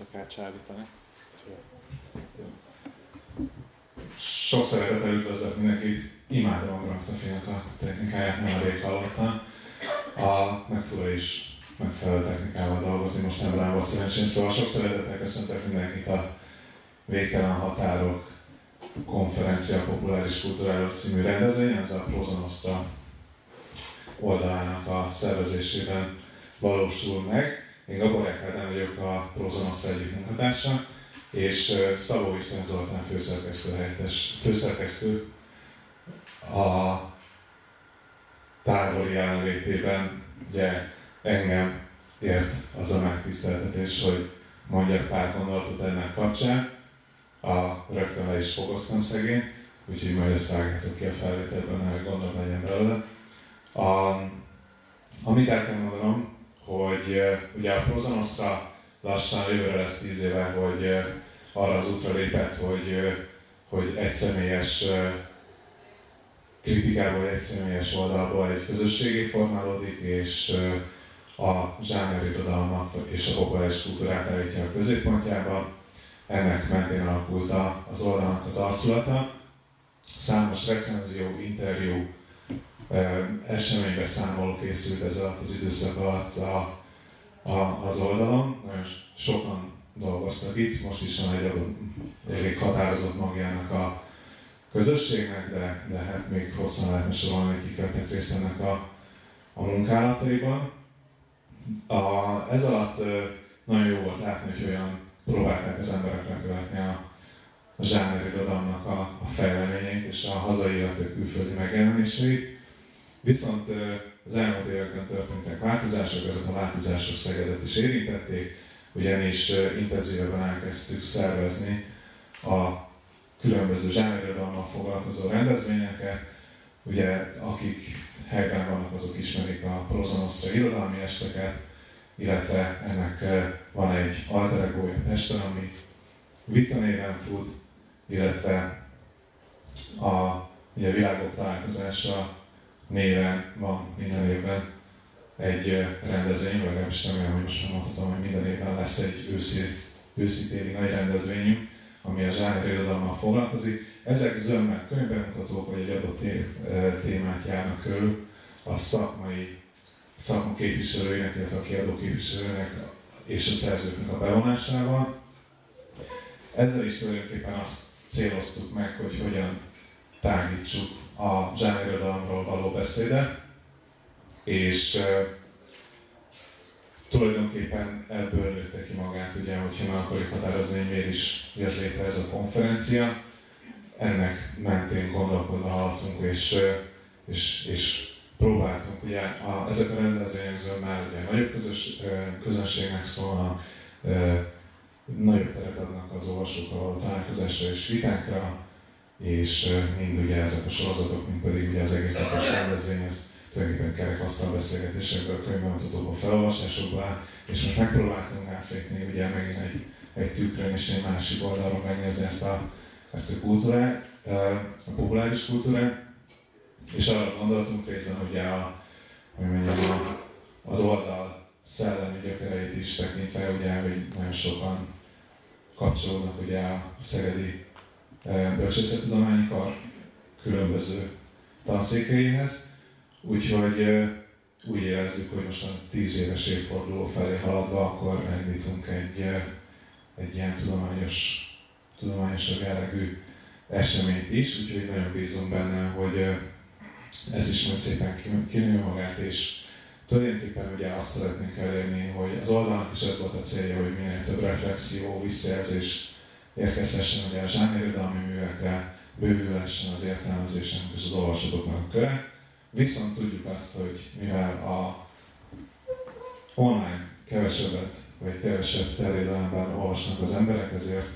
vissza kell csábítani. Sok szeretettel üdvözlök mindenkit, imádom a graftafilmnek a technikáját, nem elég hallottam. A megfura is megfelelő technikával dolgozni, most nem rám volt szerencsém, szóval sok szeretettel köszöntök mindenkit a Végtelen Határok konferencia populáris kulturális című rendezvény, ez a Prozonoszta oldalának a szervezésében valósul meg. Én Gabor Ádám vagyok a Prozonoszta egyik munkatársa, és Szabó István Zoltán főszerkesztő helyettes, főszerkesztő a távoli jelenlétében ugye engem ért az a megtiszteltetés, hogy mondjak pár gondolatot ennek kapcsán. A rögtön le is fogoztam szegény, úgyhogy majd ezt vágjátok ki a felvételben, hogy gondolat legyen belőle. A, amit el kell mondanom, hogy ugye a Prozonosztra lassan jövőre lesz tíz éve, hogy arra az útra lépett, hogy, hogy egy személyes kritikából, egy személyes oldalból egy közösségé formálódik, és a irodalmat és a populáris kultúrát állítja a középpontjába. Ennek mentén alakult az oldalnak az arculata. Számos recenzió, interjú, eseménybe számoló készült ez alatt az időszak alatt a, a, az oldalon. Nagyon sokan dolgoztak itt, most is van egy adott, elég határozott magjának a közösségnek, de, de hát még hosszan lehetne sorolni, akik vettek részt ennek a, a munkálataiban. A, ez alatt nagyon jó volt látni, hogy olyan próbálták az emberek lekövetni a, a zsámerirodalomnak a, a fejleményeit és a hazai, illetve külföldi megjelenéseit. Viszont az elmúlt években történtek változások, ezek a változások Szegedet is érintették, ugyanis intenzívebben elkezdtük szervezni a különböző zsámerirodalommal foglalkozó rendezvényeket. Ugye, akik helyben vannak, azok ismerik a Prozonosztra irodalmi esteket, illetve ennek van egy alter egója Pesten, ami Vita néven fut, illetve a ugye, világok találkozása néven van minden évben egy rendezvény, legalábbis remélem, hogy most mondhatom, hogy minden évben lesz egy őszi, őszi nagy rendezvényünk, ami a zsáner irodalommal foglalkozik. Ezek zömmel könyvbemutatók, vagy egy adott témát járnak körül a szakmai szakma képviselőinek, illetve a kiadó képviselőnek és a szerzőknek a bevonásával. Ezzel is tulajdonképpen azt céloztuk meg, hogy hogyan tágítsuk a zsánirodalomról való beszédet, és tulajdonképpen ebből nőtte ki magát, ugye, hogyha meg akarjuk határozni, hogy miért is jött létre ez a konferencia. Ennek mentén gondolkodva haladtunk, és, és, és próbáltunk, ugye a, ezek a rendezvények már ugye nagyobb közös, közönségnek szólnak, nagyobb teret adnak az olvasókkal való találkozásra és vitákra, és mind ugye ezek a sorozatok, mint pedig ugye az egész napos rendezvény, ez tulajdonképpen kerekasztal beszélgetésekből, könyvbemutatókból, felolvasásokból és most megpróbáltunk átlépni ugye megint egy, egy tükrön és egy másik oldalon megnézni ezt a, ezt a kultúrát, a populáris kultúrát, és arra gondoltunk részben, ugye a, hogy mondjam, az oldal szellemi gyökereit is tekintve, ugye, hogy nagyon sokan kapcsolódnak ugye a Szegedi bölcsészettudományi kar különböző tanszékeihez, úgyhogy úgy érezzük, hogy most a tíz éves évforduló felé haladva, akkor elindítunk egy, egy ilyen tudományos, tudományos jellegű eseményt is, úgyhogy nagyon bízom benne, hogy ez is majd szépen kinő magát, és tulajdonképpen ugye azt szeretnénk elérni, hogy az oldalnak is ez volt a célja, hogy minél több reflexió, visszajelzés érkezhessen a zsánirodalmi művekre, bővülhessen az értelmezésnek és az olvasatoknak a köre. Viszont tudjuk azt, hogy mivel a online kevesebbet vagy kevesebb terjedelemben olvasnak az emberek, ezért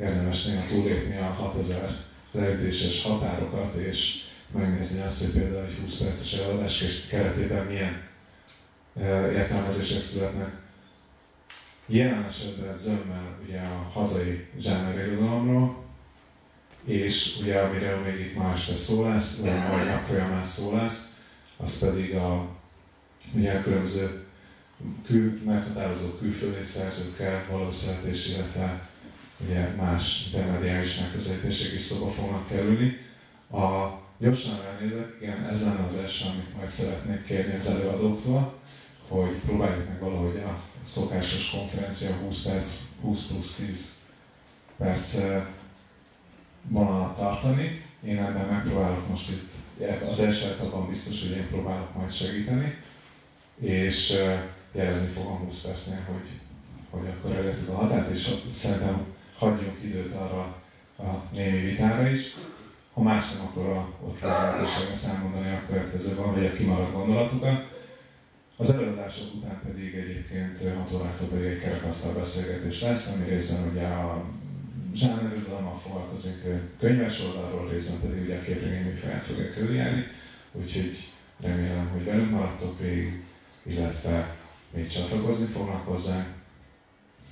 érdemes néha túlépni a 6000 leütéses határokat, és megnézni azt, hogy például egy 20 perces eladás keretében milyen értelmezések születnek. Jelen esetben zömmel ugye a hazai zsáner és ugye amiről még itt más lesz szó lesz, vagy majd nap folyamán szó lesz, az pedig a, ugye a különböző kül, meghatározó külföldi szerzőkkel való születés, illetve ugye más intermediális megközelítések is szóba fognak kerülni. A gyorsan ránézek, igen, ez lenne az első, amit majd szeretnék kérni az előadóktól, hogy próbáljuk meg valahogy a szokásos konferencia 20 perc, 20 plusz 10 perc vonalat tartani. Én ebben megpróbálok most itt, az első etapban biztos, hogy én próbálok majd segíteni, és jelezni fogom 20 percnél, hogy, hogy akkor elértük a határt, és szerintem hagyjunk időt arra a némi vitára is. Ha más nem, akkor a, ott lehetőségre számmondani a következőben, vagy a kimaradt gondolatokat. Az előadások után pedig egyébként 6 órától pedig egy kerekasztal beszélgetés lesz, ami részben ugye a zsánerődalommal foglalkozik könyves oldalról, részben pedig ugye a képregény fel fogja körüljárni, úgyhogy remélem, hogy velünk maradtok végig, illetve még csatlakozni fognak hozzánk,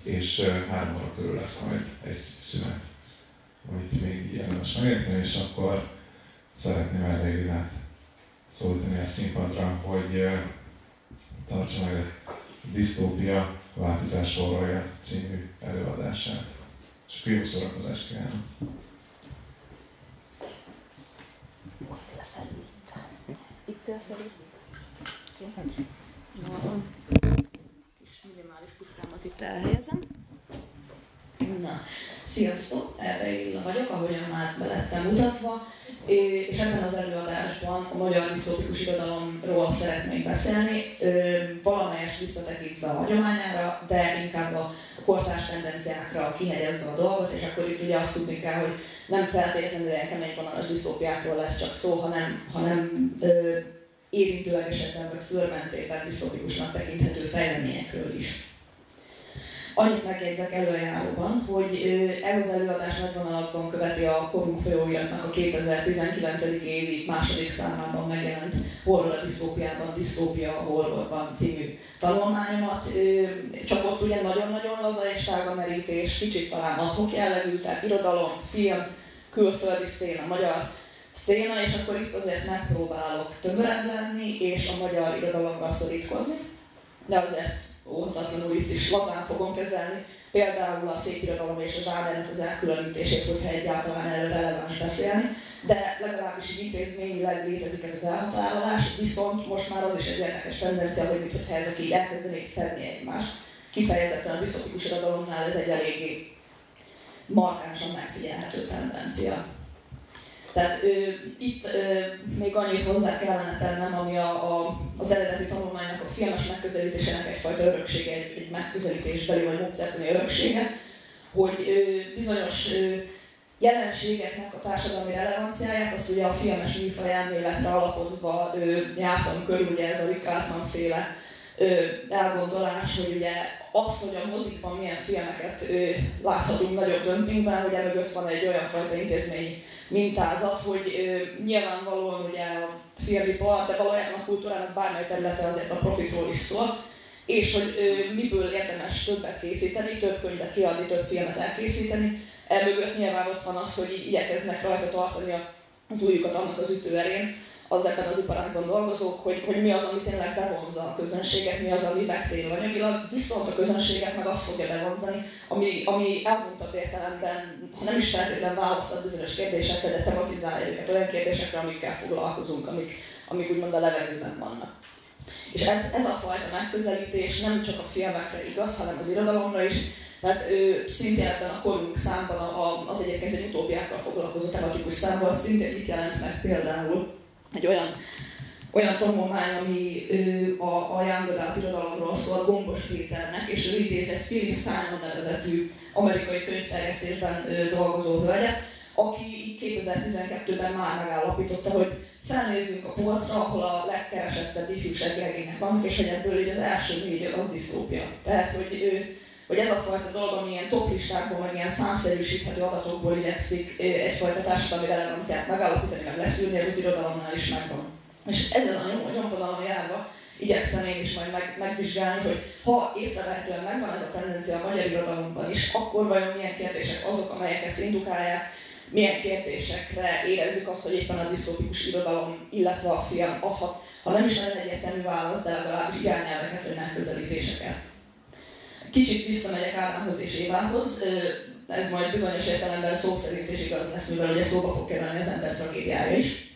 és három óra körül lesz majd egy szünet, amit még érdemes megérteni, és akkor szeretném Erdélyvinát szólítani a színpadra, hogy tartsa meg a Disztópia változás sorolja című előadását. És akkor jó szórakozást kívánok! Itt célszerű. Kis minimális kutkámat itt elhelyezem. Na, sziasztok! Erre Illa vagyok, ahogyan már belettem mutatva és ebben az előadásban a magyar disztópikus irodalomról szeretnék beszélni, valamelyest visszatekintve a hagyományára, de inkább a kortárs tendenciákra kihegyezve a dolgot, és akkor itt ugye azt tudni kell, hogy nem feltétlenül ilyen kemény vonalas disztópiákról lesz csak szó, hanem, hanem érintőlegesekben vagy szőrmentében disztópikusnak tekinthető fejleményekről is. Annyit megjegyzek előjáróban, hogy ez az előadás nagy vonalakban követi a Korunk folyóiratnak a 2019. évi második számában megjelent Horror a disztópiában, a horrorban című tanulmányomat. Csak ott ugye nagyon-nagyon laza és tága merítés, kicsit talán adhok jellegű, tehát irodalom, film, külföldi széna, magyar széna, és akkor itt azért megpróbálok többre lenni, és a magyar irodalomra szorítkozni, de azért óhatatlanul itt is lazán fogom kezelni, például a szép irodalom és a zsánernek az elkülönítését, hogyha egyáltalán erről releváns beszélni, de legalábbis intézményileg létezik ez az elhatárolás, viszont most már az is egy érdekes tendencia, hogy mintha ezek így elkezdenék fedni egymást. Kifejezetten a disztopikus irodalomnál ez egy eléggé markánsan megfigyelhető tendencia. Tehát ö, itt ö, még annyit hozzá kellene tennem, ami a, a, az eredeti tanulmánynak a filmes megközelítésének egyfajta öröksége, egy, egy megközelítésbeli vagy módszertani öröksége, hogy ö, bizonyos ö, jelenségeknek a társadalmi relevanciáját, azt ugye a filmes műfaj elméletre alapozva ö, jártam körül, ugye ez a Rick Altman féle ö, elgondolás, hogy ugye az, hogy a mozikban milyen filmeket ö, láthatunk nagyobb dömpingben, hogy emögött van egy olyan fajta intézményi mintázat, hogy ö, nyilvánvalóan ugye a filmipar, de valójában a kultúrának bármely területe azért a profitról is szól, és hogy ö, miből érdemes többet készíteni, több könyvet kiadni, több filmet elkészíteni. Emögött nyilván ott van az, hogy igyekeznek rajta tartani az újukat annak az ütőerén, az ebben az iparágban dolgozók, hogy, hogy mi az, ami tényleg bevonza a közönséget, mi az, ami megtérül anyagilag, viszont a közönséget meg azt fogja bevonzani, ami, ami elvontabb értelemben, ha nem is feltétlenül választhat bizonyos kérdésekre, de tematizálja őket olyan kérdésekre, amikkel foglalkozunk, amik, amik úgymond a levegőben vannak. És ez, ez a fajta megközelítés nem csak a filmekre igaz, hanem az irodalomra is, tehát ő, szintén ebben a korunk számban az egyébként egy utópiákkal foglalkozó tematikus számban szintén itt jelent meg például egy olyan, olyan tanulmány, ami ő, a, a Young Adult irodalomról szól Gombos Péternek, és ő idézett Phyllis Simon nevezetű amerikai könyvterjesztésben ő, dolgozó hölgyet, aki 2012-ben már megállapította, hogy felnézzünk a polcra, ahol a legkeresettebb ifjúsági regények vannak, és hogy ebből így az első négy az disztópia. Tehát, hogy ő, hogy ez a fajta dolog, ami ilyen toplistákból, meg ilyen számszerűsíthető adatokból igyekszik egyfajta társadalmi relevanciát megállapítani, meg leszűrni, ez az irodalomnál is megvan. És ezen a nyomvonalon járva igyekszem én is majd meg, megvizsgálni, hogy ha észrevehetően megvan ez a tendencia a magyar irodalomban is, akkor vajon milyen kérdések azok, amelyek ezt indukálják, milyen kérdésekre érezzük azt, hogy éppen a disztópikus irodalom, illetve a film adhat, ha nem is nagyon egyértelmű válasz, de legalábbis irányelveket vagy megközelítéseket. Kicsit visszamegyek Ádámhoz és Évához, ez majd bizonyos értelemben szó szerint is igaz lesz, mivel ugye szóba fog kerülni az ember tragédiája is.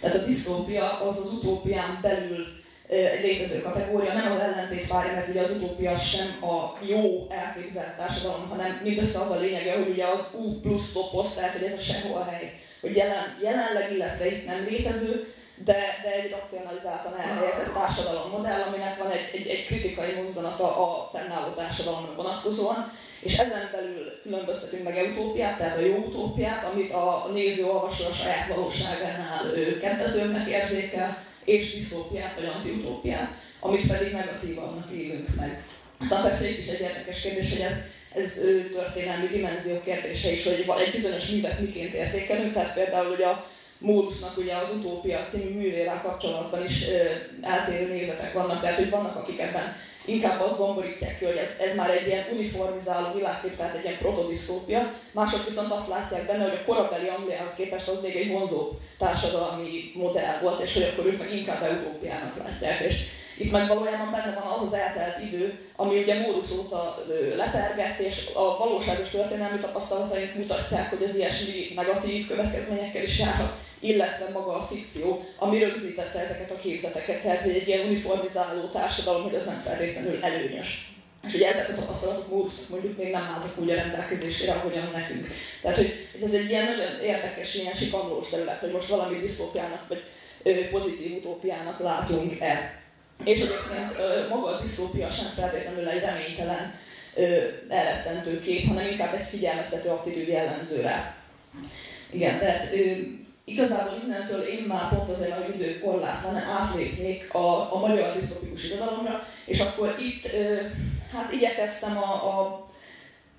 Tehát a disztópia az az utópián belül egy létező kategória, nem az ellentét várja, mert ugye az utópia sem a jó elképzelt társadalom, hanem mindössze az a lényege, hogy ugye az U plusz toposz, tehát hogy ez a sehol hely, hogy jelen, jelenleg, illetve itt nem létező, de, de egy racionalizáltan elhelyezett társadalommodell, aminek van egy, egy, egy kritikai mozzanata a fennálló társadalomra vonatkozóan, és ezen belül különböztetünk meg utópiát, tehát a jó utópiát, amit a néző olvasó a saját valóságánál kedvezőbbnek érzékel, és disztópiát vagy antiutópiát, amit pedig negatívabbnak élünk meg. Aztán persze itt is egy érdekes kérdés, hogy ez, ez történelmi dimenzió kérdése is, hogy egy bizonyos művet miként értékelünk, tehát például hogy a Mórusznak ugye az Utópia című művével kapcsolatban is ö, eltérő nézetek vannak, tehát hogy vannak, akik ebben inkább azt gomborítják ki, hogy ez, ez már egy ilyen uniformizáló világkép, tehát egy ilyen protodisztópia. Mások viszont azt látják benne, hogy a korabeli Angliához képest az még egy vonzó társadalmi modell volt, és hogy akkor ők meg inkább utópiának látják. És itt meg valójában benne van az az eltelt idő, ami ugye Mórusz óta lepergett, és a valóságos történelmi tapasztalataink mutatják, hogy az ilyesmi negatív következményekkel is járhat illetve maga a fikció, ami rögzítette ezeket a képzeteket, tehát hogy egy ilyen uniformizáló társadalom, hogy az nem feltétlenül előnyös. És ugye ezek a tapasztalatok mondjuk még nem álltak úgy a rendelkezésére, ahogyan nekünk. Tehát, hogy, ez egy ilyen nagyon érdekes, ilyen sikamlós terület, hogy most valami disztópiának, vagy pozitív utópiának látunk-e. És egyébként maga a disztópia sem feltétlenül egy reménytelen, elrettentő kép, hanem inkább egy figyelmeztető attitűd jellemző rá. Igen, tehát Igazából innentől én már pont azért, hogy időkorlátlan átlépnék a, a magyar disztopikus irodalomra, és akkor itt hát igyekeztem a, a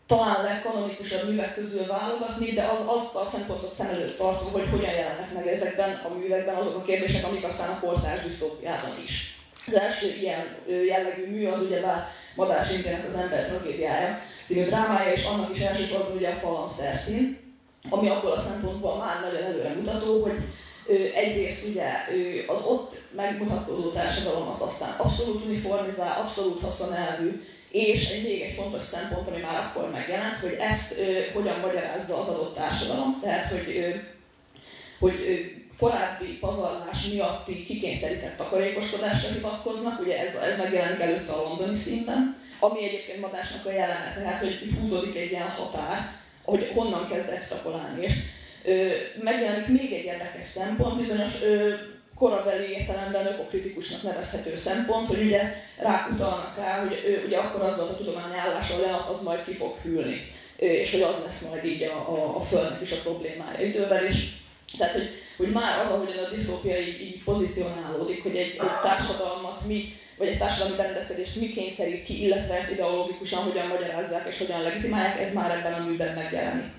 talán legkanonikusabb művek közül válogatni, de az, azt a szempontot szem előtt tartva, hogy hogyan jelennek meg ezekben a művekben azok a kérdések, amik aztán a kortárs disztópiában is. Az első ilyen jellegű mű az ugyebár Madár Zsimkének az ember tragédiája című drámája, és annak is elsősorban ugye a Falanszterszín, ami abból a szempontból már nagyon előre mutató, hogy egyrészt ugye az ott megmutatkozó társadalom az aztán abszolút uniformizál, abszolút haszonelvű, és egy még egy fontos szempont, ami már akkor megjelent, hogy ezt hogyan magyarázza az adott társadalom, tehát hogy, hogy korábbi pazarlás miatti kikényszerített takarékoskodásra hivatkoznak, ugye ez, ez megjelenik előtte a londoni színben, ami egyébként Madásnak a jelene, tehát hogy itt húzódik egy ilyen határ, hogy honnan kezd extrapolálni. És ö, megjelenik még egy érdekes szempont, bizonyos ö, korabeli értelemben ökokritikusnak nevezhető szempont, hogy ugye utalnak rá, hogy ö, ugye akkor az volt a tudományi állás, hogy az majd ki fog hűlni, és hogy az lesz majd így a, a, a Földnek is a problémája idővel, és tehát, hogy, hogy már az, ahogyan a disztópia így, így pozícionálódik, hogy egy, egy társadalmat mi vagy egy társadalmi berendezkedést mi kényszerít ki, illetve ezt ideológikusan hogyan magyarázzák és hogyan legitimálják, ez már ebben a műben megjelenik.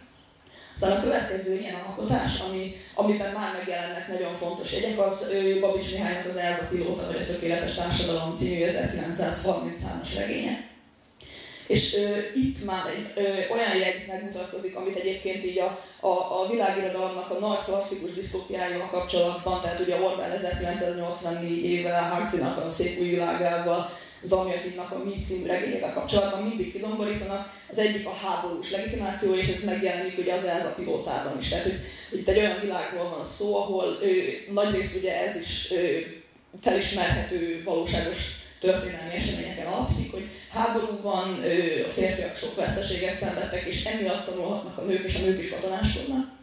Aztán a következő ilyen alkotás, ami, amiben már megjelennek nagyon fontos jegyek, az ő, Babics Mihálynak az Elza pilóta, vagy a Tökéletes Társadalom című 1933-as regénye és ö, itt már egy ö, olyan jegy megmutatkozik, amit egyébként így a, a, a világirodalomnak a nagy klasszikus disztópiájával kapcsolatban, tehát ugye Orwell 1984 évvel, Huxley-nak a szép új világával, Zamjatinnak a Mi című regényével kapcsolatban mindig kidomborítanak. Az egyik a háborús legitimáció, és ez megjelenik ugye az a pilótában is. Tehát, hogy itt egy olyan világról van szó, ahol ő, nagyrészt ugye ez is ő, felismerhető valóságos történelmi eseményeken alapszik, hogy háború van, a férfiak sok veszteséget szenvedtek, és emiatt tanulhatnak a nők, és a nők is katonáskodnak.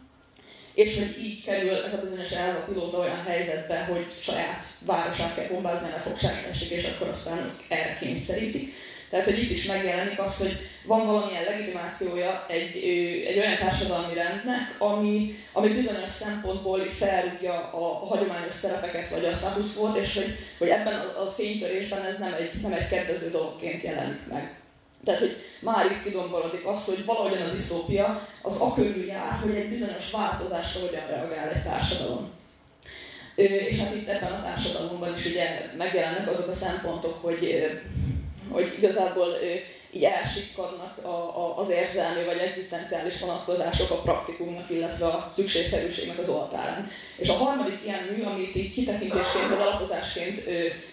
És hogy így kerül ez a bizonyos pilóta olyan helyzetbe, hogy saját városát kell bombázni, mert fogságra esik, és akkor aztán erre kényszerítik. Tehát, hogy itt is megjelenik az, hogy van valamilyen legitimációja egy, egy olyan társadalmi rendnek, ami, ami bizonyos szempontból felrúgja a, a hagyományos szerepeket, vagy a status és hogy, hogy ebben a, a fénytörésben ez nem egy, nem egy kedvező dologként jelenik meg. Tehát, hogy már itt kidomborodik az, hogy valahogyan a diszópia az a körül jár, hogy egy bizonyos változásra hogyan reagál egy társadalom. És hát itt ebben a társadalomban is ugye megjelennek azok a szempontok, hogy hogy igazából így elsikkadnak a, az érzelmi vagy egzisztenciális vonatkozások a praktikumnak, illetve a szükségszerűségnek az oltárán. És a harmadik ilyen mű, amit így kitekintésként, vagy alapozásként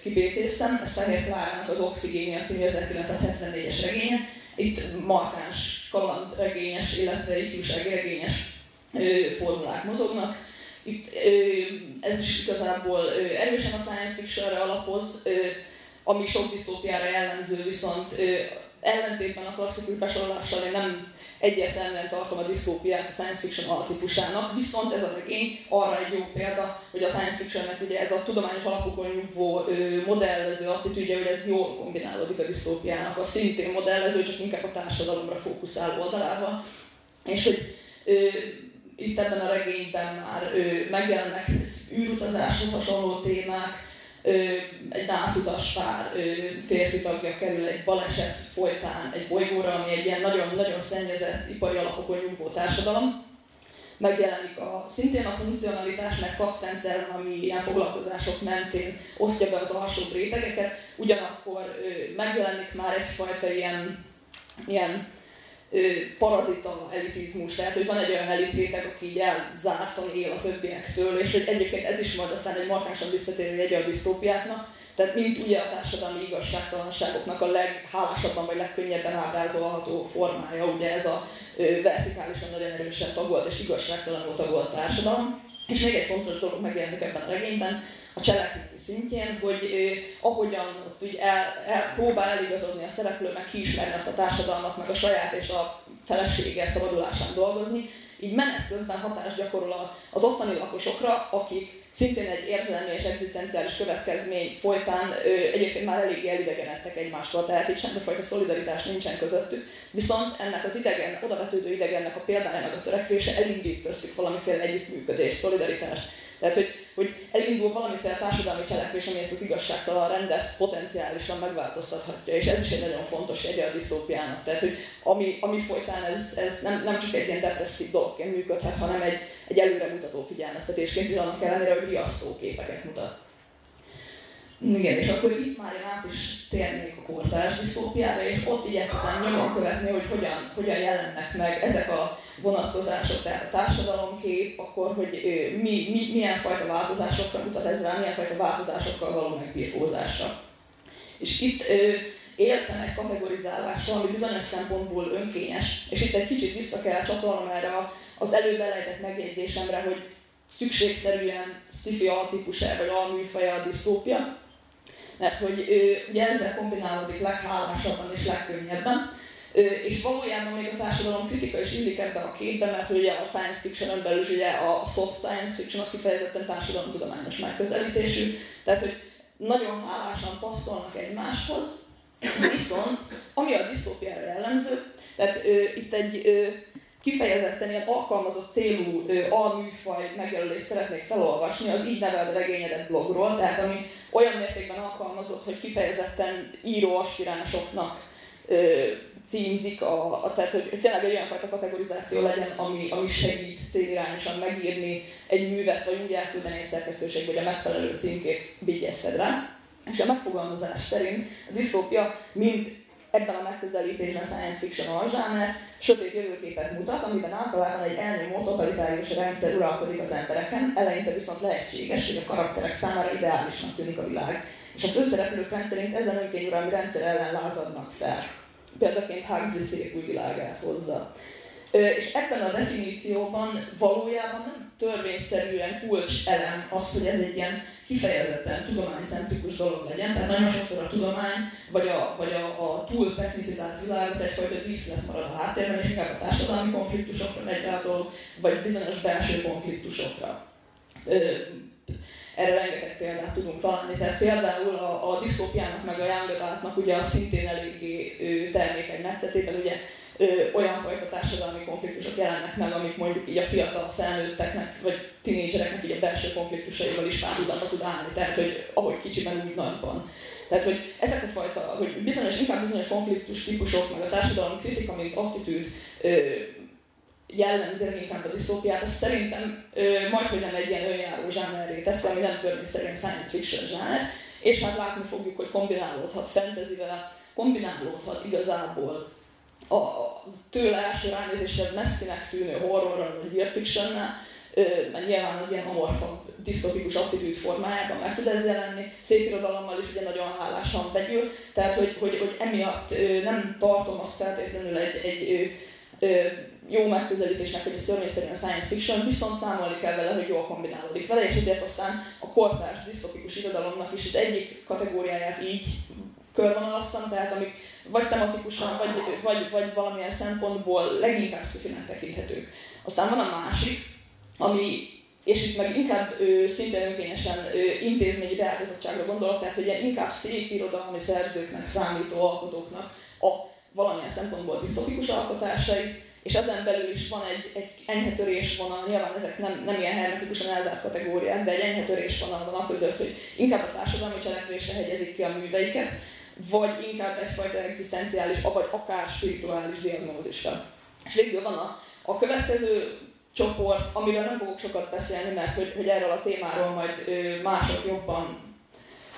kipécéztem, ez Fehér Klárának az Oxigénia című 1974-es regénye. Itt markáns kalandregényes, illetve ifjúságregényes formulák mozognak. Itt ez is igazából erősen a science fictionre alapoz, ami sok disztópiára jellemző, viszont ellentétben a klasszikus besorolással én nem egyértelműen tartom a disztópiát a science fiction altípusának, viszont ez a regény arra egy jó példa, hogy a science fictionnek ugye ez a tudományos alapokon nyugvó modellező attitűdje, hogy ez jól kombinálódik a disztópiának, a szintén modellező, csak inkább a társadalomra fókuszál oldalával. És hogy ö, itt ebben a regényben már ö, megjelennek űrutazáshoz hasonló témák, egy nászutas pár férfi tagja kerül egy baleset folytán egy bolygóra, ami egy ilyen nagyon-nagyon szennyezett ipari alapokon nyugvó társadalom. Megjelenik a, szintén a funkcionalitás, meg kasztrendszer, ami ilyen foglalkozások mentén osztja be az alsó rétegeket, ugyanakkor megjelenik már egyfajta ilyen, ilyen parazita elitizmus, tehát hogy van egy olyan elitréteg, aki így elzártan él a többiektől, és hogy egyébként ez is majd aztán egy markánsan visszatérő egy a disztópiáknak, tehát mint ugye a társadalmi igazságtalanságoknak a leghálásabban vagy legkönnyebben ábrázolható formája, ugye ez a vertikálisan nagyon erősen tagolt és igazságtalanul tagolt társadalom. És még egy fontos dolog megjelenik ebben a regényben, a cselekmény szintjén, hogy ahogyan ott úgy el, el, próbál eligazodni a szereplő, meg kiismerni azt a társadalmat, meg a saját és a felesége szabadulásán dolgozni, így menet közben hatást gyakorol az ottani lakosokra, akik szintén egy érzelmi és egzisztenciális következmény folytán ö, egyébként már eléggé elidegenedtek egymástól, tehát itt semmifajta szolidaritás nincsen közöttük, viszont ennek az idegen, odavetődő idegennek a példájának a törekvése elindít köztük valamiféle együttműködést, szolidaritást. Tehát, hogy, hogy elindul valamiféle társadalmi cselekvés, ami ezt az igazságtalan rendet potenciálisan megváltoztathatja, és ez is egy nagyon fontos jegye a disztópiának. Tehát, hogy ami, ami folytán ez, ez nem, nem csak egy ilyen depresszív dologként működhet, hanem egy, egy előremutató figyelmeztetésként, és annak ellenére, hogy riasztó képeket mutat. Igen, és akkor itt már én át is térnék a kortárs disztópiára, és ott igyekszem nyomon követni, hogy hogyan, hogyan jelennek meg ezek a vonatkozások, tehát a társadalomkép, akkor hogy mi, mi, milyen fajta változásokra mutat ez rá, milyen fajta változásokkal való megbírkózásra. És itt éltem egy kategorizálással, ami bizonyos szempontból önkényes, és itt egy kicsit vissza kell csatolnom erre az előbb elejtett megjegyzésemre, hogy szükségszerűen sci-fi altípus-e vagy alműfaja a disztópia, mert hogy ugye ezzel kombinálódik leghálásabban és legkönnyebben, és valójában még a társadalom kritika is illik ebbe a képbe, mert ugye a science fiction belül ugye a soft science fiction az kifejezetten társadalomtudományos megközelítésű, tehát hogy nagyon hálásan passzolnak egymáshoz, viszont ami a disztópiára jellemző, tehát ö, itt egy ö, kifejezetten ilyen alkalmazott célú ö, alműfaj megjelölést szeretnék felolvasni, az így nevelt regényedet blogról, tehát ami olyan mértékben alkalmazott, hogy kifejezetten író aspiránsoknak ö, címzik, a, a, tehát hogy tényleg egy olyan fajta kategorizáció legyen, ami, ami segít célirányosan megírni egy művet, vagy úgy elküldeni egy szerkesztőség, hogy a megfelelő címkét vigyezted rá. És a megfogalmazás szerint a disztópia mint ebben a megközelítésben science fiction alzsáner sötét jövőképet mutat, amiben általában egy elnyomó totalitárius rendszer uralkodik az embereken, eleinte viszont lehetséges, hogy a karakterek számára ideálisnak tűnik a világ. És a főszereplők rendszerint ezen önkényuralmi rendszer ellen lázadnak fel példaként Huxley szép világát hozza. És ebben a definícióban valójában nem törvényszerűen kulcs elem az, hogy ez egy ilyen kifejezetten tudománycentrikus dolog legyen. Tehát nagyon sokszor a tudomány, vagy a, vagy a, a túl technicizált világ, az egyfajta díszlet marad a háttérben, és inkább a társadalmi konfliktusokra megy rá a dolog, vagy bizonyos belső konfliktusokra erre rengeteg példát tudunk találni. Tehát például a, a disztópiának meg a Young ugye a szintén eléggé termékeny metszetében ugye ö, olyan fajta társadalmi konfliktusok jelennek meg, amik mondjuk így a fiatal felnőtteknek, vagy tinédzsereknek így a belső konfliktusaival is párhuzamba tud állni. Tehát, hogy ahogy kicsiben, úgy nagyban. Tehát, hogy ezek a fajta, hogy bizonyos, inkább bizonyos konfliktus típusok, meg a társadalom kritika, mint attitűd jellemzi inkább a disztópiát, az szerintem ö, majd, nem egy ilyen önjáró zsánerré teszi, ami nem szerint science fiction zsáner, és hát látni fogjuk, hogy kombinálódhat fantasyvel, kombinálódhat igazából a tőle első ránézésre messzinek tűnő horrorral vagy weird fictionnel, mert nyilván egy ilyen amorfabb, disztopikus attitűd formájában meg tud ez jelenni. Szép irodalommal is ugye nagyon hálásan vegyül, tehát hogy, hogy, hogy emiatt nem tartom azt feltétlenül egy, egy jó megközelítésnek, hogy ez törvényszerűen science fiction, viszont számolni kell vele, hogy jól kombinálódik vele, és ezért aztán a kortárs disztopikus irodalomnak is az egyik kategóriáját így körvonalaztam, tehát amik vagy tematikusan, vagy, vagy, vagy valamilyen szempontból leginkább sci tekinthetők. Aztán van a másik, ami, és itt meg inkább ö, szintén önkényesen ö, intézményi beágazottságra gondolok, tehát hogy inkább szép irodalmi szerzőknek számító alkotóknak a valamilyen szempontból disztopikus alkotásai, és ezen belül is van egy, egy enyhe törésvonal, nyilván ezek nem, nem ilyen hermetikusan elzárt kategóriák, de egy enyhe törésvonal van a között, hogy inkább a társadalmi cselekvésre hegyezik ki a műveiket, vagy inkább egyfajta egzisztenciális, vagy akár spirituális diagnózisra. És végül van a, a következő csoport, amiről nem fogok sokat beszélni, mert hogy, hogy erről a témáról majd ö, mások jobban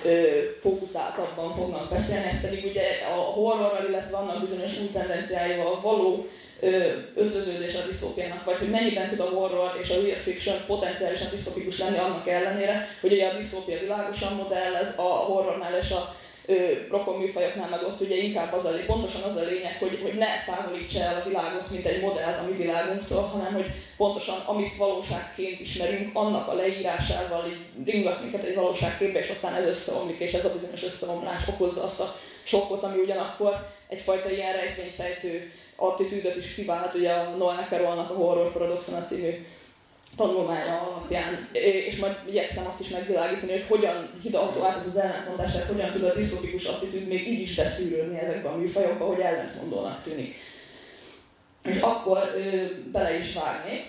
ö, fókuszáltabban fognak beszélni, ez pedig ugye a horrorral, illetve annak bizonyos új tendenciáival való ötvöződés a disztópiának, vagy hogy mennyiben tud a horror és a weird fiction potenciálisan disztópikus lenni annak ellenére, hogy ugye a disztópia világosan modellez, a horrornál és a rokon műfajoknál meg ott ugye inkább az a, pontosan az a lényeg, hogy, hogy ne távolítsa el a világot, mint egy modellt a mi világunktól, hanem hogy pontosan amit valóságként ismerünk, annak a leírásával így ringat minket egy valóságképbe, és aztán ez összeomlik, és ez a bizonyos összeomlás okozza azt a sokkot, ami ugyanakkor egyfajta ilyen rejtvényfejtő attitűdöt is kivált, ugye a Noel Carrollnak a Horror Paradoxon című tanulmánya alapján, és majd igyekszem azt is megvilágítani, hogy hogyan hidalható át ez az ellentmondás, tehát hogyan tud a disztópikus attitűd még így is beszűrődni ezekben a műfajokban, hogy ellentmondónak tűnik. És akkor ö, bele is vágnék.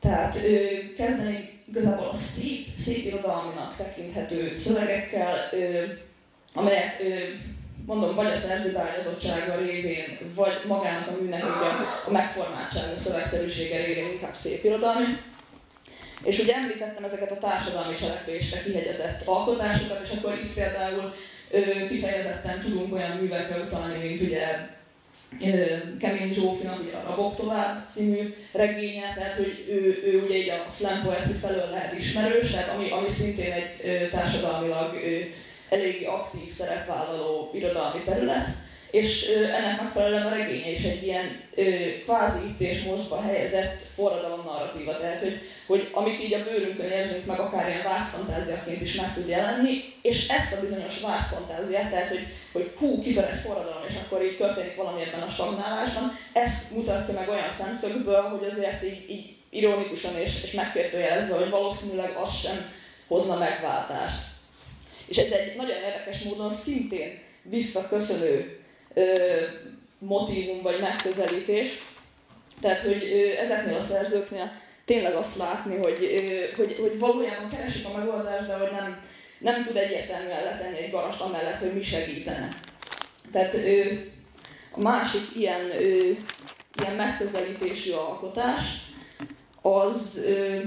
Tehát ö, kezdeni igazából a szép, szép irodalminak tekinthető szövegekkel, ö, amelyek ö, mondom, vagy a szerzőbeágyazottsága révén, vagy magának a műnek ugye a megformáltsága, a szövegszerűsége révén inkább szép irodalmi. És ugye említettem ezeket a társadalmi cselekvésre kihegyezett alkotásokat, és akkor itt például ö, kifejezetten tudunk olyan művekre utalni, mint ugye Kemény Zsófinak ugye a Rabok tovább című regénye, tehát hogy ő, ő ugye így a slam poetry felől lehet ismerős, tehát ami, ami szintén egy társadalmilag eléggé aktív szerepvállaló irodalmi terület, és ennek megfelelően a regénye is egy ilyen kvázi itt és mostba helyezett forradalom narratíva, tehát hogy, hogy amit így a bőrünkön érzünk meg, akár ilyen vágyfantáziaként is meg tud jelenni, és ezt a bizonyos vágyfantáziát, tehát hogy, hogy hú, kitör egy forradalom, és akkor így történik valami ebben a stagnálásban, ezt mutatja meg olyan szemszögből, hogy azért így, így ironikusan és, és megkérdőjelezve, hogy valószínűleg az sem hozna megváltást. És ez egy nagyon érdekes módon szintén visszaköszönő ö, motivum vagy megközelítés. Tehát, hogy ö, ezeknél a szerzőknél tényleg azt látni, hogy, ö, hogy, hogy valójában keresik a megoldást, de hogy nem, nem tud egyértelműen letenni egy garast amellett, hogy mi segítene. Tehát ö, a másik ilyen, ö, ilyen megközelítésű alkotás az ö,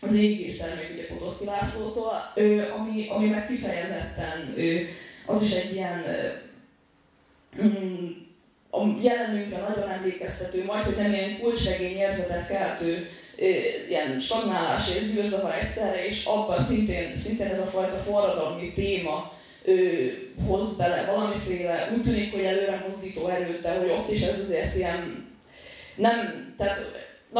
az égés termék ugye Potoszki Lászlótól, ami, ami meg kifejezetten az is egy ilyen mm, a jelenünkre nagyon emlékeztető, majd hogy nem ilyen kulcsregény érzetet keltő, ilyen stagnálás és zűrzavar egyszerre, és abban szintén, szintén ez a fajta forradalmi téma hoz bele valamiféle, úgy tűnik, hogy előre mozdító erőt, de hogy ott is ez azért ilyen nem, tehát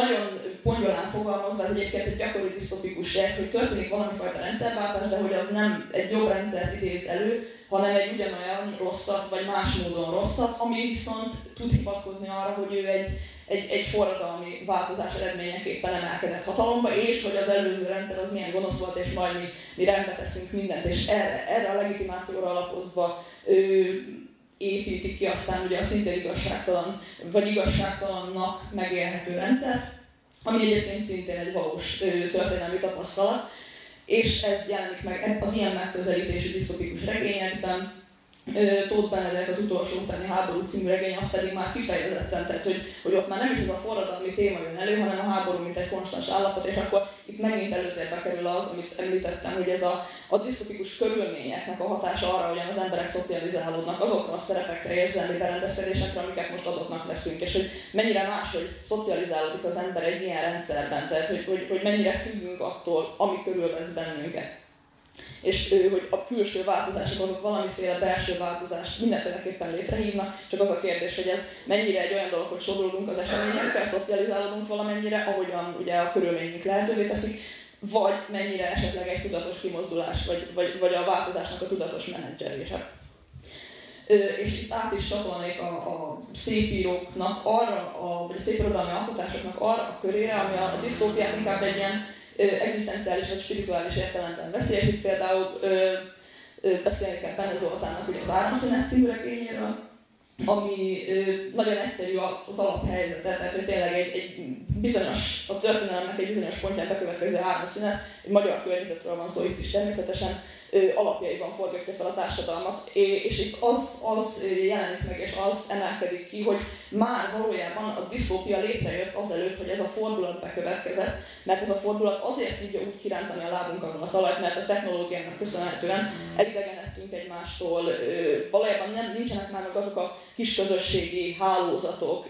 nagyon pongyolán fogalmazva, ez egyébként egy gyakori disztopikus hogy történik valami fajta rendszerváltás, de hogy az nem egy jobb rendszert idéz elő, hanem egy ugyanolyan rosszat, vagy más módon rosszat, ami viszont tud hivatkozni arra, hogy ő egy, egy, egy forradalmi változás eredményeképpen emelkedett hatalomba, és hogy az előző rendszer az milyen gonosz volt, és majd mi, mi rendbe teszünk mindent, és erre, erre a legitimációra alapozva ő, építik ki aztán ugye a szintén igazságtalan, vagy igazságtalannak megélhető rendszer, ami egyébként szintén egy valós történelmi tapasztalat, és ez jelenik meg az ilyen megközelítésű disztopikus regényekben, Tóth Benedek az utolsó utáni háború című regény, az pedig már kifejezetten, tehát hogy, hogy ott már nem is ez a forradalmi téma jön elő, hanem a háború, mint egy konstans állapot, és akkor itt megint előtérbe kerül az, amit említettem, hogy ez a, a disztopikus körülményeknek a hatása arra, hogyan az emberek szocializálódnak azokra a szerepekre, érzelmi berendezkedésekre, amiket most adottnak leszünk, és hogy mennyire máshogy szocializálódik az ember egy ilyen rendszerben, tehát hogy, hogy, hogy mennyire függünk attól, ami körülvesz bennünket. És ő, hogy a külső változások azok valamiféle belső változást mindenféleképpen létrehívnak, csak az a kérdés, hogy ez mennyire egy olyan dolog, hogy sodródunk az eseményekkel, szocializálódunk valamennyire, ahogyan ugye a körülményünk lehetővé teszik, vagy mennyire esetleg egy tudatos kimozdulás, vagy, vagy, vagy a változásnak a tudatos menedzselése. És itt át is csatolnék a, a szépíróknak arra, a, vagy a szépirodalmi alkotásoknak arra a körére, ami a, a disztópiát inkább egy ilyen egzisztenciális vagy spirituális értelemben beszél. Itt például ö, ö, beszélni kell Benne Zoltánnak ugye az Áramszünet című regényéről, ami nagyon egyszerű az alaphelyzete, tehát hogy tényleg egy, egy bizonyos, a történelemnek egy bizonyos pontján bekövetkező áramszünet, egy magyar környezetről van szó itt is természetesen, alapjaiban forgatja fel a társadalmat, és itt az, az jelenik meg, és az emelkedik ki, hogy már valójában a disztópia létrejött azelőtt, hogy ez a fordulat bekövetkezett, mert ez a fordulat azért tudja úgy kirántani a lábunkon a talajt, mert a technológiának köszönhetően elidegenedtünk egymástól, valójában nem, nincsenek már meg azok a kis közösségi hálózatok,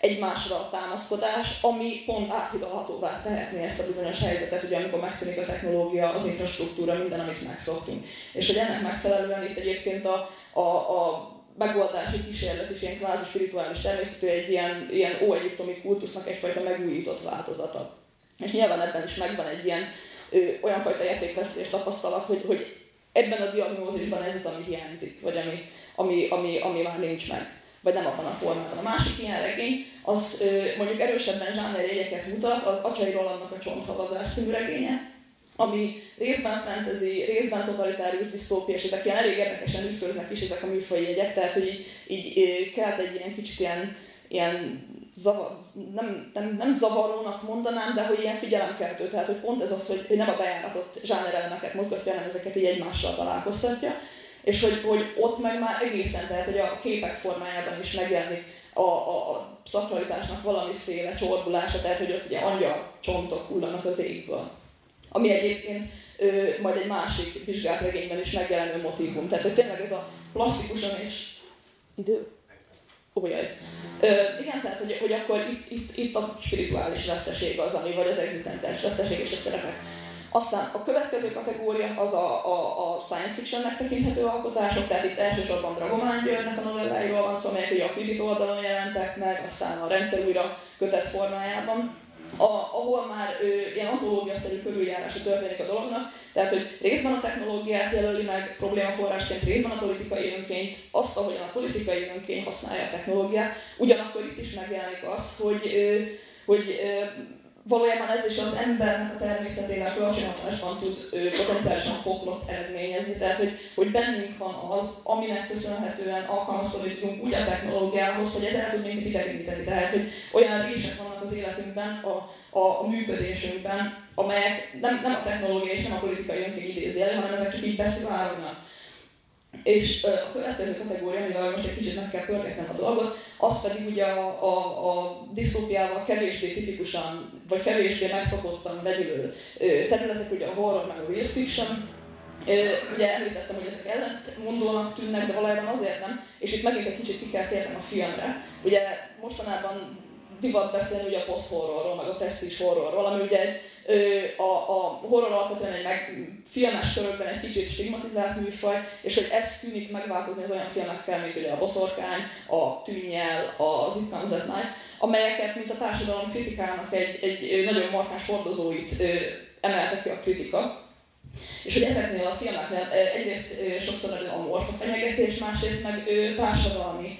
egymásra a támaszkodás, ami pont áthidalhatóvá tehetné ezt a bizonyos helyzetet, ugye amikor megszűnik a technológia, az infrastruktúra, minden, amit megszoktunk. És hogy ennek megfelelően itt egyébként a, a, a megoldási kísérlet is ilyen kvázi spirituális természetű, egy ilyen, ilyen óegyiptomi kultusznak egyfajta megújított változata. És nyilván ebben is megvan egy ilyen ö, olyan fajta értékvesztés tapasztalat, hogy, hogy ebben a diagnózisban ez az, ami hiányzik, vagy ami, ami, ami, ami már nincs meg vagy nem abban a formában. A másik ilyen regény, az mondjuk erősebben zsánerjegyeket mutat, az Acsai Rolandnak a Csonthavazás című regénye, ami részben fantasy, részben totalitárius disztópia, és ezek ilyen elég érdekesen ütköznek is ezek a műfai jegyek, tehát hogy így, így kelt egy ilyen kicsit ilyen, ilyen zavar, nem, nem, nem zavarónak mondanám, de hogy ilyen figyelemkeltő, tehát hogy pont ez az, hogy nem a bejáratott zsánerelemeket mozgatja, hanem ezeket így egymással találkoztatja és hogy, hogy ott meg már egészen, tehát hogy a képek formájában is megjelenik a, a, a szakralitásnak valamiféle csorbulása, tehát hogy ott ugye angyal csontok hullanak az égből. Ami egyébként ö, majd egy másik vizsgált regényben is megjelenő motivum. Tehát hogy tényleg ez a plastikusan és idő. Ójaj. Ö, igen, tehát hogy, hogy akkor itt, itt, itt a spirituális veszteség az, ami, vagy az egzisztenciális veszteség és a szerepek aztán a következő kategória az a, a, a science fictionnek tekinthető alkotások, tehát itt elsősorban Dragomán Györgynek a novelláiról van szó, amelyek ugye a Kvibit oldalon jelentek meg, aztán a rendszer újra kötett formájában, a, ahol már ő, ilyen antológiaszerű körüljárása történik a dolognak, tehát hogy részben a technológiát jelöli meg problémaforrásként, részben a politikai önként, azt, ahogyan a politikai önként használja a technológiát, ugyanakkor itt is megjelenik az, hogy, hogy valójában ez is az embernek a természetével kölcsönhatásban tud ő, potenciálisan poklot eredményezni. Tehát, hogy, hogy bennünk van az, aminek köszönhetően alkalmazkodni tudunk úgy a technológiához, hogy ez el tud minket idegeníteni. Tehát, hogy olyan rések vannak az életünkben, a, a, a működésünkben, amelyek nem, nem a technológia és nem a politikai önként idézi elő, hanem ezek csak így beszivárognak. És a következő kategória, amivel most egy kicsit meg kell pörgetnem a dolgot, az pedig ugye a, a, a disztópiával kevésbé tipikusan, vagy kevésbé megszokottan vegyülő területek, ugye a horror meg a weird fiction, Ugye említettem, hogy ezek ellentmondónak tűnnek, de valójában azért nem, és itt megint egy kicsit ki kell térnem a filmre. Ugye mostanában divat beszélni ugye a post-horrorról, meg a prestige horrorról, ami ugye a, a horror alapvetően egy meg, filmes körökben egy kicsit stigmatizált műfaj, és hogy ez tűnik megváltozni az olyan filmekkel, mint ugye a Boszorkány, a Tűnnyel, az It Comes at Night, amelyeket, mint a társadalom kritikának egy, egy nagyon markáns hordozóit emelte ki a kritika. És hogy ezeknél a filmeknél egyrészt sokszor nagyon amorfa fenyegetés, másrészt meg társadalmi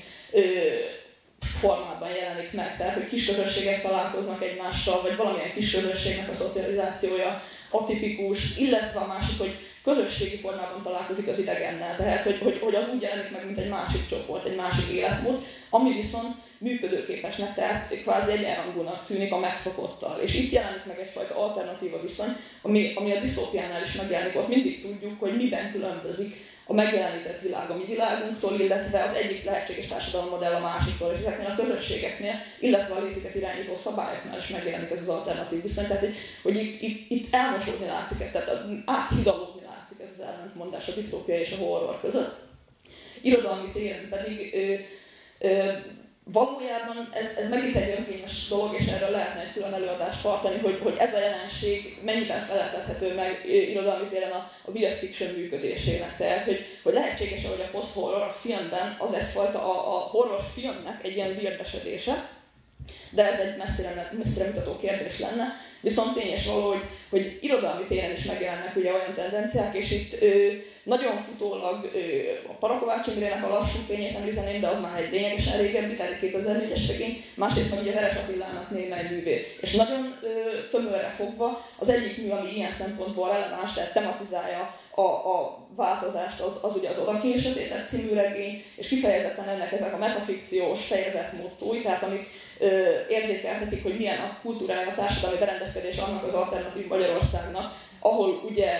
formában jelenik meg, tehát hogy kis közösségek találkoznak egymással, vagy valamilyen kis közösségnek a szocializációja atipikus, illetve a másik, hogy közösségi formában találkozik az idegennel, tehát hogy, hogy, hogy az úgy jelenik meg, mint egy másik csoport, egy másik életmód, ami viszont működőképesnek, tehát kvázi egyenrangúnak tűnik a megszokottal. És itt jelenik meg egyfajta alternatíva viszony, ami, ami a diszópiánál is megjelenik, ott mindig tudjuk, hogy miben különbözik a megjelenített világ a mi világunktól, illetve az egyik lehetséges társadalommodell a másiktól, és ezeknél a közösségeknél, illetve a létüket irányító szabályoknál is megjelenik ez az alternatív viszony. Tehát, hogy, hogy itt, itt, itt elmosódni látszik, tehát áthidalódni látszik ez az ellentmondás a disztópia és a horror között. Irodalmi téren pedig ö, ö, valójában ez, ez megint egy önkényes dolog, és erről lehetne egy külön előadást tartani, hogy, hogy ez a jelenség mennyiben feleltethető meg irodalmi téren a, a weird fiction működésének. Tehát, hogy, hogy lehetséges, hogy a post-horror a filmben az egyfajta a, a horror filmnek egy ilyen weird esedése, de ez egy messzire, messzire mutató kérdés lenne. Viszont tényes való, hogy, hogy irodalmi téren is megjelennek ugye olyan tendenciák, és itt ö, nagyon futólag ö, a Parakovács Imrének a lassú fényét említeném, de az már egy lényegesen régebbi, tehát 2004-es regény, másrészt meg ugye Veres Attilának némely művé. És nagyon ö, tömörre fogva az egyik mű, ami ilyen szempontból releváns, tehát tematizálja a, a változást, az, az ugye az Odakén Sötétet című regény, és kifejezetten ennek ezek a metafikciós fejezet mottói, tehát amik érzékeltetik, hogy milyen a kultúrája, a társadalmi berendezkedés annak az alternatív Magyarországnak, ahol ugye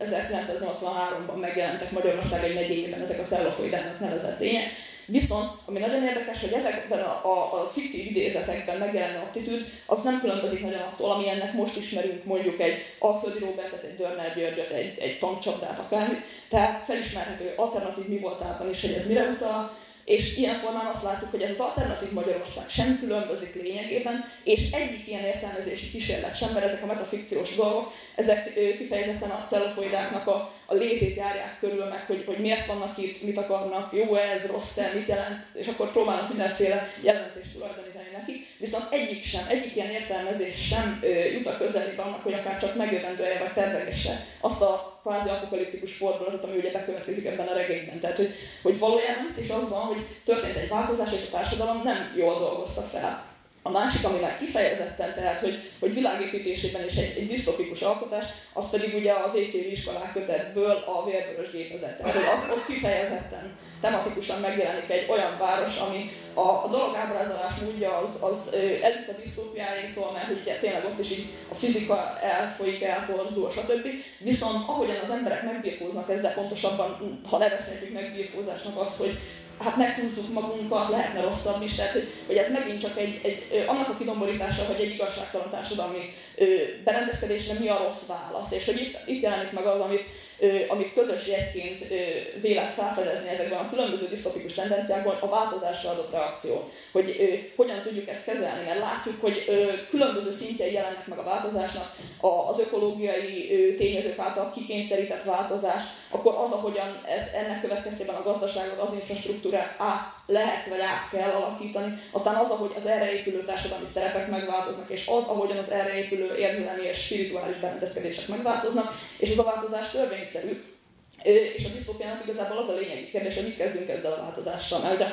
1983-ban megjelentek Magyarország egy megyében ezek a cellofoidának nevezett lények. Viszont, ami nagyon érdekes, hogy ezekben a, a, a fiktív idézetekben megjelenő attitűd, az nem különbözik nagyon attól, ami ennek most ismerünk, mondjuk egy Alföldi Robertet, egy Dörner Györgyöt, egy, egy tankcsapdát, akármi. Tehát felismerhető alternatív mi voltában is, hogy ez mire utal, és ilyen formán azt látjuk, hogy ez az alternatív Magyarország sem különbözik lényegében, és egyik ilyen értelmezési kísérlet sem, mert ezek a metafikciós dolgok, ezek kifejezetten a cellofoidáknak a, a létét járják körül, meg hogy, hogy miért vannak itt, mit akarnak, jó ez, rossz -e, mit jelent, és akkor próbálnak mindenféle jelentést tulajdonítani neki. Viszont egyik sem, egyik ilyen értelmezés sem ö, jut a közelébe annak, hogy akár csak megjövendője vagy terzegesse azt a kvázi apokaliptikus fordulatot, ami ugye bekövetkezik ebben a regényben. Tehát, hogy, hogy valójában itt is az van, hogy történt egy változás, és a társadalom nem jól dolgozta fel. A másik, ami már kifejezetten, tehát, hogy, hogy világépítésében is egy, egy disztopikus alkotás, az pedig ugye az éjféli iskolák kötetből a vérvörös gépezet. Tehát, hogy az ott kifejezetten tematikusan megjelenik egy olyan város, ami a, a dolog ábrázolás módja az, az előtt a disztópiáinktól, mert ugye tényleg ott is így a fizika elfolyik, eltorzul, stb. Viszont ahogyan az emberek megbirkóznak ezzel, pontosabban, ha nevezhetjük megbirkózásnak az, hogy hát meghúzzuk magunkat, lehetne rosszabb is, tehát hogy, hogy ez megint csak egy, egy, annak a kidomborítása, hogy egy igazságtalan társadalmi berendezkedésre mi a rossz válasz, és hogy itt, itt jelenik meg az, amit amit közös jegyként vélek felfedezni ezekben a különböző disztopikus tendenciákban, a változásra adott reakció. Hogy hogyan tudjuk ezt kezelni, mert látjuk, hogy különböző szintjei jelennek meg a változásnak, az ökológiai tényezők által kikényszerített változás, akkor az, ahogyan ez, ennek következtében a gazdaságot, az infrastruktúrát át lehet vagy át kell alakítani, aztán az, ahogy az erre épülő társadalmi szerepek megváltoznak, és az, ahogyan az erre épülő érzelmi és spirituális berendezkedések megváltoznak, és ez a változás törvényszerű. És a disztópiának igazából az a lényegi kérdés, hogy mit kezdünk ezzel a változással. Mert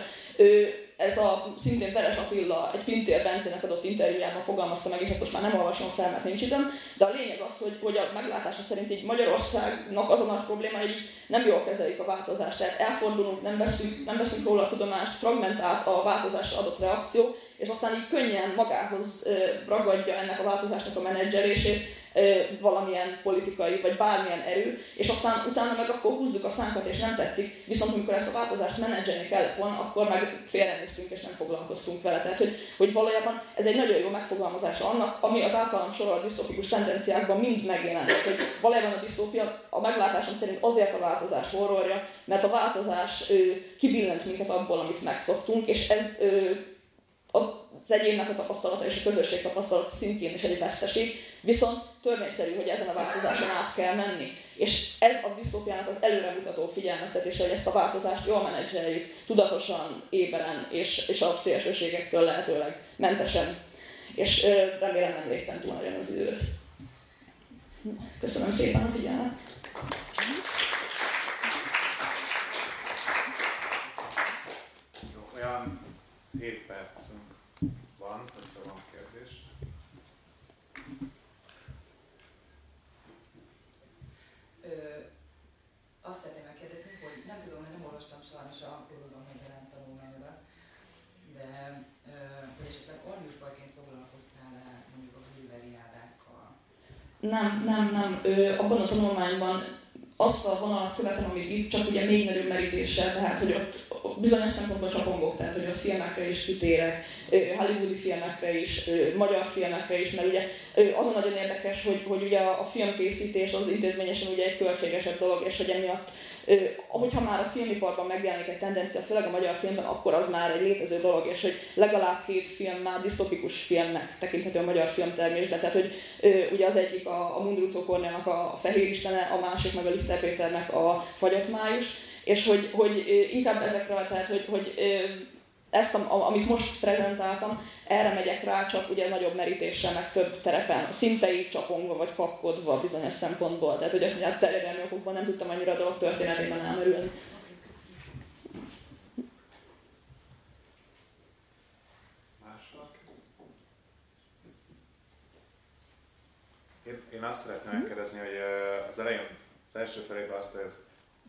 ez a szintén Veres Attila egy Pintér Bencének adott interjújában fogalmazta meg, és ezt most már nem olvasom fel, mert nincs időm, de a lényeg az, hogy, hogy a meglátása szerint így Magyarországnak az a nagy probléma, hogy nem jól kezeljük a változást, tehát elfordulunk, nem veszünk, nem veszünk róla a tudomást, fragmentált a változásra adott reakció, és aztán így könnyen magához ragadja ennek a változásnak a menedzselését, valamilyen politikai vagy bármilyen erő, és aztán utána meg akkor húzzuk a szánkat és nem tetszik, viszont amikor ezt a változást menedzselni kellett volna, akkor meg félrenéztünk és nem foglalkoztunk vele. Tehát, hogy, hogy valójában ez egy nagyon jó megfogalmazás annak, ami az általam sorol disztópikus tendenciákban mind megjelenik, hogy valójában a disztópia a meglátásom szerint azért a változás horrorja, mert a változás ő, kibillent minket abból, amit megszoktunk, és ez ő, az egyénnek a tapasztalata és a közösség tapasztalata szintjén is egy veszteség, viszont törvényszerű, hogy ezen a változáson át kell menni. És ez a disztópiának az előremutató figyelmeztetése, hogy ezt a változást jól menedzseljük, tudatosan, éberen és, és a szélsőségektől lehetőleg mentesen. És remélem nem léptem túl nagyon az időt. Köszönöm szépen a figyelmet! Olyan 7 percünk van, hogyha van kérdés. Ö, azt szeretném megkérdezni, hogy nem tudom, mert nem olvastam sajnos a irodalom megjelent tanulmányodat, de ö, hogy esetleg alműfajként foglalkoztál-e mondjuk a bűveriádákkal? Nem, nem, nem. Ö, abban a tanulmányban azt a vonalat követem, amit itt, csak ugye még nagyobb merítéssel, tehát hogy ott bizonyos szempontból csapongok, tehát hogy a filmekre is kitérek, hollywoodi filmekre is, magyar filmekre is, mert ugye az a nagyon érdekes, hogy, hogy ugye a filmkészítés az intézményesen ugye egy költségesebb dolog, és hogy emiatt hogyha már a filmiparban megjelenik egy tendencia, főleg a magyar filmben, akkor az már egy létező dolog, és hogy legalább két film már disztopikus filmnek tekinthető a magyar filmtermésben. Tehát, hogy ugye az egyik a, a Mundrucó Kornénak a Fehér Istene, a másik meg a Lichter Péternek a Fagyott Május, és hogy, hogy inkább ezekre, tehát hogy, hogy ezt, amit most prezentáltam, erre megyek rá, csak ugye nagyobb merítéssel, meg több terepen, szintei csapongva vagy kakkodva bizonyos szempontból. Tehát, hogy a telegrami okokban nem tudtam annyira a dolog történetében elmerülni. Én, én azt szeretném megkérdezni, hogy az elején, az első felében azt a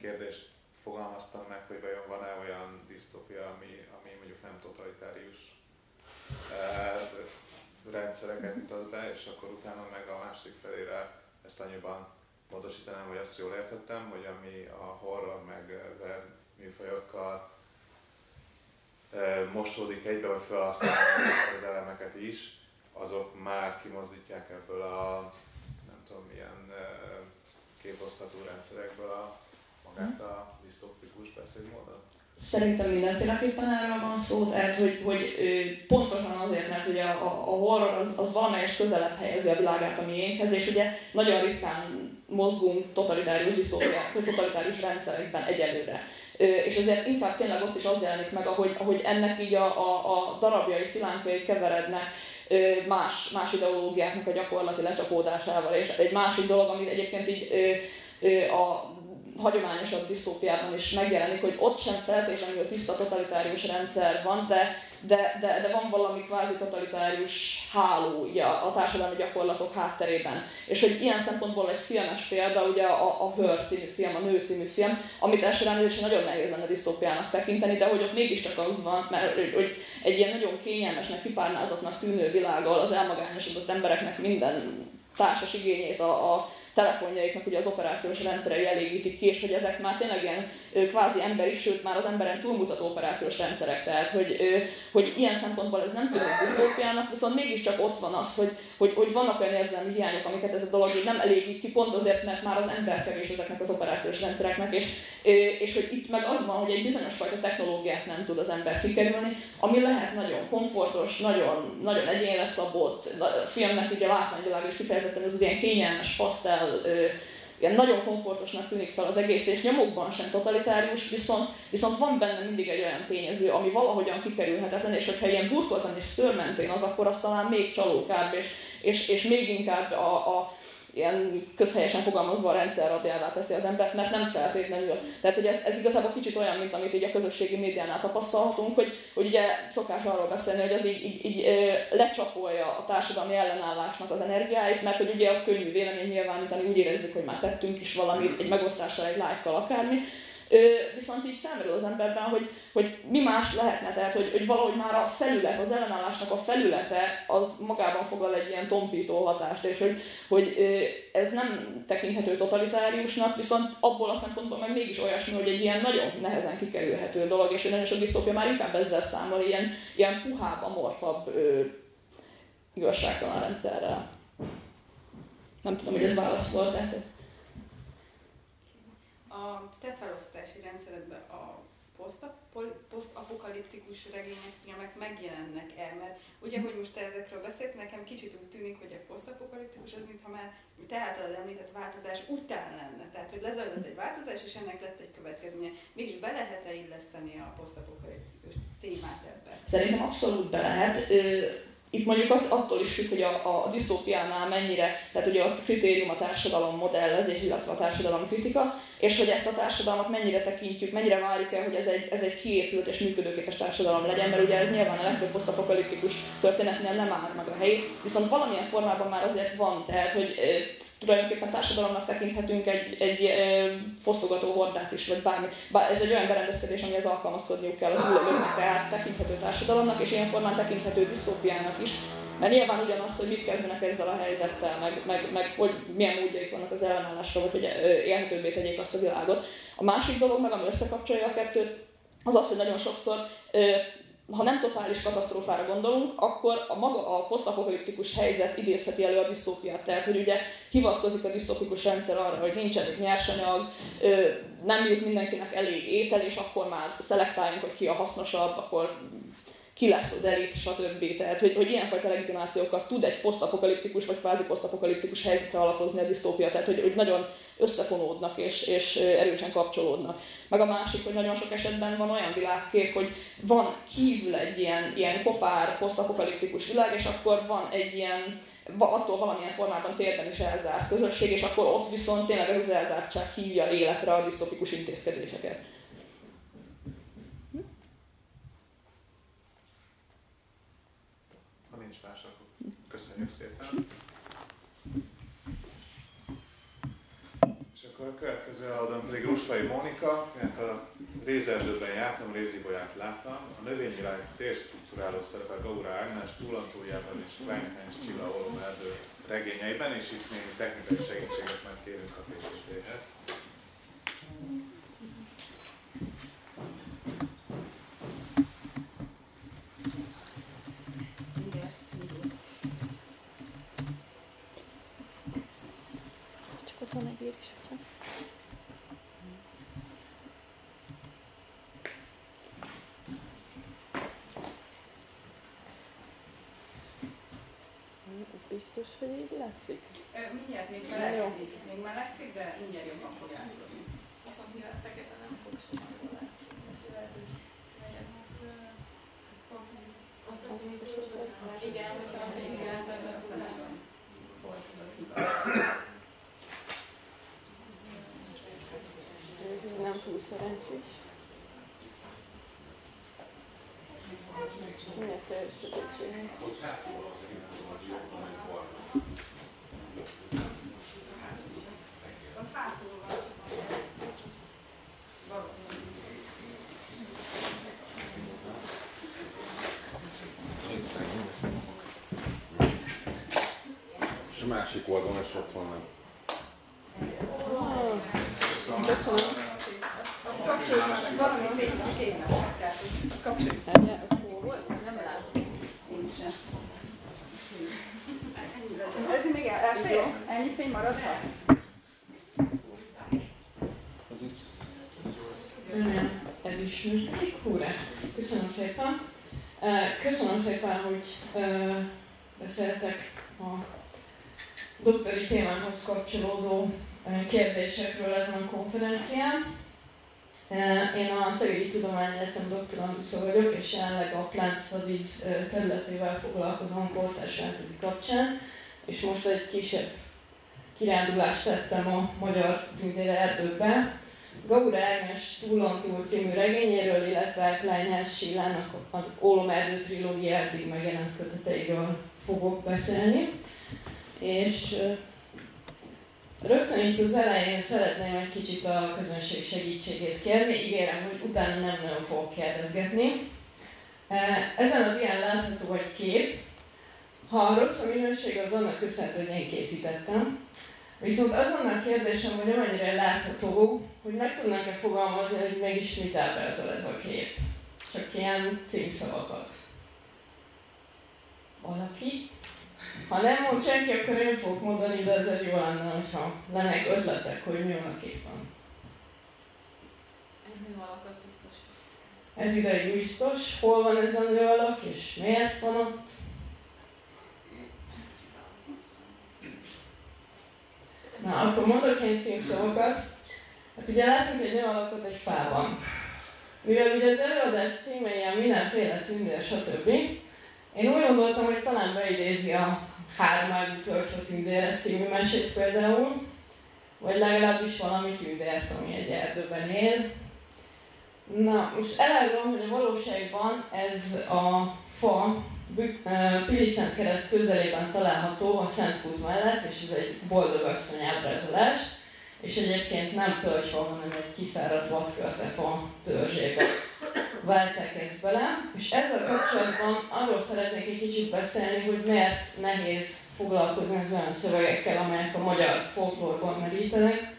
kérdést fogalmaztam meg, hogy vajon van-e olyan disztópia, ami, ami mondjuk nem totalitárius e, rendszereket mutat be, és akkor utána meg a másik felére ezt annyiban módosítanám, hogy azt jól értettem, hogy ami a horror meg ver műfajokkal e, mosódik egybe, vagy felhasználni az elemeket is, azok már kimozdítják ebből a nem tudom milyen e, képosztató rendszerekből a magát a disztopikus beszédmódot? Szerintem mindenféleképpen erről van szó, tehát hogy, hogy pontosan azért, mert ugye a, a horror az, az valamelyes közelebb helyezi a világát a miénkhez, és ugye nagyon ritkán mozgunk totalitárius disztópiák, totalitárius rendszerekben egyelőre. És azért inkább tényleg ott is az jelenik meg, ahogy, ahogy ennek így a, a, a darabjai, szilánkjai keverednek más, más ideológiáknak a gyakorlati lecsapódásával. És egy másik dolog, amit egyébként így a hagyományosabb disztópiában is megjelenik, hogy ott sem feltétlenül tiszta totalitárius rendszer van, de, de, de, de van valami kvázi totalitárius háló ugye, a társadalmi gyakorlatok hátterében. És hogy ilyen szempontból egy filmes példa, ugye a, a Hör című film, a Nő című film, amit elsőre is nagyon nehéz lenne disztópiának tekinteni, de hogy ott mégiscsak az van, mert hogy egy ilyen nagyon kényelmesnek, kipárnázottnak tűnő világgal az elmagányosodott embereknek minden társas igényét a, a telefonjaiknak ugye az operációs rendszerei elégítik ki, és hogy ezek már tényleg ilyen kvázi emberi, sőt már az emberen túlmutató operációs rendszerek. Tehát, hogy, hogy ilyen szempontból ez nem tűnik disztópiának, viszont mégiscsak ott van az, hogy, hogy, hogy vannak olyan érzelmi hiányok, amiket ez a dolog így nem elégít ki, pont azért, mert már az ember kevés ezeknek az operációs rendszereknek, és, és hogy itt meg az van, hogy egy bizonyos fajta technológiát nem tud az ember kikerülni, ami lehet nagyon komfortos, nagyon, nagyon egyénre szabott, a filmnek ugye a látványvilág is kifejezetten ez az ilyen kényelmes pasztel, ilyen nagyon komfortosnak tűnik fel az egész, és nyomokban sem totalitárius, viszont, viszont van benne mindig egy olyan tényező, ami valahogyan kikerülhetetlen, és hogyha ilyen burkoltan és szörmentén az, akkor az talán még csalókább, és, és, és még inkább a, a ilyen közhelyesen fogalmazva a rendszer rabjává teszi az embert, mert nem feltétlenül. Tehát, hogy ez, ez igazából kicsit olyan, mint amit így a közösségi médiánál tapasztalhatunk, hogy, hogy ugye szokás arról beszélni, hogy az így, így, így lecsapolja a társadalmi ellenállásnak az energiáit, mert hogy ugye ott könnyű vélemény nyilvánítani, úgy érezzük, hogy már tettünk is valamit, egy megosztással, egy lájkkal, akármi, viszont így felmerül az emberben, hogy, hogy mi más lehetne, tehát hogy, hogy valahogy már a felület, az ellenállásnak a felülete az magában foglal egy ilyen tompító hatást, és hogy, hogy ez nem tekinthető totalitáriusnak, viszont abból a szempontból meg mégis olyasmi, hogy egy ilyen nagyon nehezen kikerülhető dolog, és nagyon sok disztópia már inkább ezzel számol, ilyen, ilyen puhább, amorfabb igazságtalan rendszerrel. Nem tudom, hogy ez válasz volt. A te felosztási rendszeredben a posztapokaliptikus regények, filmek megjelennek el, mert ugye, hogy most te ezekről beszélt, nekem kicsit úgy tűnik, hogy a posztapokaliptikus az, mintha már te általad említett változás után lenne. Tehát, hogy lezajlott egy változás, és ennek lett egy következménye. Mégis be lehet-e illeszteni a posztapokaliptikus témát ebbe? Szerintem abszolút be lehet itt mondjuk az attól is függ, hogy a, a disztópiánál mennyire, tehát ugye a kritérium a társadalom modellezés, illetve a társadalom kritika, és hogy ezt a társadalmat mennyire tekintjük, mennyire várjuk el, hogy ez egy, ez egy kiépült és működőképes társadalom legyen, mert ugye ez nyilván a legtöbb posztapokaliptikus történetnél nem áll meg a helyét, viszont valamilyen formában már azért van, tehát hogy tulajdonképpen társadalomnak tekinthetünk egy, egy e, fosztogató hordát is, vagy bármi. Bár ez egy olyan berendezkedés, amihez alkalmazkodniuk kell az ülőknek, tehát tekinthető társadalomnak, és ilyen formán tekinthető disztópiának is. Mert nyilván ugyanaz, hogy mit kezdenek ezzel a helyzettel, meg, meg, meg hogy milyen módjaik vannak az ellenállásra, vagy hogy élhetőbbé tegyék azt a világot. A másik dolog, meg ami összekapcsolja a kettőt, az az, hogy nagyon sokszor ha nem totális katasztrófára gondolunk, akkor a maga a posztapokaliptikus helyzet idézheti elő a disztópiát. Tehát, hogy ugye hivatkozik a disztópikus rendszer arra, hogy nincs elég nyersanyag, nem jut mindenkinek elég étel, és akkor már szelektáljunk, hogy ki a hasznosabb, akkor ki lesz az elit, stb. Tehát, hogy, hogy ilyenfajta legitimációkat tud egy posztapokaliptikus vagy kvázi posztapokaliptikus helyzetre alapozni a disztópia, tehát hogy, hogy nagyon összefonódnak és, és erősen kapcsolódnak. Meg a másik, hogy nagyon sok esetben van olyan világkép, hogy van kívül egy ilyen, ilyen kopár, posztapokaliptikus világ, és akkor van egy ilyen, attól valamilyen formában térben is elzárt közösség, és akkor ott viszont tényleg ez az elzártság hívja életre a disztopikus intézkedéseket. Köszönjük szépen. És akkor a következő előadón pedig Rusvai Mónika, mert a rézerdőben jártam, rézibolyát láttam. A növényvilág térstruktúráló szerepe Gaura Ágnes túlantúljában és Kleinheinz Csilla Olomerdő regényeiben, és itt még technikai segítséget már kérünk a PPT-hez. Biztos, hogy így látszik? Mindjárt még melegszik, még melegszik, de mindjárt jobban fog játszani. Viszont mivel fekete nem fog sem jól látni. Lehet, hogy legyen, igen, hogyha a nem. Hol tudod hibázni. Ez így nem túl szerencsés. Mindjárt teljesítettségünk. És másik oldalon is ott van. Köszönöm. Meg, valami. Tehát azt kapcsoljuk. Nincsen. Ez még fény maradhat? Ez is. Húrá! Köszönöm szépen. Köszönöm szépen, hogy beszéltek a doktori témához kapcsolódó kérdésekről ezen a konferencián. Én a Szegedi Tudományegyetem doktorandusza vagyok, és jelenleg a Plant Studies területével foglalkozom kortárs kapcsán, és most egy kisebb kirándulást tettem a magyar tündére erdőbe. Gaura Ágnes Túlontúl című regényéről, illetve Kleinhez Sillának az Ólom erdő trilógia eddig megjelent köteteiről fogok beszélni. És Rögtön itt az elején szeretném egy kicsit a közönség segítségét kérni, ígérem, hogy utána nem nagyon fogok kérdezgetni. Ezen a dián látható egy kép. Ha rossz a minőség, az annak köszönhető, hogy én készítettem. Viszont azon a kérdésem, hogy nem annyira látható, hogy meg tudnak-e fogalmazni, hogy mégis mit ábrázol ez a kép. Csak ilyen címszavakat. Valaki? Ha nem mond senki, akkor én fogok mondani, de ez jó lenne, hogyha lennek ötletek, hogy mi van a képen. Az biztos. Ez ideig biztos. Hol van ez a nőalak, és miért van ott? Na, akkor mondok én címszavakat. Hát ugye látunk egy nőalakot egy fában. Mivel ugye az előadás címe ilyen mindenféle tündér, stb. Én úgy gondoltam, hogy talán beidézi a háromágú törzs a tündére című mesét például, vagy legalábbis valami tündért, ami egy erdőben él. Na, most elárulom, hogy a valóságban ez a fa Szent kereszt közelében található a Szent Kút mellett, és ez egy boldogasszony ábrázolás, és egyébként nem törzsfa, hanem egy kiszáradt vadkörtefa törzsébe válták ezt bele, és ezzel kapcsolatban arról szeretnék egy kicsit beszélni, hogy miért nehéz foglalkozni az olyan szövegekkel, amelyek a magyar folklórban merítenek.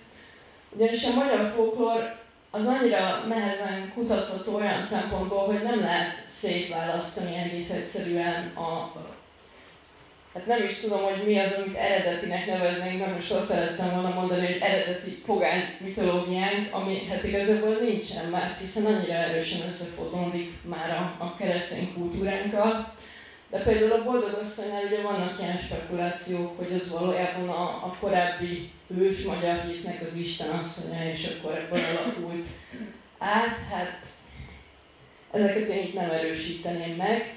Ugyanis a magyar folklór az annyira nehezen kutatható olyan szempontból, hogy nem lehet szétválasztani egész egyszerűen a hát nem is tudom, hogy mi az, amit eredetinek neveznénk, mert most azt szerettem volna mondani, hogy eredeti pogány mitológiánk, ami hát igazából nincsen már, hiszen annyira erősen összefotódik már a, a keresztény kultúránkkal. De például a boldogasszonynál ugye vannak ilyen spekulációk, hogy az valójában a, a korábbi ős magyar hitnek az Isten asszonya, és akkor ebből alakult át. Hát ezeket én itt nem erősíteném meg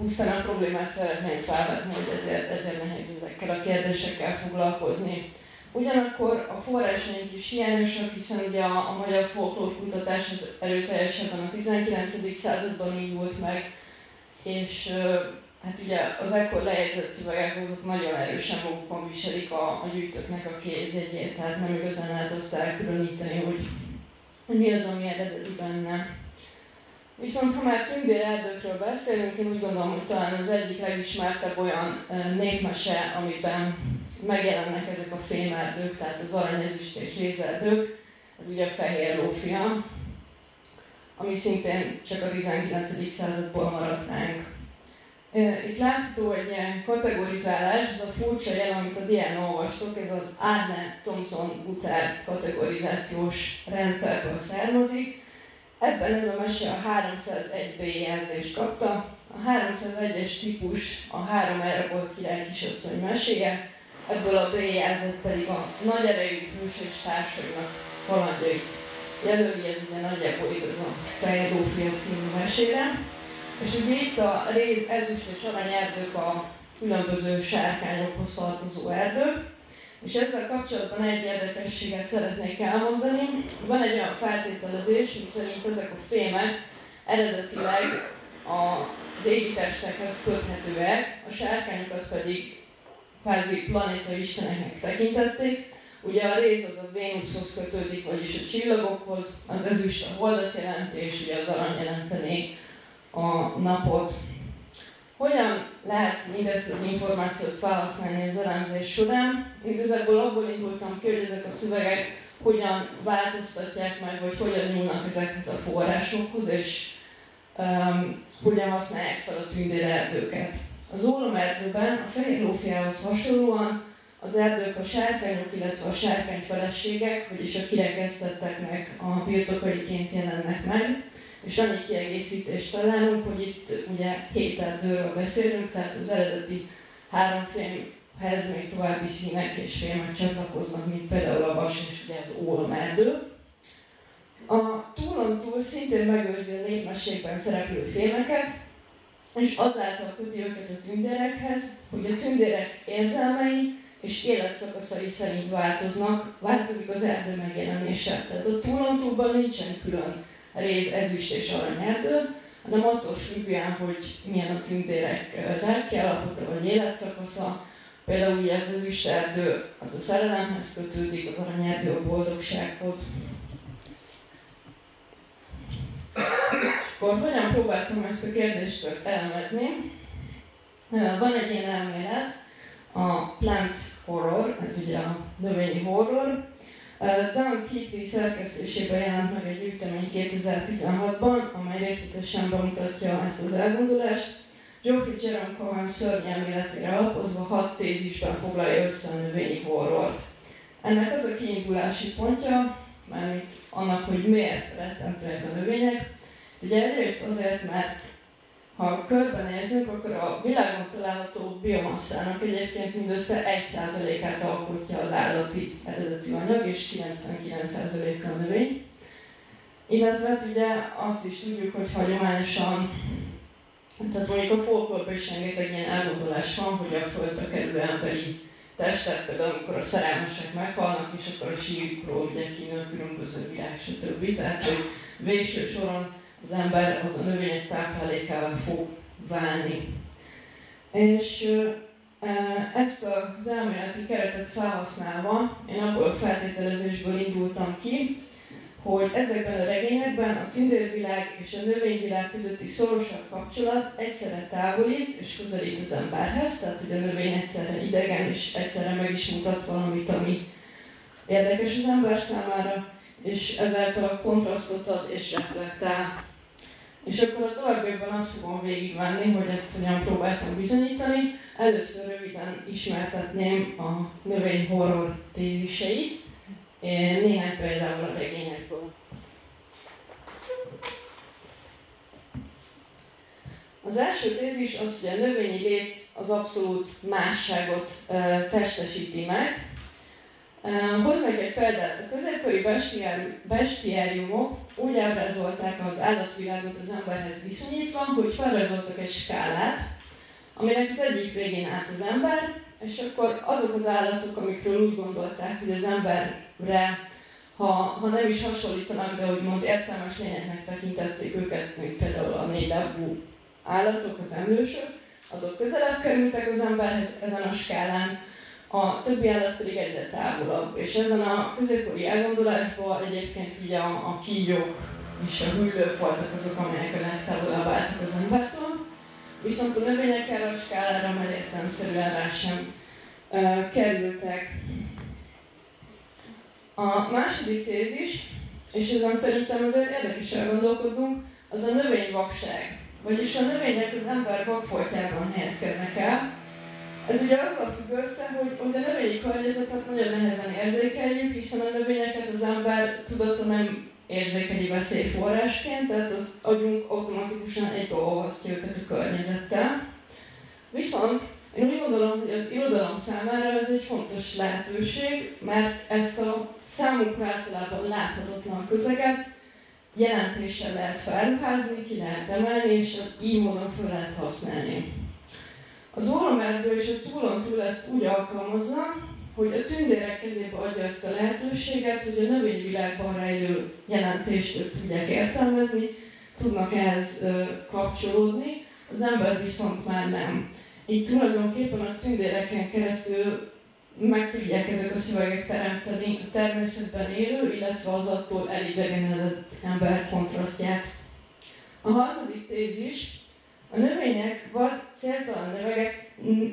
pusztán a problémát szeretném felvetni, hogy ezért, ezért nehéz ezekkel a kérdésekkel foglalkozni. Ugyanakkor a forrásaink is hiányosak, hiszen ugye a, a magyar folklór kutatás az erőteljesebben a 19. században indult meg, és hát ugye az ekkor lejegyzett szövegek azok nagyon erősen magukon viselik a, a gyűjtőknek a kézjegyét, tehát nem igazán lehet azt elkülöníteni, hogy mi az, ami eredeti benne. Viszont ha már erdőkről beszélünk, én úgy gondolom, hogy talán az egyik legismertebb olyan népmese, amiben megjelennek ezek a fémerdők, tehát az aranyezüst és rézerdők, ez ugye a fehér lófia, ami szintén csak a 19. századból maradt ránk. Itt látható egy ilyen kategorizálás, ez a furcsa jel, amit a dián olvastok, ez az Arne Thomson Guter kategorizációs rendszerből származik, Ebben ez a mese a 301B jelzést kapta. A 301-es típus a három elrabolt király kisasszony meséje, ebből a B jelzet pedig a nagy erejű hős és társainak kalandjait jelöli, ez ugye nagyjából igaz a Fehér Lófia című mesére. És ugye itt a réz, ezüst és arany erdők a különböző sárkányokhoz tartozó erdők, és ezzel kapcsolatban egy érdekességet szeretnék elmondani. Van egy olyan feltételezés, mi szerint ezek a fémek eredetileg az égitestekhez köthetőek, a sárkányokat pedig kvázi planéta isteneknek tekintették. Ugye a rész az a Vénuszhoz kötődik, vagyis a csillagokhoz, az ezüst a holdat jelenti, és ugye az arany jelenteni a napot. Hogyan lehet mindezt az információt felhasználni az elemzés során? Igazából abból indultam ki, hogy ezek a szövegek hogyan változtatják meg, vagy hogyan nyúlnak ezekhez a forrásokhoz, és um, hogyan használják fel a tündérerdőket. Az ólomerdőben a fehér lófiához hasonlóan az erdők a sárkányok, illetve a sárkány feleségek, vagyis a kirekesztetteknek a birtokaiként jelennek meg és annyi kiegészítést találunk, hogy itt ugye hét erdőről beszélünk, tehát az eredeti három fémhez még további színek és fémek csatlakoznak, mint például a vas és ugye az ólomerdő. A túlon túl szintén megőrzi a népmességben szereplő fémeket, és azáltal köti őket a tündérekhez, hogy a tündérek érzelmei és életszakaszai szerint változnak, változik az erdő megjelenése. Tehát a túlon túlban nincsen külön rész ezüst és aranyerdő, hanem attól függően, hogy milyen a tündérek lelki állapota vagy életszakasza. Például ugye ez ezüst erdő az a szerelemhez kötődik, az aranyerdő a boldogsághoz. Akkor hogyan próbáltam ezt a kérdést elemezni? Van egy ilyen elmélet, a plant horror, ez ugye a növényi horror, Dan Keatley szerkesztésében jelent meg egy gyűjtemény 2016-ban, amely részletesen bemutatja ezt az elgondolást. Geoffrey Jerome Cohen szörnyelméletére alapozva hat tézisben foglalja össze a növényi horror. Ennek az a kiindulási pontja, mármint annak, hogy miért rettentőek a növények. Ugye egyrészt azért, mert ha körbenézünk, akkor a világon található biomasszának egyébként mindössze 1%-át alkotja az állati eredetű anyag, és 99%-a a növény. Illetve hát ugye azt is tudjuk, hogy hagyományosan, tehát mondjuk a folklórban is rengeteg ilyen elgondolás van, hogy a földbe kerülő emberi testet, például amikor a szerelmesek meghalnak, és akkor a sírukról ugye kinő különböző virág, stb. Tehát, hogy végső soron az ember az a növények táplálékával fog válni. És ezt az elméleti keretet felhasználva én abból a feltételezésből indultam ki, hogy ezekben a regényekben a tündérvilág és a növényvilág közötti szorosabb kapcsolat egyszerre távolít és közelít az emberhez, tehát hogy a növény egyszerre idegen és egyszerre meg is mutat valamit, ami érdekes az ember számára, és ezáltal a kontrasztot ad és reflektál. És akkor a továbbiakban azt fogom végigvenni, hogy ezt hogyan próbáltam bizonyítani. Először röviden ismertetném a növény horror téziseit, néhány példával a regényekből. Az első tézis az, hogy a növényi lét az abszolút másságot testesíti meg, Hoznak egy példát. A középkori bestiáriumok úgy ábrázolták az állatvilágot az emberhez viszonyítva, hogy felrajzoltak egy skálát, aminek az egyik végén állt az ember, és akkor azok az állatok, amikről úgy gondolták, hogy az emberre, ha, ha nem is hasonlítanak, de úgymond értelmes lényeknek tekintették őket, mint például a négy lábú állatok, az emlősök, azok közelebb kerültek az emberhez ezen a skálán, a többi állat pedig egyre távolabb. És ezen a középkori elgondolásban egyébként ugye a, a kígyók és a hüllők voltak azok, amelyek a legtávolabb álltak az embertől. Viszont a növények erre a skálára már értelmszerűen rá sem uh, kerültek. A második tézis, és ezen szerintem azért érdekes elgondolkodnunk, az a növényvakság. Vagyis a növények az ember vakfoltjában helyezkednek el, ez ugye azzal függ össze, hogy, hogy a növényi környezetet nagyon nehezen érzékeljük, hiszen a növényeket az ember tudata nem érzékeli veszélyforrásként, tehát az agyunk automatikusan egybeolvasztja őket a környezettel. Viszont én úgy gondolom, hogy az irodalom számára ez egy fontos lehetőség, mert ezt a számunkra általában láthatatlan közeget jelentéssel lehet felruházni, ki lehet emelni, és így módon fel lehet használni. Az óromerdő és a túlon túl ezt úgy alkalmazza, hogy a tündérek kezébe adja ezt a lehetőséget, hogy a növényvilágban rejlő jelentést ők tudják értelmezni, tudnak ehhez kapcsolódni, az ember viszont már nem. Így tulajdonképpen a tündéreken keresztül meg tudják ezek a szövegek teremteni a természetben élő, illetve az attól elidegenedett ember kontrasztját. A harmadik tézis a növények vagy céltalan növegek,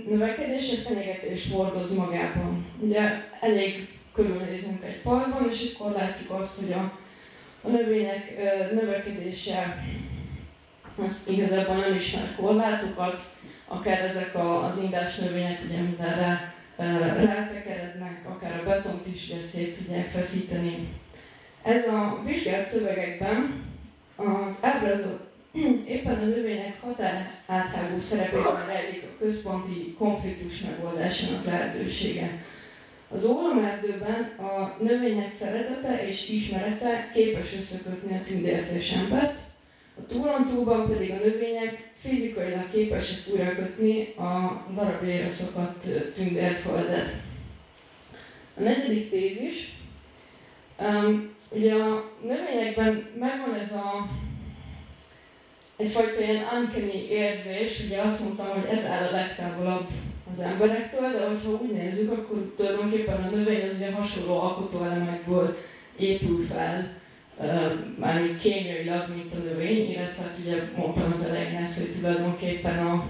növekedése fenyegetés hordoz magában. Ugye elég körülnézünk egy parkban, és akkor látjuk azt, hogy a, a növények növekedése az igazából nem ismer korlátokat, akár ezek a, az indás növények ugye mindenre rátekerednek, akár a betont is ugye szét tudják feszíteni. Ez a vizsgált szövegekben az ábrázolt Éppen az növények határáthágó szerepében rejlik a központi konfliktus megoldásának lehetősége. Az ólomerdőben a növények szeretete és ismerete képes összekötni a tündért embert, a túlontúlban pedig a növények fizikailag képesek újrakötni a darabjaira szakadt tündérföldet. A negyedik tézis, um, ugye a növényekben megvan ez a egyfajta ilyen uncanny érzés, ugye azt mondtam, hogy ez áll a legtávolabb az emberektől, de hogyha úgy nézzük, akkor tulajdonképpen a növény az ugye hasonló alkotóelemekből épül fel, mármint kémiailag, mint a növény, illetve hát ugye mondtam az elején ezt, hogy tulajdonképpen a,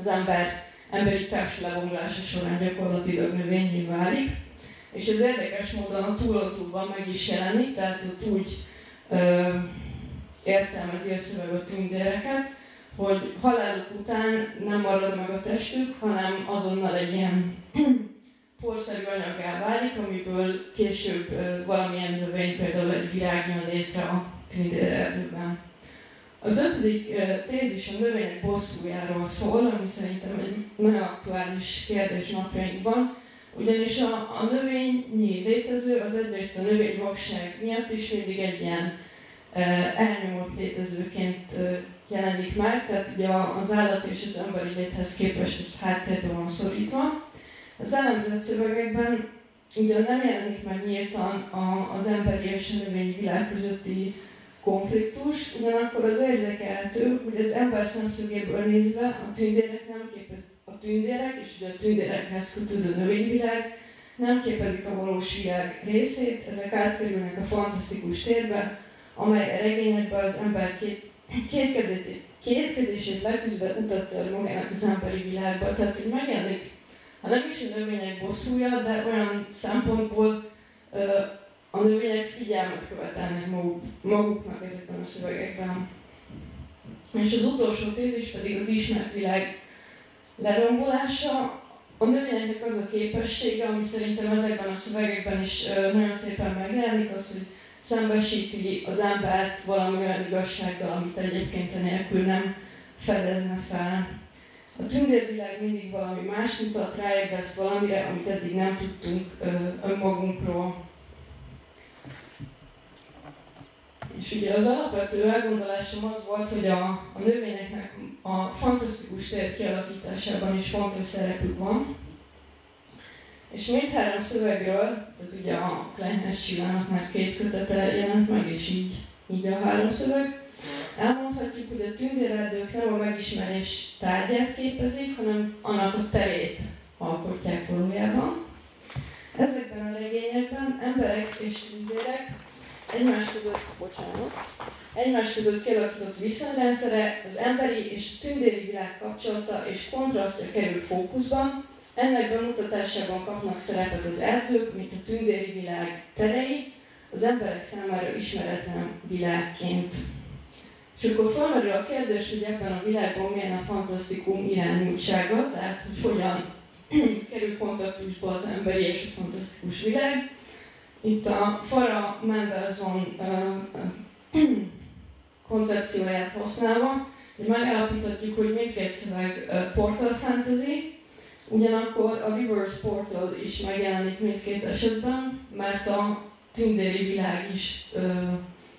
az ember emberi társadalomlása során gyakorlatilag növényé válik. És ez érdekes módon a túlotúban meg is jelenik, tehát ott úgy értelmezi a szöveg a hogy haláluk után nem marad meg a testük, hanem azonnal egy ilyen porszerű anyagá válik, amiből később valamilyen növény, például egy virág jön létre a tündérerdőben. Az ötödik tézis a növények bosszújáról szól, ami szerintem egy nagyon aktuális kérdés napjainkban, ugyanis a, a növényi létező az egyrészt a növényvakság miatt is mindig egy ilyen elnyomott létezőként jelenik meg, tehát ugye az állat és az emberi léthez képest ez háttérbe van szorítva. Az elemzett szövegekben ugye nem jelenik meg nyíltan az emberi és a növényi világ közötti konfliktus, ugyanakkor az érzékelhető, hogy az ember szemszögéből nézve a tündérek nem képez, a tündérek és ugye a tündérekhez kötődő növényvilág nem képezik a valós világ részét, ezek átkerülnek a fantasztikus térbe, amely regényekben az ember két, kétkedését, kétkedését leküzdve utat tör magának az emberi világba. Tehát, hogy megjelenik, ha nem is a növények bosszúja, de olyan szempontból a növények figyelmet követelnek maguk, maguknak ezekben a szövegekben. És az utolsó tézis pedig az ismert világ lerombolása. A növényeknek az a képessége, ami szerintem ezekben a szövegekben is nagyon szépen megjelenik, az, hogy szembesíti az embert valami olyan igazsággal, amit egyébként nélkül nem fedezne fel. A tündérvilág mindig valami más mutat, ráébreszt valamire, amit eddig nem tudtunk önmagunkról. És ugye az alapvető elgondolásom az volt, hogy a, a növényeknek a fantasztikus tér kialakításában is fontos szerepük van. És mindhárom szövegről, tehát ugye a Kleinhes Csillának már két kötete jelent meg, és így, így a három szöveg, elmondhatjuk, hogy a tündérerdők nem a megismerés tárgyát képezik, hanem annak a terét alkotják valójában. Ezekben a regényekben emberek és tündérek egymás között, bocsánat, egymás között kialakított viszonyrendszere, az emberi és tündéri világ kapcsolata és kontrasztja kerül fókuszban, ennek bemutatásában kapnak szerepet az erdők, mint a tündéri világ terei, az emberek számára ismeretlen világként. És akkor felmerül a kérdés, hogy ebben a világban milyen a fantasztikum irányultsága, tehát hogy hogyan kerül kontaktusba az emberi és a fantasztikus világ. Itt a Fara Mendelssohn koncepcióját használva, hogy megállapíthatjuk, hogy mindkét szöveg portal fantasy, ugyanakkor a reverse portal is megjelenik mindkét esetben, mert a tündéri világ is,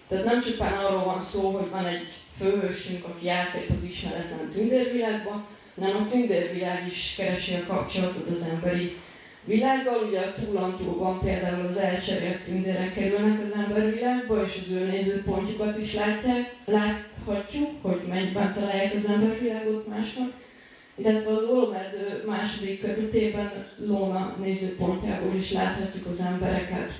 tehát nem csupán arról van szó, hogy van egy főhősünk, aki átlép az ismeretlen tündérvilágba, hanem a tündérvilág is keresi a kapcsolatot az emberi világgal. Ugye a túlantúlban például az elcserélt tündérek kerülnek az embervilágba, és az ő nézőpontjukat is látják, láthatjuk, hogy mennyiben találják az embervilágot másnak. Illetve az Olomerdő második kötetében Lóna nézőpontjából is láthatjuk az embereket.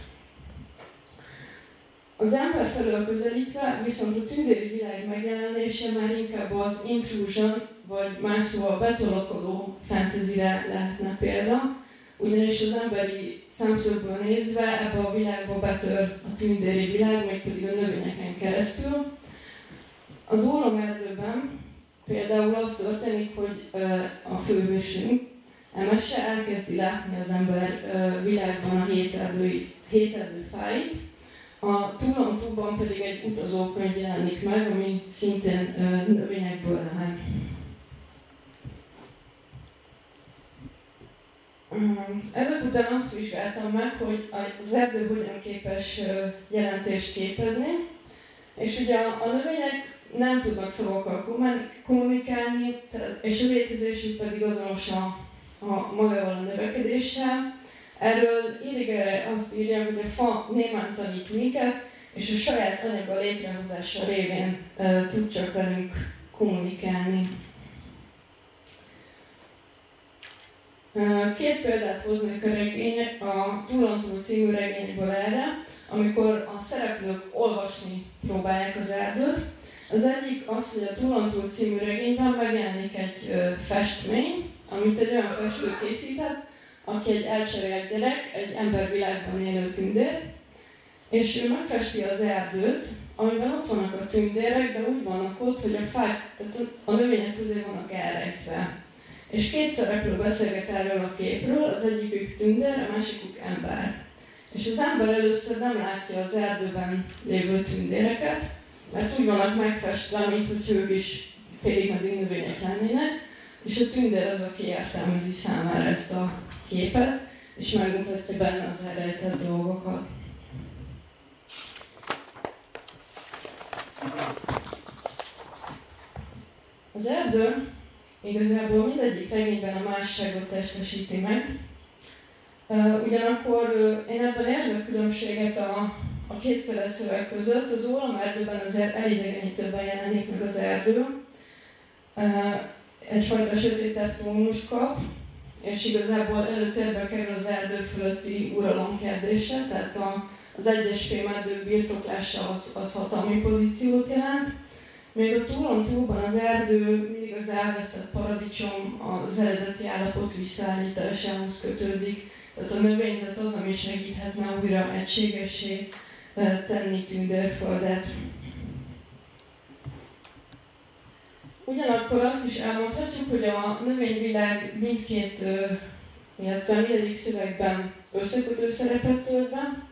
Az ember felől közelítve viszont a tündéri világ megjelenése már inkább az intrusion, vagy más szóval betolakodó fantasyre lehetne példa, ugyanis az emberi szemszögből nézve ebbe a világba betör a tündéri világ, pedig a növényeken keresztül. Az ólomerdőben például az történik, hogy a főhősünk, Emese elkezdi látni az ember világban a héterdő fáit, a túlon pedig egy utazókönyv jelenik meg, ami szintén növényekből áll. Ezek után azt vizsgáltam meg, hogy az erdő hogyan képes jelentést képezni, és ugye a növények nem tudnak szavakkal kommunikálni, és a létezésük pedig azonos a, a magával a növekedéssel. Erről Irigere azt írja, hogy a fa némán tanít minket, és a saját anyaga létrehozása révén e, tud csak velünk kommunikálni. Két példát hoznék a, regény, a Túlantúl című regényből erre, amikor a szereplők olvasni próbálják az erdőt. Az egyik az, hogy a Túlantúl című regényben megjelenik egy ö, festmény, amit egy olyan festő készített, aki egy elcserélt gyerek, egy embervilágban élő tündér, és ő megfesti az erdőt, amiben ott vannak a tündérek, de úgy vannak ott, hogy a fák, tehát a növények közé vannak elrejtve. És két szereplő beszélget erről a képről, az egyikük tündér, a másikuk ember. És az ember először nem látja az erdőben lévő tündéreket, mert úgy vannak megfestve, mint hogy ők is félig meddig lennének, és a tündér az, aki értelmezi számára ezt a képet, és megmutatja benne az elrejtett dolgokat. Az erdő igazából mindegyik regényben a másságot testesíti meg. Ugyanakkor én ebben érzek különbséget a, a kétféle szöveg között. Az erdőben azért elidegenítőben jelenik meg az erdő. Egyfajta sötétebb tónus kap, és igazából előtérbe kerül az erdő fölötti uralom kérdése, tehát a, az egyes fémerdők birtoklása az, az hatalmi pozíciót jelent, még a túlon túlban az erdő mindig az elveszett paradicsom az eredeti állapot visszaállításához kötődik, tehát a növényzet az, ami segíthetne újra egységessé tenni tündérföldet. Ugyanakkor azt is elmondhatjuk, hogy a növényvilág mindkét, illetve mindegyik szövegben összekötő szerepet tölt be,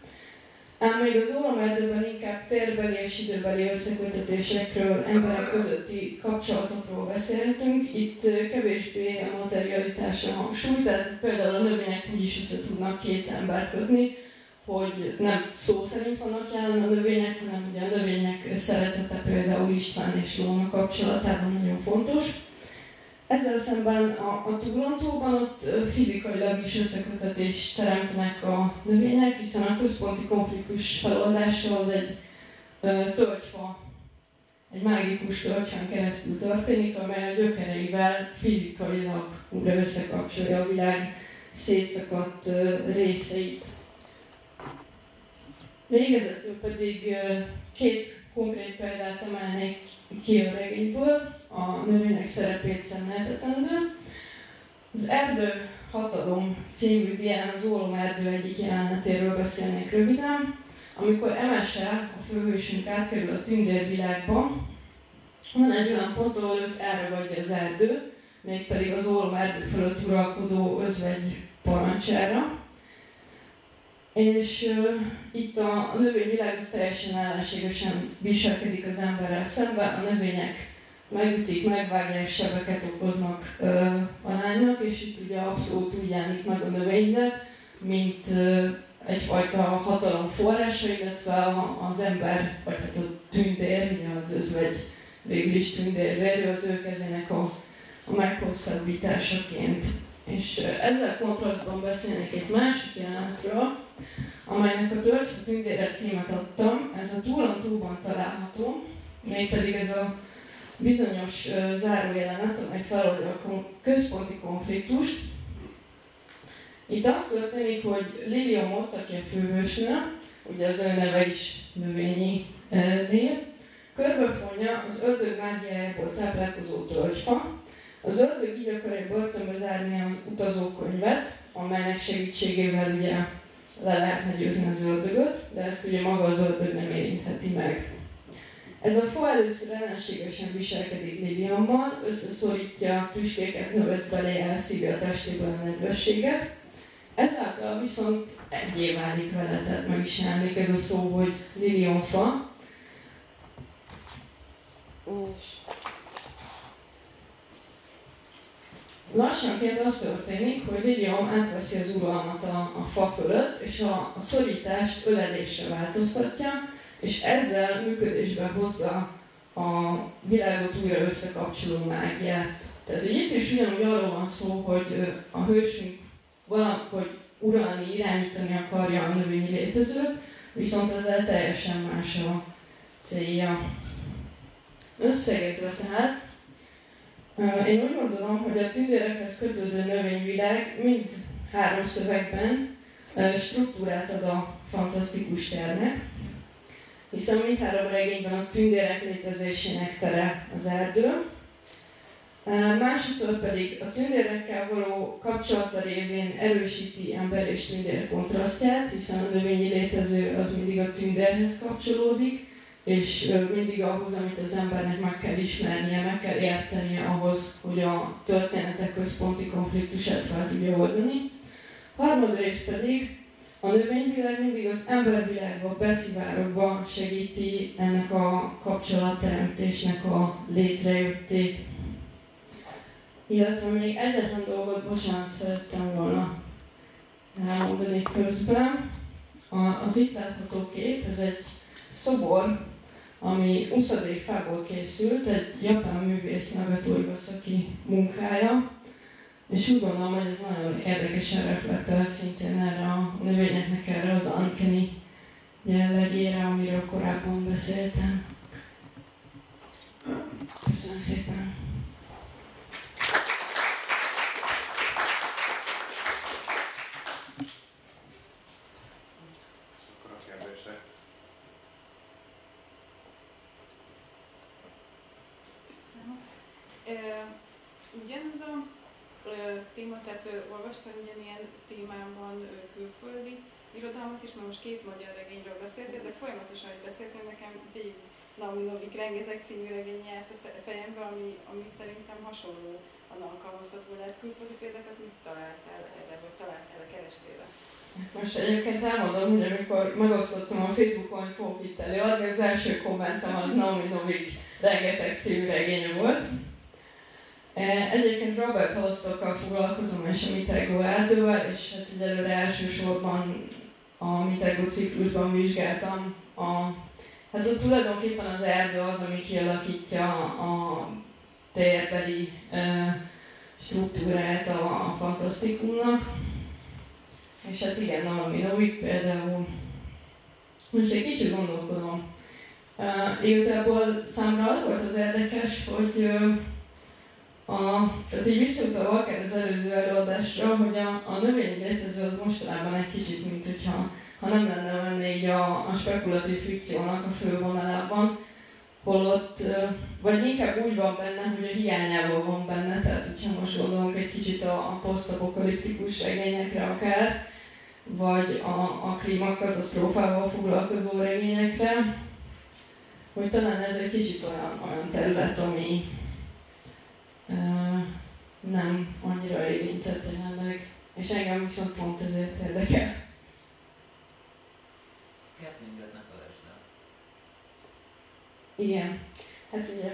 ám még az ólomerdőben inkább térbeli és időbeli összekötetésekről, emberek közötti kapcsolatokról beszélhetünk. Itt kevésbé a materialitásra hangsúly, tehát például a növények úgy is össze tudnak két embert kötni, hogy nem szó szerint vannak jelen a növények, hanem ugye a növények szeretete például István és Lóna kapcsolatában nagyon fontos. Ezzel szemben a, a túlontóban ott fizikailag is összekötetés teremtenek a növények, hiszen a központi konfliktus feloldása az egy tölgyfa, egy mágikus tölgyfán keresztül történik, amely a gyökereivel fizikailag újra összekapcsolja a világ szétszakadt részeit. Végezetül pedig két konkrét példát emelnék ki a regényből, a növények szerepét szemléltetendő. Az Erdő Hatalom című dián az Ólom erdő egyik jelenetéről beszélnék röviden, amikor Emese, a főhősünk átkerül a tündérvilágba, van egy olyan pont, ahol őt elragadja az erdő, mégpedig az Ólom erdő fölött uralkodó özvegy parancsára, és uh, itt a, növényvilág teljesen ellenségesen viselkedik az emberrel szemben, a növények megütik, megvágják, sebeket okoznak uh, a lánynak, és itt ugye abszolút úgy jelenik meg a növényzet, mint uh, egyfajta hatalom forrása, illetve a, az ember, vagy hát a tündér, ugye az özvegy végül is tündérvérő, az ő kezének a, a meghosszabbításaként. És ezzel kontrasztban beszélnék egy másik jelenetről, amelynek a Tölgy tündére címet adtam. Ez a túlon túlban található, mégpedig ez a bizonyos uh, zárójelenet, amely feloldja a központi konfliktust. Itt az történik, hogy Liliomot, aki a főhősnő, ugye az ő neve is növényi név, körbefonja az ördög mágiájából táplálkozó tölgyfa, az ördög így akarja börtönbe zárni az utazókönyvet, amelynek segítségével ugye le lehetne győzni az ördögöt, de ezt ugye maga az ördög nem érintheti meg. Ez a fa először ellenségesen viselkedik Libianban, összeszorítja tüskéket, növesz belé, elszívja a testéből a nedvességet, ezáltal viszont egyé válik vele, tehát meg is emlék ez a szó, hogy lilionfa. És lassanként az történik, hogy Lilium átveszi az uralmat a, a fa fölött, és a, a szorítást ölelésre változtatja, és ezzel működésbe hozza a világot újra összekapcsoló mágiát. Tehát hogy itt is ugyanúgy arról van szó, hogy a hősünk valahogy uralni, irányítani akarja a növényi létezőt, viszont ezzel teljesen más a célja. Összegezve tehát, én úgy gondolom, hogy a tündérekhez kötődő növényvilág mind három szövegben struktúrát ad a fantasztikus ternek, hiszen mindhárom regényben a tündérek létezésének tere az erdő. Másodszor pedig a tündérekkel való kapcsolata révén erősíti ember és tündér kontrasztját, hiszen a növényi létező az mindig a tündérhez kapcsolódik, és mindig ahhoz, amit az embernek meg kell ismernie, meg kell értenie ahhoz, hogy a történetek központi konfliktusát fel tudja oldani. Harmadrészt pedig a növényvilág mindig az embervilágba beszivárogva segíti ennek a kapcsolatteremtésnek a létrejöttét. Illetve még egyetlen dolgot, bocsánat, szerettem volna elmondani közben. Az itt látható kép, ez egy szobor, ami uszadék fából készült, egy japán művész Nagato Iwasaki munkája, és úgy gondolom, hogy ez nagyon érdekesen reflektál szintén erre a növényeknek, erre az ankeni jellegére, amiről korábban beszéltem. Köszönöm szépen! ugyanez a téma, tehát olvastam ugyanilyen témában külföldi irodalmat is, mert most két magyar regényről beszéltél, de folyamatosan, hogy beszéltél, nekem végig Naomi Novik rengeteg című regény járt a fejembe, ami, ami szerintem hasonló a alkalmazható lehet. Külföldi példákat mit találtál erre, vagy találtál-e, kerestél -e? Most egyébként elmondom, hogy amikor megosztottam a Facebookon, hogy fogok itt előadni, az első kommentem az Naomi Novik rengeteg című regény volt. E, egyébként Robert Holstockkal foglalkozom, és a Mitego erdővel, és hát egyelőre elsősorban a Mitego ciklusban vizsgáltam a Hát ott tulajdonképpen az erdő az, ami kialakítja a térbeli e, struktúrát a, a fantasztikumnak. És hát igen, valami Novik például. Most egy kicsit gondolkodom. Uh, igazából számra az volt az érdekes, hogy uh, a, tehát így visszautva akár az előző előadásra, hogy a, a növényi létező az mostanában egy kicsit, mint hogyha ha nem lenne benne így a, a spekulatív fikciónak a fővonalában, holott, vagy inkább úgy van benne, hogy a hiányában van benne, tehát hogyha most gondolunk egy kicsit a, a posztapokaliptikus regényekre akár, vagy a, a klímakatasztrófával foglalkozó regényekre, hogy talán ez egy kicsit olyan, olyan terület, ami, nem annyira érintett jelenleg, és engem viszont pont ezért érdekel. Catmindet ne felejtsd el. Igen, hát ugye,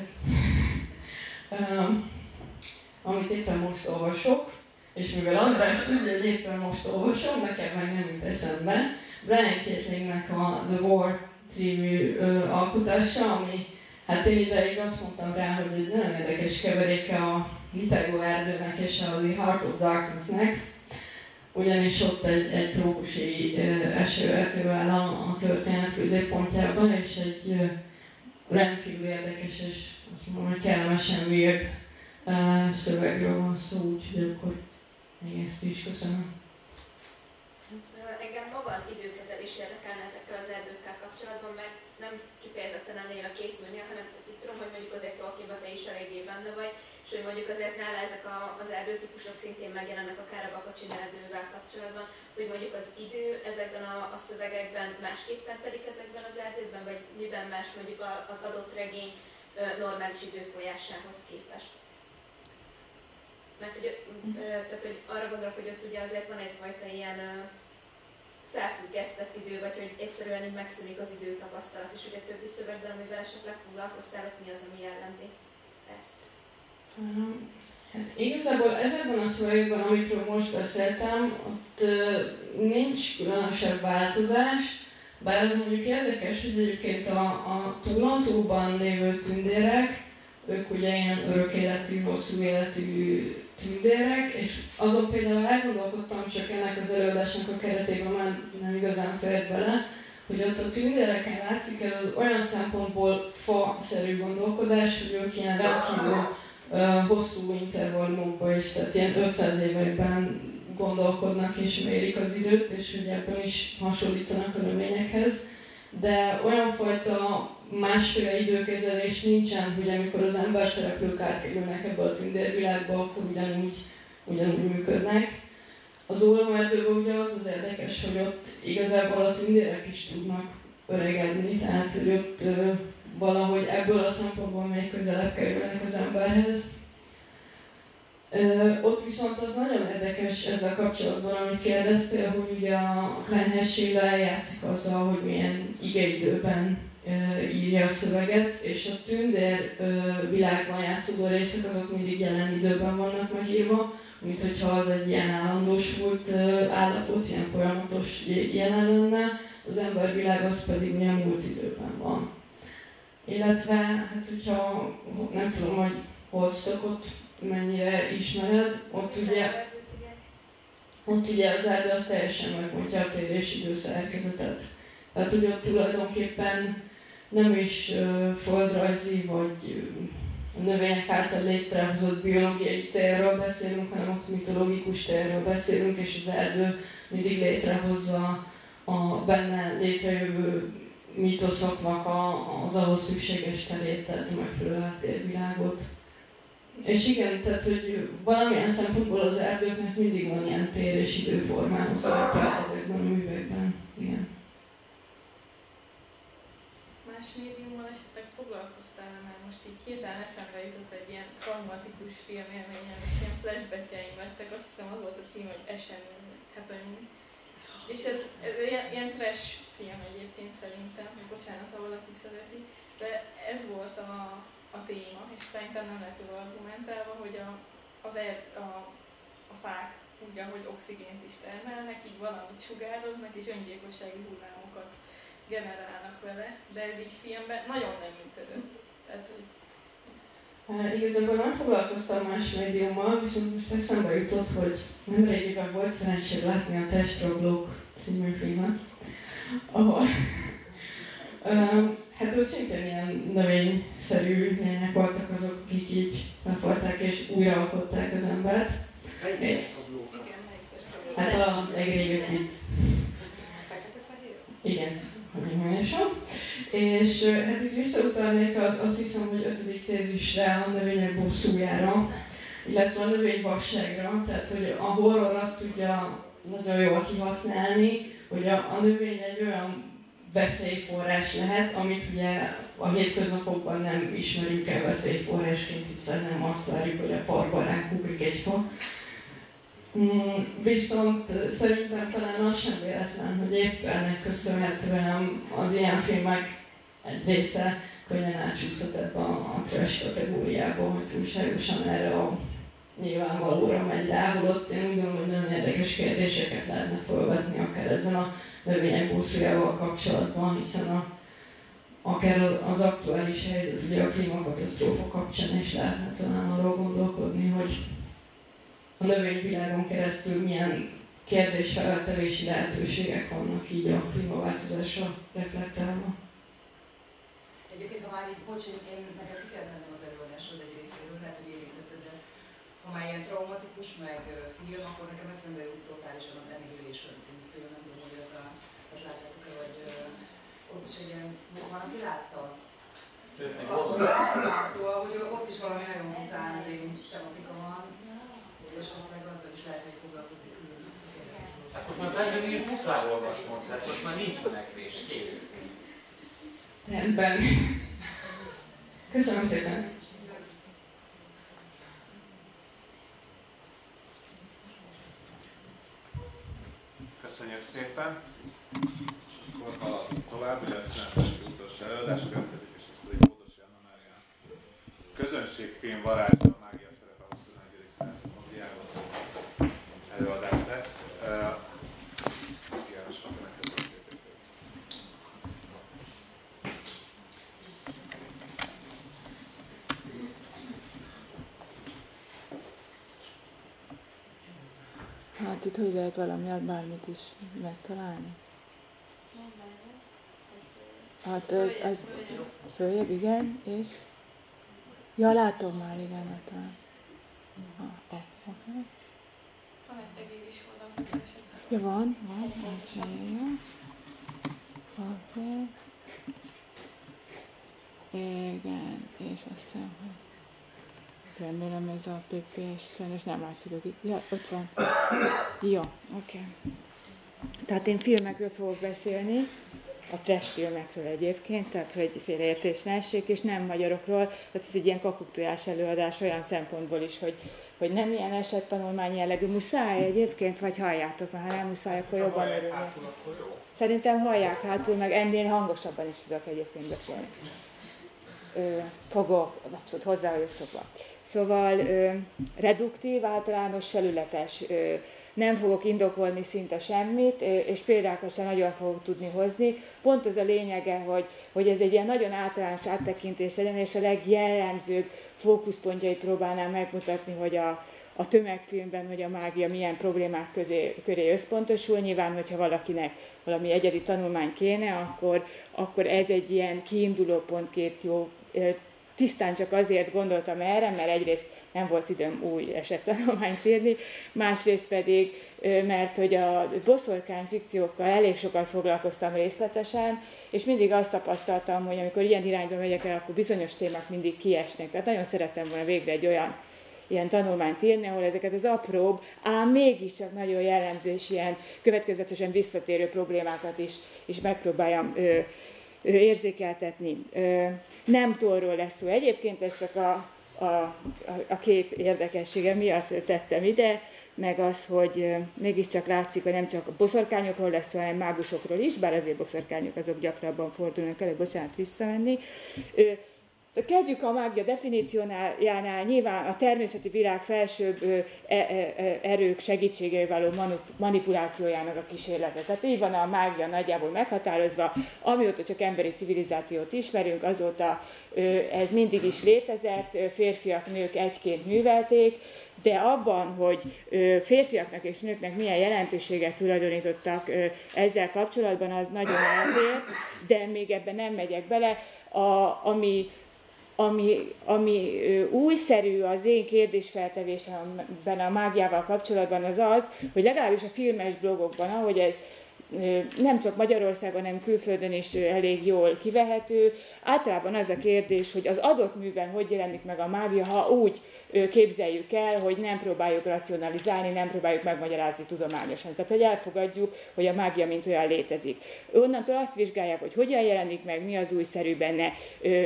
um, amit éppen most olvasok, és mivel András tudja, hogy éppen most olvasom, nekem meg nem jut eszembe, Brian Kitlingnek a The War című ö, alkotása, ami hát én ideig azt mondtam rá, hogy egy nagyon érdekes keveréke a Vitergo erdőnek és a The Heart of Darknessnek, ugyanis ott egy, egy trópusi esőerdő áll a történet középpontjában, és egy rendkívül érdekes és azt mondom, hogy kellemesen weird szövegről van szó, úgyhogy akkor még ezt is köszönöm. Engem maga az időkezelés érdekelne ezekkel az erdőkkel kapcsolatban, mert nem kifejezetten ennél a két nőnél, hanem tehát tudom, hogy mondjuk azért Tolkienben te is eléggé benne vagy, és hogy mondjuk azért nála ezek a, az erdőtípusok szintén megjelennek akár a Bakacsin erdővel kapcsolatban, hogy mondjuk az idő ezekben a, a szövegekben másképpen telik ezekben az erdőkben, vagy miben más mondjuk az adott regény normális időfolyásához képest. Mert ugye, tehát, hogy arra gondolok, hogy ott ugye azért van egyfajta ilyen felfüggesztett idő, vagy hogy egyszerűen így megszűnik az idő tapasztalat, és ugye többi szövegben, amivel esetleg foglalkoztál, ott mi az, ami jellemzi ezt? Hát igazából ezekben a szövegekben, amikről most beszéltem, ott nincs különösebb változás, bár az mondjuk érdekes, hogy egyébként a, a túlontóban lévő tündérek, ők ugye ilyen örök életű, hosszú életű tündérek, és azon például elgondolkodtam csak ennek az előadásnak a keretében, már nem igazán fért bele, hogy ott a tündéreken látszik ez az olyan szempontból fa-szerű gondolkodás, hogy ők ilyen rendkívül hosszú intervallumokban is, tehát ilyen 500 években gondolkodnak és mérik az időt, és hogy ebben is hasonlítanak a növényekhez. De olyan fajta másféle időkezelés nincsen, hogy amikor az ember szereplők átkerülnek ebbe a tündérvilágba, akkor ugyanúgy, ugyanúgy működnek. Az ólomerdőben ugye az az érdekes, hogy ott igazából a tündérek is tudnak öregedni, tehát hogy ott ö, valahogy ebből a szempontból még közelebb kerülnek az emberhez. Ö, ott viszont az nagyon érdekes ezzel kapcsolatban, amit kérdeztél, hogy ugye a Klein játszik azzal, hogy milyen igeidőben írja a szöveget, és a tündér világban játszódó részek azok mindig jelen időben vannak megírva, mint hogyha az egy ilyen állandósult állapot, ilyen folyamatos jelen lenne, az embervilág az pedig milyen múlt időben van. Illetve, hát hogyha nem tudom, hogy Holstockot mennyire ismered, ott ugye, ott ugye az az teljesen megmondja a térési időszerkezetet. Tehát, hogy ott tulajdonképpen nem is földrajzi vagy növények által létrehozott biológiai térről beszélünk, hanem ott mitológikus térről beszélünk, és az erdő mindig létrehozza a benne létrejövő mítoszoknak a, az ahhoz szükséges terét, tehát a megfelelő háttérvilágot. és igen, tehát hogy valamilyen szempontból az erdőknek mindig van ilyen tér és időformáló szerepe ezekben a művekben. Igen. Más médiummal esetleg foglalkoztál mert most így hirtelen eszembe jutott egy ilyen traumatikus filmélményem, és ilyen flashbackjeim lettek, azt hiszem az volt a cím, hogy esemény, happening. És ez, ez ilyen, ilyen trash film egyébként szerintem, bocsánat, ha valaki szereti, de ez volt a, a téma, és szerintem nem lett jól argumentálva, hogy a, az erd, a, a fák úgy, ahogy oxigént is termelnek, így valamit sugároznak, és öngyilkossági hullámokat generálnak vele, de ez így filmben nagyon nem működött. Tehát, hogy Uh, igazából nem foglalkoztam más médiummal, viszont most eszembe jutott, hogy nem régiben volt szerencsém látni a Testrablók című filmet, ahol Hát ott szintén ilyen növényszerű lények voltak azok, akik így megfalták és újraalkották az embert. Hát a legrégebb itt. Igen, hagyományosan. És hát itt visszautalnék azt hiszem, hogy ötödik tézisre a növények bosszújára, illetve a növényvasságra, tehát hogy a horror azt tudja nagyon jól kihasználni, hogy a, a növény egy olyan veszélyforrás lehet, amit ugye a hétköznapokban nem ismerünk el veszélyforrásként, hiszen nem azt várjuk, hogy a parkban ránk ugrik egy fa. Mm, viszont szerintem talán az sem véletlen, hogy épp ennek köszönhetően az ilyen filmek egy része könnyen átsúszott ebbe a, trash kategóriába, hogy túlságosan erre a nyilvánvalóra megy rá, holott én úgy gondolom, hogy nagyon érdekes kérdéseket lehetne felvetni akár ezen a növények buszjával kapcsolatban, hiszen a, akár az aktuális helyzet, ugye a klímakatasztrófa kapcsán is lehetne talán arról gondolkodni, hogy a növényvilágon keresztül milyen kérdésfeltevési lehetőségek vannak így a klímaváltozásra reflektálva. Egyébként, ha már így, bocs, én nekem ki kell mennem az előadásod egy részéről, lehet, hogy érintetted, de ha már ilyen traumatikus, meg film, akkor nekem eszembe jut totálisan az Annihilation című film, nem tudom, hogy ez a, ezt láttátok-e, vagy ott is egy ilyen, van, aki látta? Meg Szóval, hogy ott is valami nagyon után tematika van, és esetleg azzal is lehet, hogy foglalkozik. Hát most már benne muszáj olvasnod, tehát most már nincs menekvés, kész. Rendben. Köszönöm szépen. Köszönjük szépen. Akkor haladunk tovább, ugye a szünetesti utolsó előadás következik, és ez pedig Bódos Janna Mária. Közönségfilm varázsa a mágia szerepe a 21. század című előadás lesz. Uh, János, akkor megkezdjük. Hát itt hogy lehet valami bármit is megtalálni? Hát ez, ez följebb, igen, és... Ja, látom már, igen, látom. Ah, ah, okay. van egy egér is esetleg. Ja, van, van, ez jó. Oké. Igen, és azt hiszem, hogy remélem ez a PP-s, sajnos nem látszik, hogy. Ja, ott van. Jó, oké. Okay. Tehát én filmekről fogok beszélni, a trash filmekről egyébként, tehát hogy félreértés ne essék, és nem magyarokról, tehát ez egy ilyen kakuktojás előadás olyan szempontból is, hogy, hogy nem ilyen esettanulmány jellegű, muszáj egyébként, vagy halljátok, mert ha nem muszáj, akkor jobban örülnek. Szerintem hallják hátul, meg ennél hangosabban is tudok egyébként beszélni. Ö, fogok, abszolút hozzá vagyok szokva. Szóval ö, reduktív, általános, felületes, ö, nem fogok indokolni szinte semmit, és példákat sem nagyon fogok tudni hozni. Pont az a lényege, hogy, hogy ez egy ilyen nagyon általános áttekintés legyen, és a legjellemzőbb fókuszpontjait próbálnám megmutatni, hogy a, a tömegfilmben, hogy a mágia milyen problémák közé, köré összpontosul. Nyilván, hogyha valakinek valami egyedi tanulmány kéne, akkor, akkor ez egy ilyen kiinduló pontként jó. Tisztán csak azért gondoltam erre, mert egyrészt nem volt időm új esettanulmányt írni, másrészt pedig, mert hogy a boszorkány fikciókkal elég sokat foglalkoztam részletesen, és mindig azt tapasztaltam, hogy amikor ilyen irányba megyek el, akkor bizonyos témák mindig kiesnek. Tehát nagyon szerettem volna végre egy olyan ilyen tanulmányt írni, ahol ezeket az apróbb, ám mégiscsak nagyon jellemző és ilyen következetesen visszatérő problémákat is, is megpróbáljam ö, érzékeltetni. Nem torról lesz szó egyébként, ez csak a, a, a, kép érdekessége miatt tettem ide, meg az, hogy mégiscsak látszik, hogy nem csak boszorkányokról lesz hanem mágusokról is, bár azért boszorkányok azok gyakrabban fordulnak elő, bocsánat, visszamenni. Kezdjük a mágia definíciójánál, nyilván a természeti világ felsőbb e, e, e, erők segítségével való manipulációjának a kísérlete. Tehát így van a mágia nagyjából meghatározva, amióta csak emberi civilizációt ismerünk, azóta ez mindig is létezett, férfiak, nők egyként művelték, de abban, hogy férfiaknak és nőknek milyen jelentőséget tulajdonítottak ezzel kapcsolatban, az nagyon eltér, de még ebben nem megyek bele. A, ami ami, ami újszerű az én kérdésfeltevésemben a mágiával kapcsolatban az az, hogy legalábbis a filmes blogokban, ahogy ez nem csak Magyarországon, hanem külföldön is elég jól kivehető. Általában az a kérdés, hogy az adott műben hogy jelenik meg a mágia, ha úgy képzeljük el, hogy nem próbáljuk racionalizálni, nem próbáljuk megmagyarázni tudományosan. Tehát, hogy elfogadjuk, hogy a mágia mint olyan létezik. Onnantól azt vizsgálják, hogy hogyan jelenik meg, mi az újszerű benne,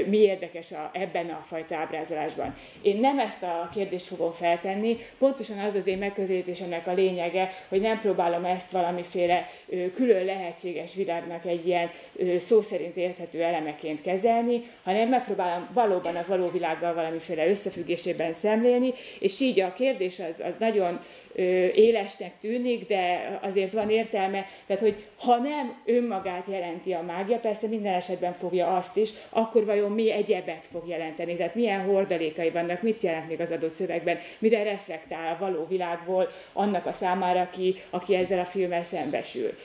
mi érdekes a, ebben a fajta ábrázolásban. Én nem ezt a kérdést fogom feltenni, pontosan az az én megközelítésemnek a lényege, hogy nem próbálom ezt valamiféle külön lehetséges világnak egy ilyen szó szerint érthető elemeként kezelni, hanem megpróbálom valóban a való világgal valamiféle összefüggésében szemlélni, és így a kérdés az, az nagyon ö, élesnek tűnik, de azért van értelme, tehát hogy ha nem önmagát jelenti a mágia, persze minden esetben fogja azt is, akkor vajon mi egyebet fog jelenteni, tehát milyen hordalékai vannak, mit jelent még az adott szövegben, mire reflektál a való világból annak a számára, aki, aki ezzel a filmmel szembesül.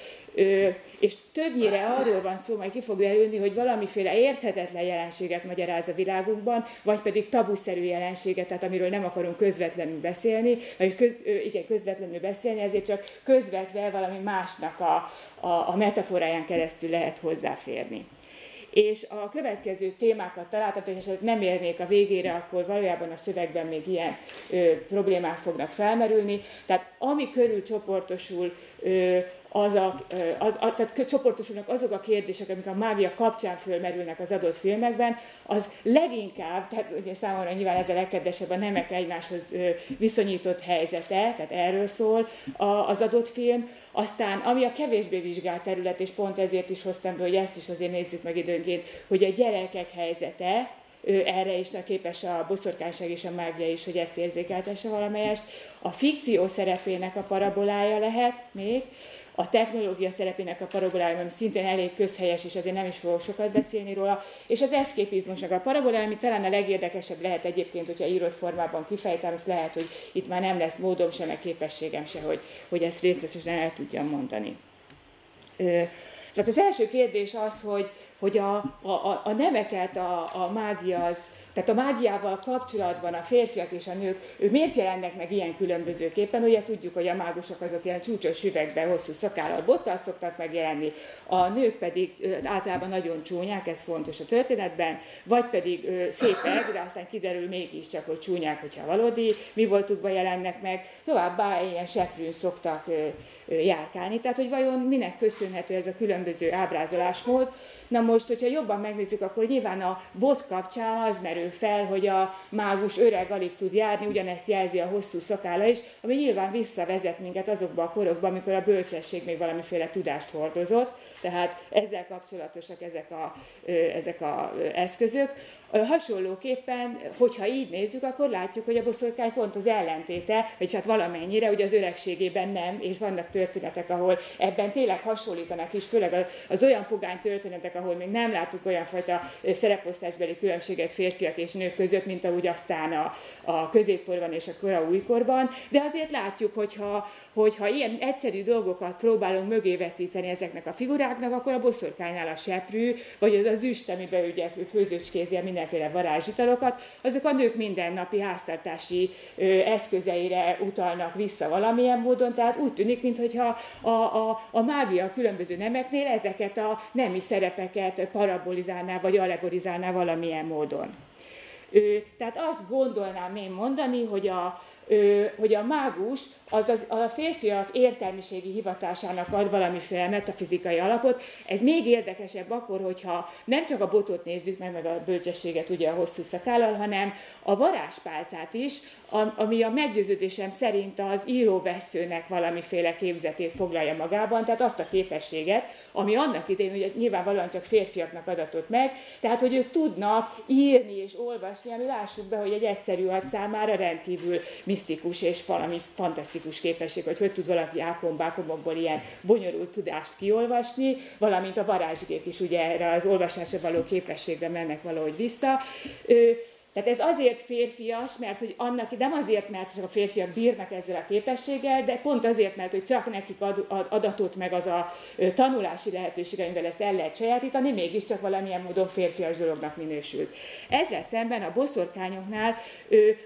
És többnyire arról van szó, majd ki fog derülni, hogy valamiféle érthetetlen jelenséget magyaráz a világunkban, vagy pedig tabuszerű jelenséget, tehát amiről nem akarunk közvetlenül beszélni, vagy köz, igen, közvetlenül beszélni, ezért csak közvetve valami másnak a, a, a metaforáján keresztül lehet hozzáférni és a következő témákat találtatok, és nem érnék a végére, akkor valójában a szövegben még ilyen ö, problémák fognak felmerülni. Tehát ami körül csoportosul ö, az a, az, a, tehát csoportosulnak azok a kérdések, amik a mágia kapcsán fölmerülnek az adott filmekben, az leginkább, tehát ugye számomra nyilván ez a legkedvesebb a nemek egymáshoz viszonyított helyzete, tehát erről szól az adott film, aztán, ami a kevésbé vizsgált terület, és pont ezért is hoztam be, hogy ezt is azért nézzük meg időnként, hogy a gyerekek helyzete, erre is képes a boszorkányság és a mágia is, hogy ezt érzékeltesse valamelyest. A fikció szerepének a parabolája lehet még, a technológia szerepének a parabolája, ami szintén elég közhelyes, és azért nem is fogok sokat beszélni róla, és az eszképizmusnak a parabolája, ami talán a legérdekesebb lehet egyébként, hogyha írott formában kifejtem, az lehet, hogy itt már nem lesz módom sem, meg képességem se, hogy, hogy ezt részletesen el tudjam mondani. Tehát az első kérdés az, hogy, hogy a, a, a nemeket a, a mágia az tehát a mágiával kapcsolatban a férfiak és a nők, ő miért jelennek meg ilyen különbözőképpen? Ugye tudjuk, hogy a mágusok azok ilyen csúcsos üvegben, hosszú szakállal, bottal szoktak megjelenni, a nők pedig általában nagyon csúnyák, ez fontos a történetben, vagy pedig szépek, de aztán kiderül mégiscsak, hogy csúnyák, hogyha valódi mi voltukban jelennek meg. Továbbá ilyen seprűn szoktak járkálni. Tehát, hogy vajon minek köszönhető ez a különböző ábrázolásmód. Na most, hogyha jobban megnézzük, akkor nyilván a bot kapcsán az merül fel, hogy a mágus öreg alig tud járni, ugyanezt jelzi a hosszú szakála is, ami nyilván visszavezet minket azokba a korokba, amikor a bölcsesség még valamiféle tudást hordozott, tehát ezzel kapcsolatosak ezek a, ezek a eszközök. Hasonlóképpen, hogyha így nézzük, akkor látjuk, hogy a boszorkány pont az ellentéte, vagy hát valamennyire, hogy az öregségében nem, és vannak történetek, ahol ebben tényleg hasonlítanak is, főleg az olyan pogány történetek, ahol még nem láttuk olyan fajta szereposztásbeli különbséget férfiak és nők között, mint ahogy aztán a, a középkorban és a kora újkorban, de azért látjuk, hogyha, hogyha ilyen egyszerű dolgokat próbálunk mögé vetíteni ezeknek a figuráknak, akkor a boszorkánynál a seprű, vagy az az üst, amiben ugye főzőcskézi a mindenféle varázsitalokat, azok a nők mindennapi háztartási ö, eszközeire utalnak vissza valamilyen módon, tehát úgy tűnik, mintha a, a, a mágia a különböző nemeknél ezeket a nemi szerepeket parabolizálná, vagy allegorizálná valamilyen módon. Tehát azt gondolnám én mondani, hogy a, hogy a mágus az, az a férfiak értelmiségi hivatásának ad valamiféle metafizikai alapot. Ez még érdekesebb akkor, hogyha nem csak a botot nézzük meg, meg a bölcsességet ugye a hosszú szakállal, hanem a varázspálcát is, ami a meggyőződésem szerint az íróveszőnek valamiféle képzetét foglalja magában, tehát azt a képességet, ami annak idején ugye nyilvánvalóan csak férfiaknak adatott meg, tehát hogy ők tudnak írni és olvasni, ami lássuk be, hogy egy egyszerű agy számára rendkívül misztikus és valami fantasztikus képesség, hogy hogy tud valaki ákombákomokból ilyen bonyolult tudást kiolvasni, valamint a varázsigék is ugye erre az olvasásra való képességre mennek valahogy vissza. Tehát ez azért férfias, mert hogy annak nem azért, mert csak a férfiak bírnak ezzel a képességgel, de pont azért, mert hogy csak nekik ad, ad, adatot meg az a tanulási lehetőség, amivel ezt el lehet sajátítani, mégiscsak valamilyen módon férfias dolognak minősült. Ezzel szemben a boszorkányoknál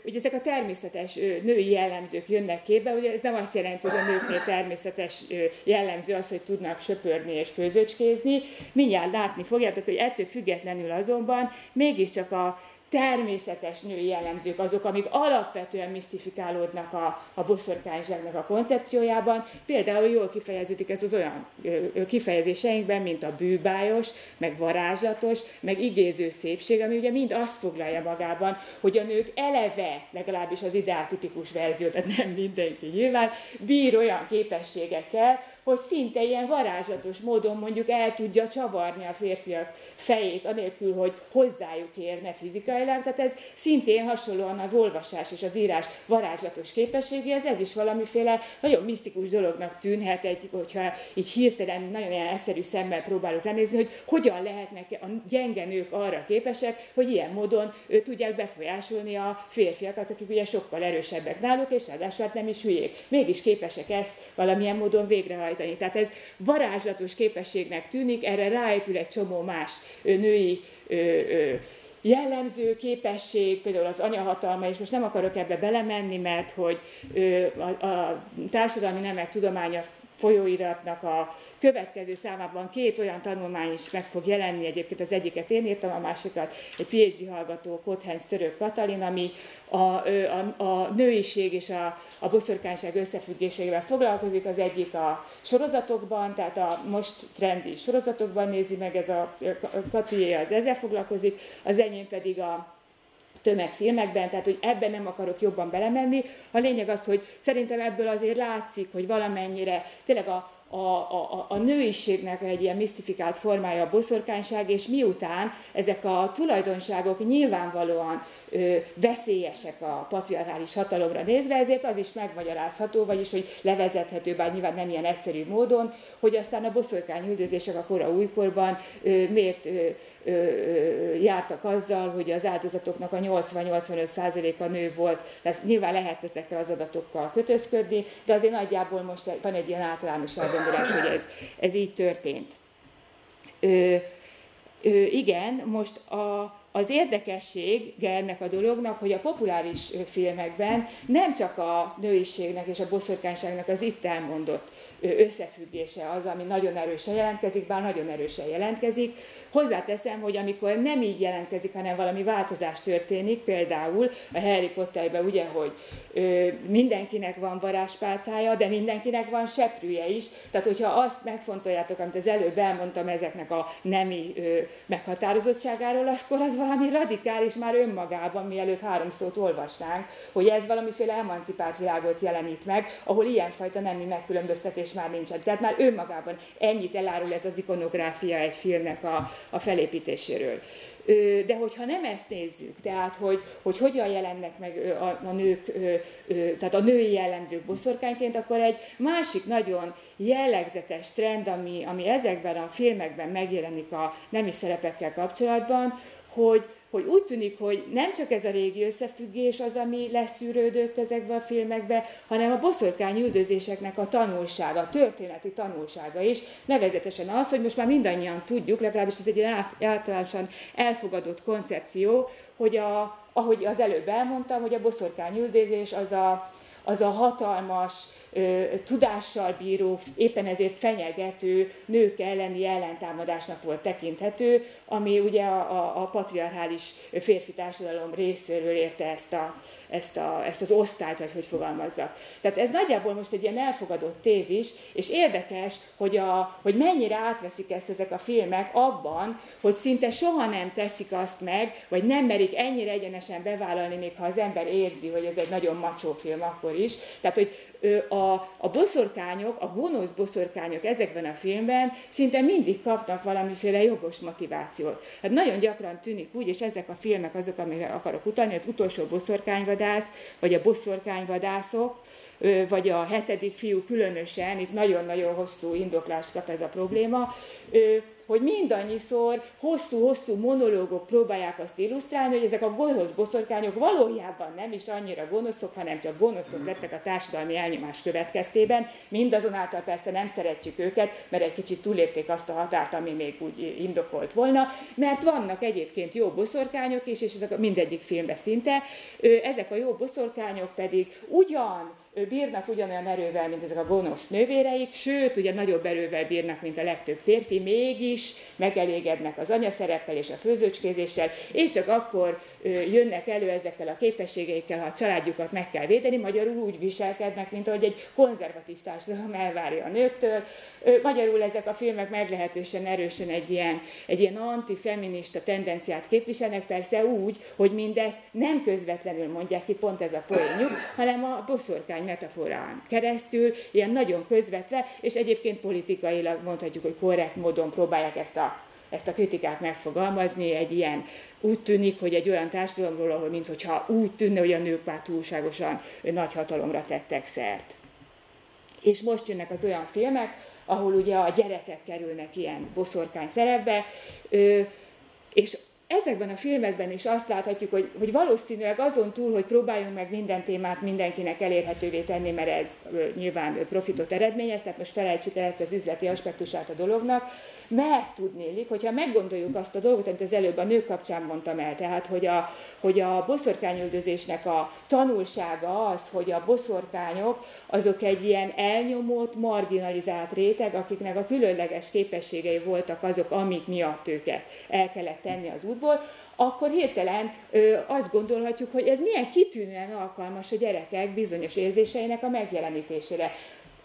ugye ezek a természetes női jellemzők jönnek képbe, ugye ez nem azt jelenti, hogy a nőknél természetes jellemző az, hogy tudnak söpörni és főzőcskézni. Mindjárt látni fogjátok, hogy ettől függetlenül azonban mégiscsak a természetes női jellemzők azok, amik alapvetően misztifikálódnak a, a boszorkányságnak a koncepciójában. Például jól kifejeződik ez az olyan kifejezéseinkben, mint a bűbájos, meg varázslatos, meg igéző szépség, ami ugye mind azt foglalja magában, hogy a nők eleve, legalábbis az ideáltipikus verzió, tehát nem mindenki nyilván, bír olyan képességekkel, hogy szinte ilyen varázslatos módon mondjuk el tudja csavarni a férfiak fejét, anélkül, hogy hozzájuk érne fizikailag. Tehát ez szintén hasonlóan az olvasás és az írás varázslatos képességéhez, ez is valamiféle nagyon misztikus dolognak tűnhet, egy, hogyha így hirtelen nagyon ilyen egyszerű szemmel próbálok lenézni, hogy hogyan lehetnek a gyenge nők arra képesek, hogy ilyen módon ő, tudják befolyásolni a férfiakat, akik ugye sokkal erősebbek náluk, és ráadásul hát nem is hülyék. Mégis képesek ezt valamilyen módon végrehajtani. Tehát ez varázslatos képességnek tűnik, erre ráépül egy csomó más női jellemző képesség, például az anyahatalma, és most nem akarok ebbe belemenni, mert hogy a, társadalmi nemek tudománya folyóiratnak a következő számában két olyan tanulmány is meg fog jelenni, egyébként az egyiket én írtam, a másikat egy PhD hallgató, Kothensz Török Katalin, ami a, a, a nőiség és a, a boszorkányság összefüggéseivel foglalkozik, az egyik a sorozatokban, tehát a most trendi sorozatokban nézi meg, ez a Katié az ezzel foglalkozik, az enyém pedig a tömegfilmekben, tehát hogy ebben nem akarok jobban belemenni. A lényeg az, hogy szerintem ebből azért látszik, hogy valamennyire tényleg a, a, a, a nőiségnek egy ilyen misztifikált formája a boszorkányság, és miután ezek a tulajdonságok nyilvánvalóan ö, veszélyesek a patriarchális hatalomra nézve, ezért az is megmagyarázható, vagyis hogy levezethető, bár nyilván nem ilyen egyszerű módon, hogy aztán a boszorkány üldözések a kora újkorban ö, miért ö, jártak azzal, hogy az áldozatoknak a 80-85%-a nő volt. Tehát nyilván lehet ezekkel az adatokkal kötözködni, de azért nagyjából most van egy ilyen általános elgondolás, hogy ez, ez így történt. Ö, ö, igen, most a, az érdekesség ennek a dolognak, hogy a populáris filmekben nem csak a nőiségnek és a boszorkányságnak az itt elmondott összefüggése az, ami nagyon erősen jelentkezik, bár nagyon erősen jelentkezik. Hozzáteszem, hogy amikor nem így jelentkezik, hanem valami változás történik, például a Harry Potterben ugye, hogy ö, mindenkinek van varázspálcája, de mindenkinek van seprűje is. Tehát, hogyha azt megfontoljátok, amit az előbb elmondtam ezeknek a nemi ö, meghatározottságáról, akkor az valami radikális már önmagában, mielőtt három szót olvasnánk, hogy ez valamiféle emancipált világot jelenít meg, ahol ilyenfajta nemi megkülönböztetés és már nincsen. Tehát már önmagában ennyit elárul ez az ikonográfia egy filmnek a, a felépítéséről. De hogyha nem ezt nézzük, tehát hogy, hogy hogyan jelennek meg a, a nők, tehát a női jellemzők boszorkányként, akkor egy másik nagyon jellegzetes trend, ami, ami ezekben a filmekben megjelenik a nemi szerepekkel kapcsolatban, hogy hogy úgy tűnik, hogy nem csak ez a régi összefüggés az, ami leszűrődött ezekbe a filmekbe, hanem a boszorkány üldözéseknek a tanulsága, a történeti tanulsága is, nevezetesen az, hogy most már mindannyian tudjuk, legalábbis ez egy általánosan elfogadott koncepció, hogy a, ahogy az előbb elmondtam, hogy a boszorkány üldözés az a, az a hatalmas, tudással bíró, éppen ezért fenyegető nők elleni ellentámadásnak volt tekinthető, ami ugye a, a, a patriarchális férfi társadalom részéről érte ezt, a, ezt, a, ezt az osztályt, vagy hogy fogalmazzak. Tehát ez nagyjából most egy ilyen elfogadott tézis, és érdekes, hogy, a, hogy mennyire átveszik ezt ezek a filmek abban, hogy szinte soha nem teszik azt meg, vagy nem merik ennyire egyenesen bevállalni, még ha az ember érzi, hogy ez egy nagyon macsó film akkor is. Tehát, hogy a, a boszorkányok, a gonosz boszorkányok ezekben a filmben szinte mindig kapnak valamiféle jogos motivációt. Hát nagyon gyakran tűnik úgy, és ezek a filmek azok, amire akarok utalni, az utolsó boszorkányvadász, vagy a boszorkányvadászok, vagy a hetedik fiú különösen, itt nagyon-nagyon hosszú indoklást kap ez a probléma, hogy mindannyiszor hosszú-hosszú monológok próbálják azt illusztrálni, hogy ezek a gonosz boszorkányok valójában nem is annyira gonoszok, hanem csak gonoszok lettek a társadalmi elnyomás következtében. Mindazonáltal persze nem szeretjük őket, mert egy kicsit túlépték azt a határt, ami még úgy indokolt volna, mert vannak egyébként jó boszorkányok is, és ezek mindegyik filmben szinte. Ezek a jó boszorkányok pedig ugyan bírnak ugyanolyan erővel, mint ezek a gonosz nővéreik, sőt, ugye nagyobb erővel bírnak, mint a legtöbb férfi, mégis megelégednek az anyaszereppel és a főzőcskézéssel, és csak akkor jönnek elő ezekkel a képességeikkel, ha a családjukat meg kell védeni, magyarul úgy viselkednek, mint ahogy egy konzervatív társadalom elvárja a nőktől. Magyarul ezek a filmek meglehetősen erősen egy ilyen, egy ilyen antifeminista tendenciát képviselnek, persze úgy, hogy mindezt nem közvetlenül mondják ki, pont ez a poénjuk, hanem a boszorkány metaforán keresztül, ilyen nagyon közvetve, és egyébként politikailag mondhatjuk, hogy korrekt módon próbálják ezt a ezt a kritikát megfogalmazni, egy ilyen úgy tűnik, hogy egy olyan társadalomról, ahol mintha úgy tűnne, hogy a nők már túlságosan nagy hatalomra tettek szert. És most jönnek az olyan filmek, ahol ugye a gyerekek kerülnek ilyen boszorkány szerepbe, és ezekben a filmekben is azt láthatjuk, hogy, hogy valószínűleg azon túl, hogy próbáljunk meg minden témát mindenkinek elérhetővé tenni, mert ez nyilván profitot eredményez, tehát most felejtsük el ezt az üzleti aspektusát a dolognak, mert tudnélik, hogyha meggondoljuk azt a dolgot, amit az előbb a nők kapcsán mondtam el, tehát hogy a, hogy a boszorkányüldözésnek a tanulsága az, hogy a boszorkányok azok egy ilyen elnyomott, marginalizált réteg, akiknek a különleges képességei voltak azok, amik miatt őket el kellett tenni az útból, akkor hirtelen ö, azt gondolhatjuk, hogy ez milyen kitűnően alkalmas a gyerekek bizonyos érzéseinek a megjelenítésére.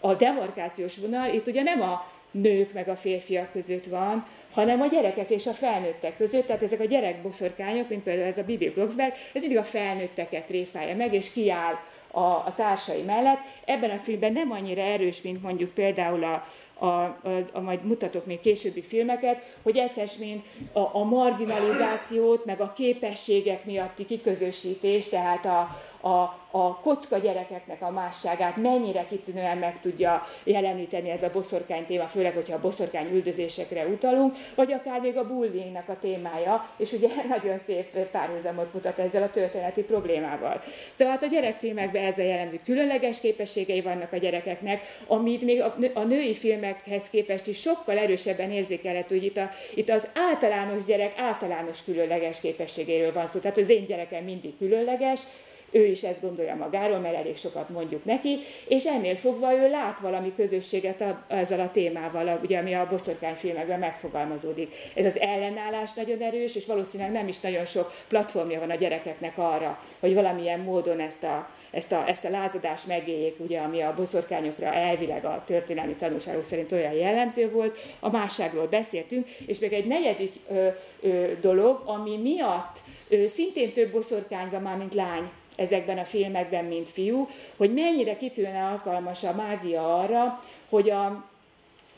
A demarkációs vonal itt ugye nem a nők meg a férfiak között van, hanem a gyerekek és a felnőttek között, tehát ezek a gyerekboszorkányok, mint például ez a Bibi Blocksberg, ez mindig a felnőtteket tréfálja meg, és kiáll a, a társai mellett. Ebben a filmben nem annyira erős, mint mondjuk például a, a, a, a majd mutatok még későbbi filmeket, hogy egyszer mint a, a marginalizációt, meg a képességek miatti kiközösítés, tehát a, a, a kocka gyerekeknek a másságát mennyire kitűnően meg tudja jeleníteni ez a boszorkány téma, főleg, hogyha a boszorkány üldözésekre utalunk, vagy akár még a bullyingnak a témája, és ugye nagyon szép párhuzamot mutat ezzel a történeti problémával. Szóval hát a gyerekfilmekben ez a jellemző különleges képességei vannak a gyerekeknek, amit még a női filmekhez képest is sokkal erősebben érzékelhető, hogy itt, a, itt az általános gyerek általános különleges képességéről van szó. Tehát az én gyerekem mindig különleges, ő is ezt gondolja magáról, mert elég sokat mondjuk neki, és ennél fogva ő lát valami közösséget a, ezzel a témával, ugye, ami a boszorkányfilmekben megfogalmazódik. Ez az ellenállás nagyon erős, és valószínűleg nem is nagyon sok platformja van a gyerekeknek arra, hogy valamilyen módon ezt a, ezt a, ezt a lázadást megéljék, ugye, ami a boszorkányokra elvileg a történelmi tanulságok szerint olyan jellemző volt. A másságról beszéltünk, és még egy negyedik ö, ö, dolog, ami miatt ö, szintén több boszorkány van már, mint lány ezekben a filmekben, mint fiú, hogy mennyire kitűnne alkalmas a mágia arra, hogy a,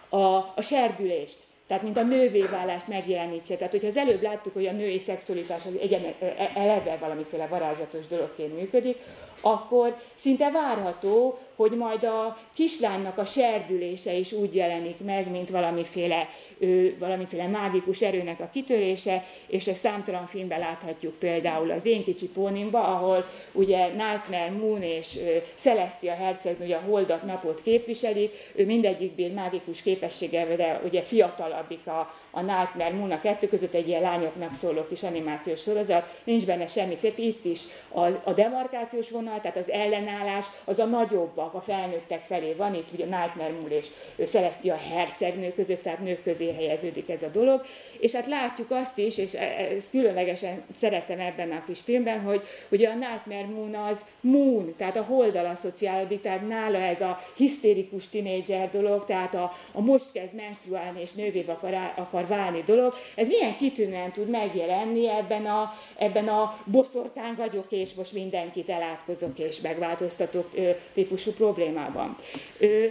a, a serdülést, tehát mint a nővé válást megjelenítse. Tehát, hogyha az előbb láttuk, hogy a női szexualitás egyen, e, eleve valamiféle varázslatos dologként működik, akkor szinte várható, hogy majd a kislánynak a serdülése is úgy jelenik meg, mint valamiféle, ő, valamiféle mágikus erőnek a kitörése, és ezt számtalan filmben láthatjuk például az Én kicsi pónimba, ahol ugye Nightmare Moon és Celestia hercegnő a holdat napot képviselik, ő mindegyik bír mágikus képességgel, de ugye fiatalabbik a, a Nightmare Moon a kettő között egy ilyen lányoknak szóló kis animációs sorozat, nincs benne semmi férfi, itt is a, a demarkációs vonal, tehát az ellenállás, az a nagyobb, a felnőttek felé van, itt ugye Nightmare Moon és Celestia hercegnő között, tehát nők közé helyeződik ez a dolog, és hát látjuk azt is, és e, ezt különlegesen szeretem ebben a kis filmben, hogy ugye a Nightmare Moon az moon, tehát a holdal asszociálódik, tehát nála ez a hisztérikus tinédzser dolog, tehát a, a most kezd menstruálni és nővé akar, akar válni dolog, ez milyen kitűnően tud megjelenni ebben a, ebben a boszorkány vagyok és most mindenkit elátkozok és megváltoztatok típusú problémában.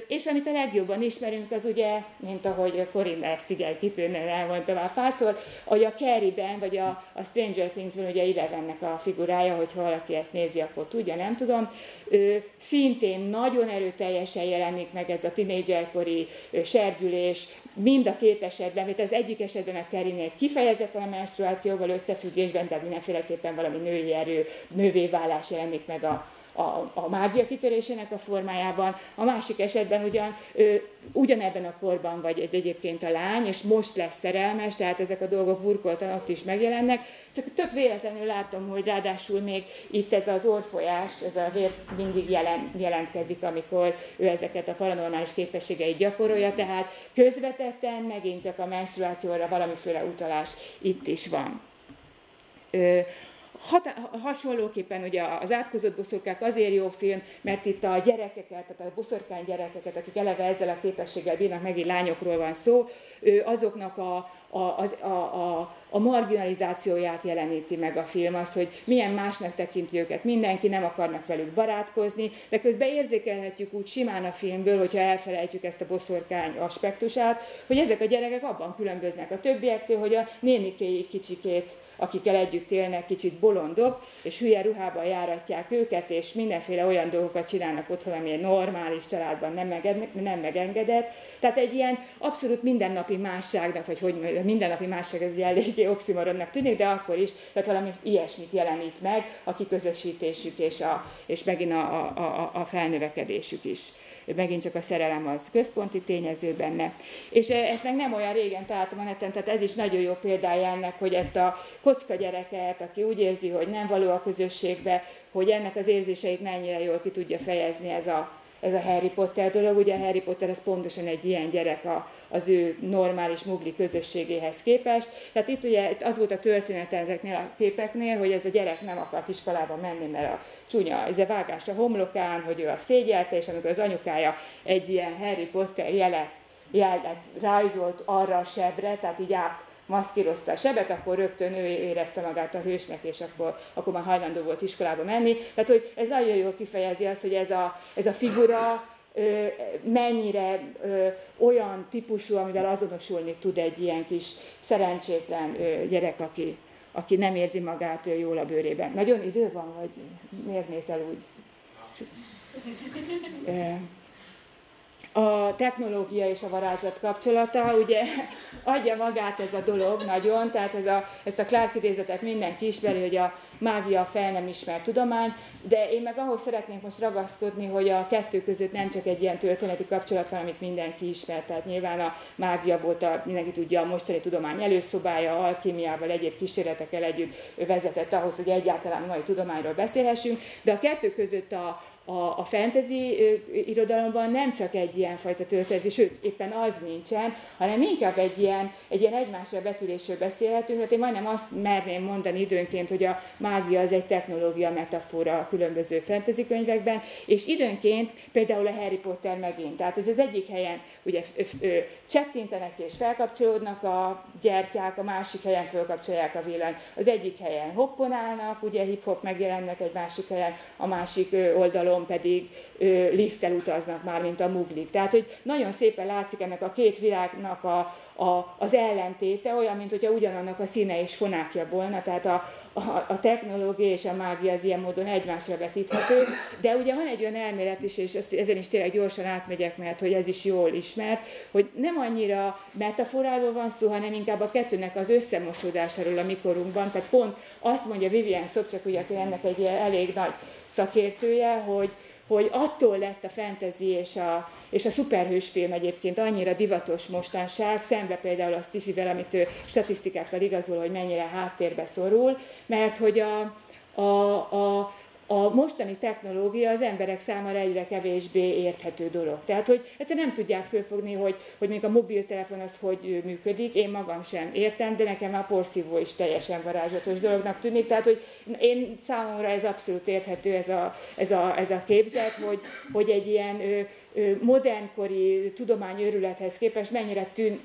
És amit a legjobban ismerünk, az ugye, mint ahogy Corinna ezt igen kitűnően elmondta már párszor, hogy a Carrie-ben, vagy a, a Stranger Things-ben ugye Elevennek a figurája, hogy valaki ezt nézi, akkor tudja, nem tudom. Ő, szintén nagyon erőteljesen jelenik meg ez a tinédzserkori serdülés, mind a két esetben, mert az egyik esetben a Kerinél kifejezetten a menstruációval összefüggésben, de mindenféleképpen valami női erő, nővé válás jelenik meg a, a, a mágia kitörésének a formájában, a másik esetben ugyan ő, ugyanebben a korban vagy egy, egyébként a lány, és most lesz szerelmes, tehát ezek a dolgok burkoltan ott is megjelennek. Csak tök véletlenül látom, hogy ráadásul még itt ez az orfolyás, ez a vér mindig jelen, jelentkezik, amikor ő ezeket a paranormális képességeit gyakorolja, tehát közvetetten megint csak a menstruációra valamiféle utalás itt is van. Ö, hasonlóképpen ugye az átkozott boszorkák azért jó film, mert itt a gyerekeket, tehát a boszorkány gyerekeket, akik eleve ezzel a képességgel bírnak, megint lányokról van szó, azoknak a, a, a, a, a marginalizációját jeleníti meg a film, az, hogy milyen másnak tekinti őket. Mindenki, nem akarnak velük barátkozni, de közben érzékelhetjük úgy simán a filmből, hogyha elfelejtjük ezt a boszorkány aspektusát, hogy ezek a gyerekek abban különböznek a többiektől, hogy a nénikéi kicsikét akikkel együtt élnek, kicsit bolondok, és hülye ruhában járatják őket, és mindenféle olyan dolgokat csinálnak otthon, ami egy normális családban nem, meged, nem megengedett. Tehát egy ilyen abszolút mindennapi másságnak, vagy hogy mindennapi másság, ez eléggé oximoronnak tűnik, de akkor is, tehát valami ilyesmit jelenít meg, a kiközösítésük és, a, és megint a, a, a, a felnövekedésük is megint csak a szerelem az központi tényező benne. És eh, ezt meg nem olyan régen találtam a neten, tehát ez is nagyon jó példája ennek, hogy ezt a kocka gyereket, aki úgy érzi, hogy nem való a közösségbe, hogy ennek az érzéseit mennyire jól ki tudja fejezni ez a, ez a Harry Potter dolog. Ugye a Harry Potter ez pontosan egy ilyen gyerek a, az ő normális mugli közösségéhez képest. Tehát itt ugye az volt a történet ezeknél a képeknél, hogy ez a gyerek nem akart iskolába menni, mert a csúnya ez a vágás a homlokán, hogy ő a szégyelte, és amikor az anyukája egy ilyen Harry Potter jelet, jelet rajzolt arra a sebre, tehát így át maszkírozta a sebet, akkor rögtön ő érezte magát a hősnek, és akkor, akkor már hajlandó volt iskolába menni. Tehát, hogy ez nagyon jól kifejezi azt, hogy ez a, ez a figura mennyire olyan típusú, amivel azonosulni tud egy ilyen kis szerencsétlen gyerek, aki, aki nem érzi magát jól a bőrében. Nagyon idő van, vagy miért nézel úgy? A technológia és a varázslat kapcsolata, ugye adja magát ez a dolog nagyon, tehát ez a, ezt a Clark idézetet mindenki ismeri, hogy a mágia fel nem ismert tudomány, de én meg ahhoz szeretnék most ragaszkodni, hogy a kettő között nem csak egy ilyen történeti kapcsolat van, amit mindenki ismer, tehát nyilván a mágia volt, a, mindenki tudja, a mostani tudomány előszobája, alkimiával, egyéb kísérletekkel együtt vezetett ahhoz, hogy egyáltalán mai tudományról beszélhessünk, de a kettő között a, a, a fantasy irodalomban nem csak egy ilyen fajta történet, sőt, éppen az nincsen, hanem inkább egy ilyen, egy ilyen egymásra betűlésről beszélhetünk. Tehát én majdnem azt merném mondani időnként, hogy a mágia az egy technológia metafora a különböző fantasy könyvekben, és időnként például a Harry Potter megint. Tehát ez az egyik helyen ugye csettintenek és felkapcsolódnak a gyertyák, a másik helyen felkapcsolják a villany, az egyik helyen hopponálnak, ugye hip-hop megjelennek egy másik helyen, a másik oldalon oldalon pedig lifttel utaznak már, mint a muglik. Tehát, hogy nagyon szépen látszik ennek a két világnak a, a, az ellentéte, olyan, mint hogyha ugyanannak a színe és fonákja volna, tehát a, a, a technológia és a mágia az ilyen módon egymásra vetíthető, de ugye van egy olyan elmélet is, és ezen is tényleg gyorsan átmegyek, mert hogy ez is jól ismert, hogy nem annyira metaforáról van szó, hanem inkább a kettőnek az összemosódásáról a mikorunkban, tehát pont azt mondja Vivian Szobcsak, ugye, aki ennek egy elég nagy szakértője, hogy, hogy attól lett a fantasy és a, és a szuperhősfilm egyébként annyira divatos mostanság, szembe például a sci amit ő statisztikákkal igazol, hogy mennyire háttérbe szorul, mert hogy a, a, a a mostani technológia az emberek számára egyre kevésbé érthető dolog. Tehát, hogy egyszerűen nem tudják fölfogni, hogy, hogy még a mobiltelefon az hogy működik, én magam sem értem, de nekem a porszívó is teljesen varázslatos dolognak tűnik. Tehát, hogy én számomra ez abszolút érthető ez a, ez a, ez a képzet, hogy, hogy egy ilyen modernkori tudományőrülethez képest mennyire tűn,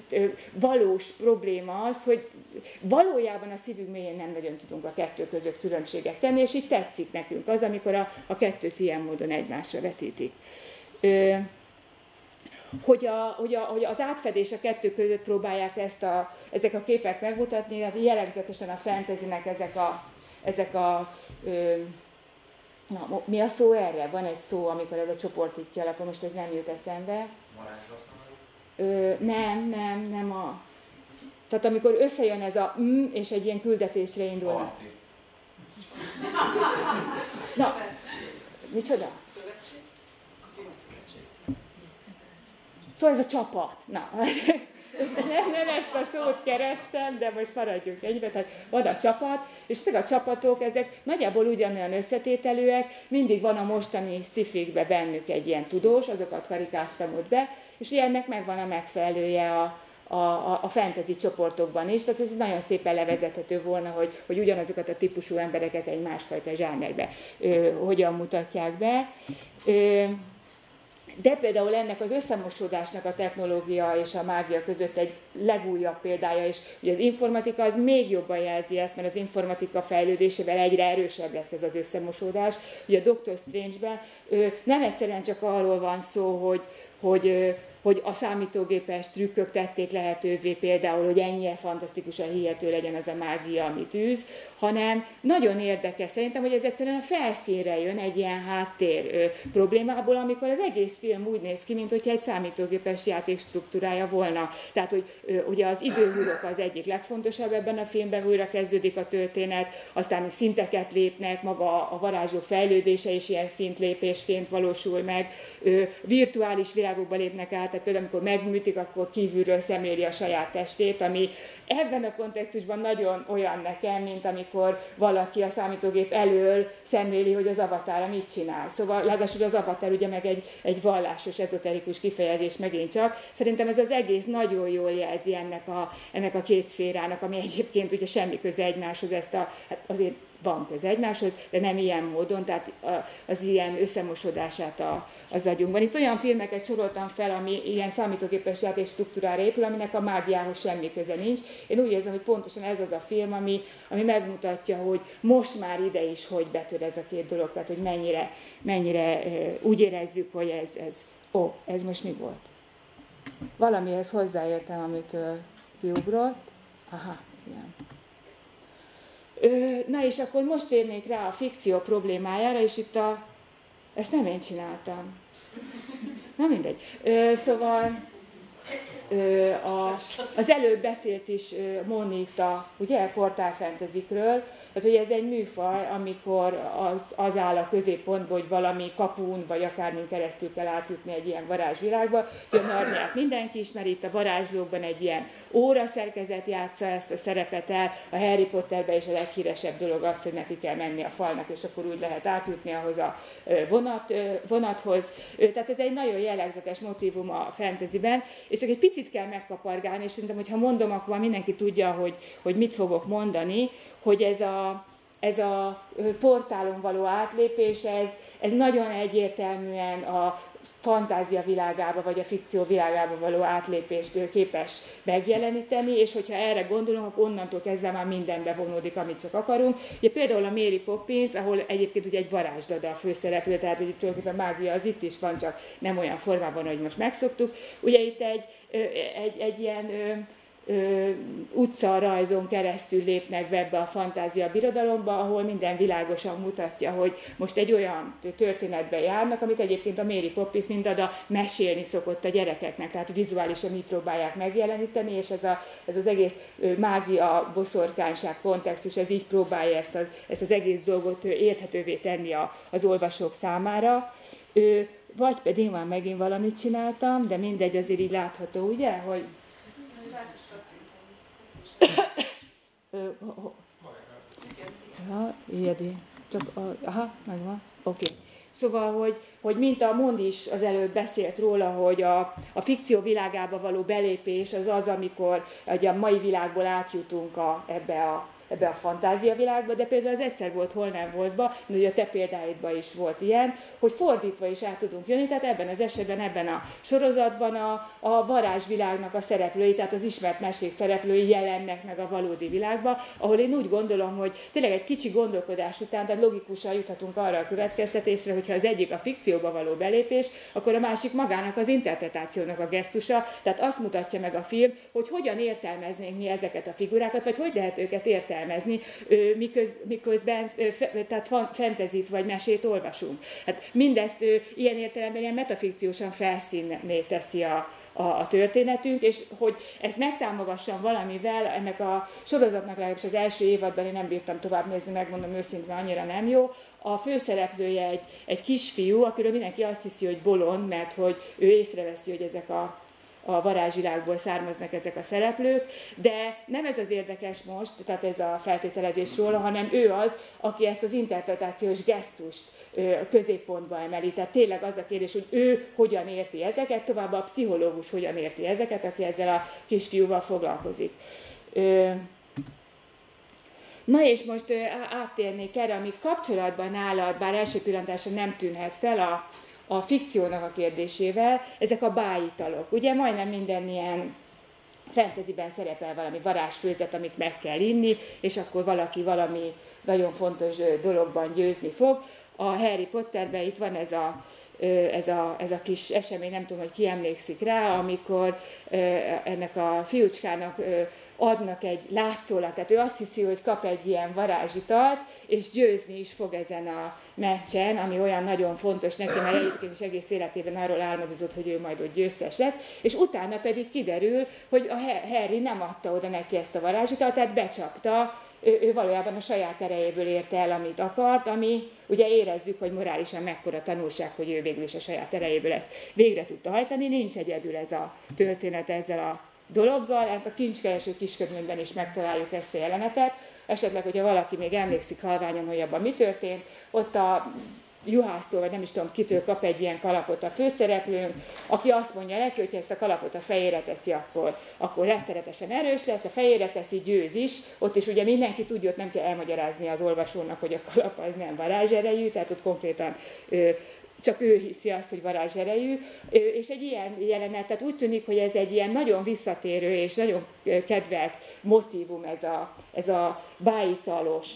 valós probléma az, hogy valójában a szívünk mélyén nem nagyon tudunk a kettő között különbséget tenni, és így tetszik nekünk az, amikor a, a kettőt ilyen módon egymásra vetítik. Hogy, a, hogy, a, hogy az átfedés a kettő között próbálják ezt a, ezek a képek megmutatni, hát jellegzetesen a fantasynek ezek a, ezek a ö, Na, mi a szó erre? Van egy szó, amikor ez a csoport így kialakul, most ez nem jut eszembe. Ö, nem, nem, nem a... Tehát amikor összejön ez a m, és egy ilyen küldetésre indul. Na, micsoda? Szóval ez a csapat. Na, nem, nem ezt a szót kerestem, de most maradjunk egybe. Tehát van a csapat, és ezek a csapatok, ezek nagyjából ugyanolyan összetételűek, mindig van a mostani cifikbe bennük egy ilyen tudós, azokat karikáztam ott be, és ennek megvan a megfelelője a, a, a fantasy csoportokban is, tehát ez nagyon szépen levezethető volna, hogy, hogy ugyanazokat a típusú embereket egy másfajta zsánerbe ö, hogyan mutatják be. Ö, de például ennek az összemosódásnak a technológia és a mágia között egy legújabb példája, és ugye az informatika az még jobban jelzi ezt, mert az informatika fejlődésével egyre erősebb lesz ez az összemosódás. Ugye a Doctor Strange-ben nem egyszerűen csak arról van szó, hogy, hogy hogy a számítógépes trükkök tették lehetővé például, hogy ennyire fantasztikusan hihető legyen az a mágia, amit űz, hanem nagyon érdekes szerintem, hogy ez egyszerűen a felszínre jön egy ilyen háttér ö, problémából, amikor az egész film úgy néz ki, mint egy számítógépes játék struktúrája volna. Tehát, hogy ö, ugye az időhurok az egyik legfontosabb ebben a filmben, újra kezdődik a történet, aztán szinteket lépnek, maga a varázsló fejlődése is ilyen szintlépésként valósul meg, ö, virtuális világokba lépnek át, tehát például amikor megműtik, akkor kívülről szemléli a saját testét, ami ebben a kontextusban nagyon olyan nekem, mint amikor valaki a számítógép elől szemléli, hogy az avatára mit csinál. Szóval legalábbis az avatar ugye meg egy, egy vallásos, ezoterikus kifejezés megint csak. Szerintem ez az egész nagyon jól jelzi ennek a, ennek a két szférának, ami egyébként ugye semmi köze egymáshoz, ezt a, hát azért van köze egymáshoz, de nem ilyen módon, tehát az ilyen összemosodását a, az agyunkban. Itt olyan filmeket soroltam fel, ami ilyen számítógépes játék struktúrára épül, aminek a mágiához semmi köze nincs. Én úgy érzem, hogy pontosan ez az a film, ami, ami megmutatja, hogy most már ide is hogy betör ez a két dolog, tehát hogy mennyire, mennyire úgy érezzük, hogy ez, ez, ó, ez most mi volt? Valamihez hozzáértem, amit kiugrott. Aha, igen. Na és akkor most érnék rá a fikció problémájára, és itt a... Ezt nem én csináltam. Na mindegy. Szóval a, az előbb beszélt is Monita, ugye, portál fentezikről, tehát, hogy ez egy műfaj, amikor az, az áll a középpontban, hogy valami kapun, vagy akármin keresztül kell átjutni egy ilyen varázsvilágba. Ugye a Narniát mindenki ismeri, itt a varázslókban egy ilyen óra szerkezet játsza ezt a szerepet el. A Harry Potterben is a leghíresebb dolog az, hogy neki kell menni a falnak, és akkor úgy lehet átjutni ahhoz a vonat, vonathoz. Tehát ez egy nagyon jellegzetes motivum a fantasyben, és csak egy picit kell megkapargálni, és szerintem, hogy ha mondom, akkor mindenki tudja, hogy, hogy mit fogok mondani, hogy ez a, ez a portálon való átlépés, ez, ez nagyon egyértelműen a fantázia világába, vagy a fikció világába való átlépést képes megjeleníteni, és hogyha erre gondolunk, akkor onnantól kezdve már mindenbe vonódik, amit csak akarunk. Ugye például a Mary Poppins, ahol egyébként ugye egy varázsdada a főszereplő, tehát hogy tulajdonképpen mágia az itt is van, csak nem olyan formában, hogy most megszoktuk. Ugye itt egy, egy, egy ilyen utca rajzon keresztül lépnek be ebbe a fantázia birodalomba, ahol minden világosan mutatja, hogy most egy olyan történetbe járnak, amit egyébként a Mary Poppins mindada mesélni szokott a gyerekeknek, tehát vizuálisan így próbálják megjeleníteni, és ez, a, ez az egész mágia, boszorkányság kontextus, ez így próbálja ezt az, ezt az egész dolgot érthetővé tenni a, az olvasók számára. Vagy pedig már megint valamit csináltam, de mindegy, azért így látható, ugye, hogy Ja, ilyedi. Csak, a, aha, megvan, oké. Okay. Szóval, hogy, hogy mint a Mond is az előbb beszélt róla, hogy a, a fikció világába való belépés az az, amikor ugye a mai világból átjutunk a, ebbe a ebbe a fantáziavilágba, de például az egyszer volt, hol nem voltba, de ugye a te példáidban is volt ilyen, hogy fordítva is át tudunk jönni, tehát ebben az esetben, ebben a sorozatban a, a varázsvilágnak a szereplői, tehát az ismert mesék szereplői jelennek meg a valódi világba, ahol én úgy gondolom, hogy tényleg egy kicsi gondolkodás után, tehát logikusan juthatunk arra a következtetésre, hogyha az egyik a fikcióba való belépés, akkor a másik magának az interpretációnak a gesztusa, tehát azt mutatja meg a film, hogy hogyan értelmeznénk mi ezeket a figurákat, vagy hogy lehet őket értelmezni értelmezni, miköz, miközben tehát fentezit vagy mesét olvasunk. Hát mindezt ilyen értelemben ilyen metafikciósan felszínné teszi a, a, a történetünk, és hogy ezt megtámogassam valamivel, ennek a sorozatnak legalábbis az első évadban én nem bírtam tovább nézni, megmondom őszintén, annyira nem jó. A főszereplője egy, egy kisfiú, akiről mindenki azt hiszi, hogy bolond, mert hogy ő észreveszi, hogy ezek a a varázsvilágból származnak ezek a szereplők, de nem ez az érdekes most, tehát ez a feltételezés róla, hanem ő az, aki ezt az interpretációs gesztust középpontba emeli. Tehát tényleg az a kérdés, hogy ő hogyan érti ezeket, továbbá a pszichológus hogyan érti ezeket, aki ezzel a kisfiúval foglalkozik. Na és most áttérnék erre, ami kapcsolatban nálad, bár első pillantásra nem tűnhet fel a, a fikciónak a kérdésével, ezek a bájitalok. Ugye majdnem minden ilyen fantasyben szerepel valami varázsfőzet, amit meg kell inni, és akkor valaki valami nagyon fontos dologban győzni fog. A Harry Potterben itt van ez a, ez a, ez a kis esemény, nem tudom, hogy ki emlékszik rá, amikor ennek a fiúcskának adnak egy látszólat, tehát ő azt hiszi, hogy kap egy ilyen varázsitalt, és győzni is fog ezen a meccsen, ami olyan nagyon fontos neki, mert egyébként is egész életében arról álmodozott, hogy ő majd ott győztes lesz, és utána pedig kiderül, hogy a Harry nem adta oda neki ezt a varázsitalt, becsapta, ő, ő valójában a saját erejéből érte el, amit akart, ami ugye érezzük, hogy morálisan mekkora tanulság, hogy ő végül is a saját erejéből ezt végre tudta hajtani. Nincs egyedül ez a történet ezzel a dologgal, ezt a kincskereső kisködményben is megtaláljuk ezt a jelenetet, esetleg, hogyha valaki még emlékszik halványan, hogy abban mi történt, ott a juhásztól, vagy nem is tudom kitől kap egy ilyen kalapot a főszereplőnk, aki azt mondja neki, hogy ezt a kalapot a fejére teszi, akkor, akkor rettenetesen erős lesz, a fejére teszi, győz is. Ott is ugye mindenki tudja, ott nem kell elmagyarázni az olvasónak, hogy a kalap az nem varázserejű, tehát ott konkrétan csak ő hiszi azt, hogy varázserejű, és egy ilyen jelenet, tehát úgy tűnik, hogy ez egy ilyen nagyon visszatérő és nagyon kedvelt motivum ez a, ez a bájitalos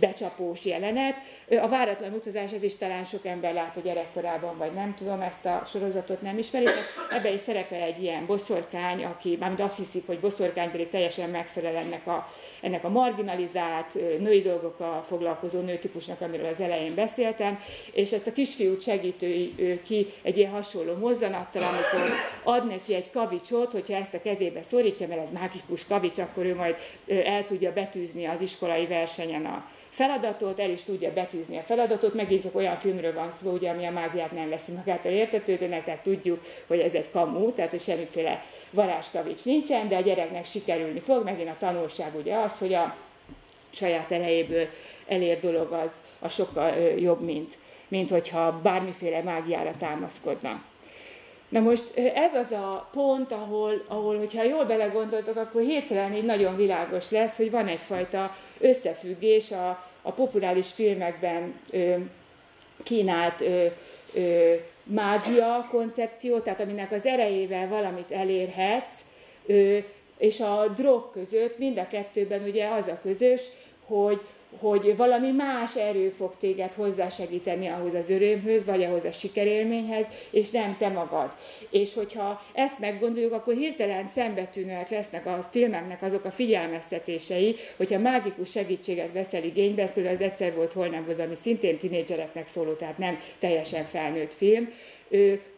becsapós jelenet. A váratlan utazás, ez is talán sok ember lát a gyerekkorában, vagy nem tudom, ezt a sorozatot nem ismeri. Ebben is szerepel egy ilyen boszorkány, aki, mármint azt hiszik, hogy boszorkány pedig teljesen megfelel ennek a ennek a marginalizált, női dolgokkal foglalkozó nőtípusnak, amiről az elején beszéltem, és ezt a kisfiút segítő ki egy ilyen hasonló mozzanattal, amikor ad neki egy kavicsot, hogyha ezt a kezébe szorítja, mert ez mágikus kavics, akkor ő majd el tudja betűzni az iskolai versenyen a feladatot, el is tudja betűzni a feladatot, megint csak olyan filmről van szó, ugye, ami a mágiát nem veszi magától értetődőnek, tehát tudjuk, hogy ez egy kamú, tehát hogy semmiféle varázskavics nincsen, de a gyereknek sikerülni fog, megint a tanulság ugye az, hogy a saját erejéből elér dolog az a sokkal jobb, mint, mint hogyha bármiféle mágiára támaszkodna. Na most ez az a pont, ahol, ahol hogyha jól belegondoltok, akkor hirtelen így nagyon világos lesz, hogy van egyfajta összefüggés a, a populáris filmekben ö, kínált ö, ö, mágia koncepció, tehát aminek az erejével valamit elérhetsz, és a drog között mind a kettőben ugye az a közös, hogy, hogy valami más erő fog téged hozzásegíteni ahhoz az örömhöz, vagy ahhoz a sikerélményhez, és nem te magad. És hogyha ezt meggondoljuk, akkor hirtelen szembetűnőek lesznek a filmeknek azok a figyelmeztetései, hogyha mágikus segítséget veszel igénybe, ez például az egyszer volt, hol nem volt, ami szintén tinédzsereknek szóló, tehát nem teljesen felnőtt film,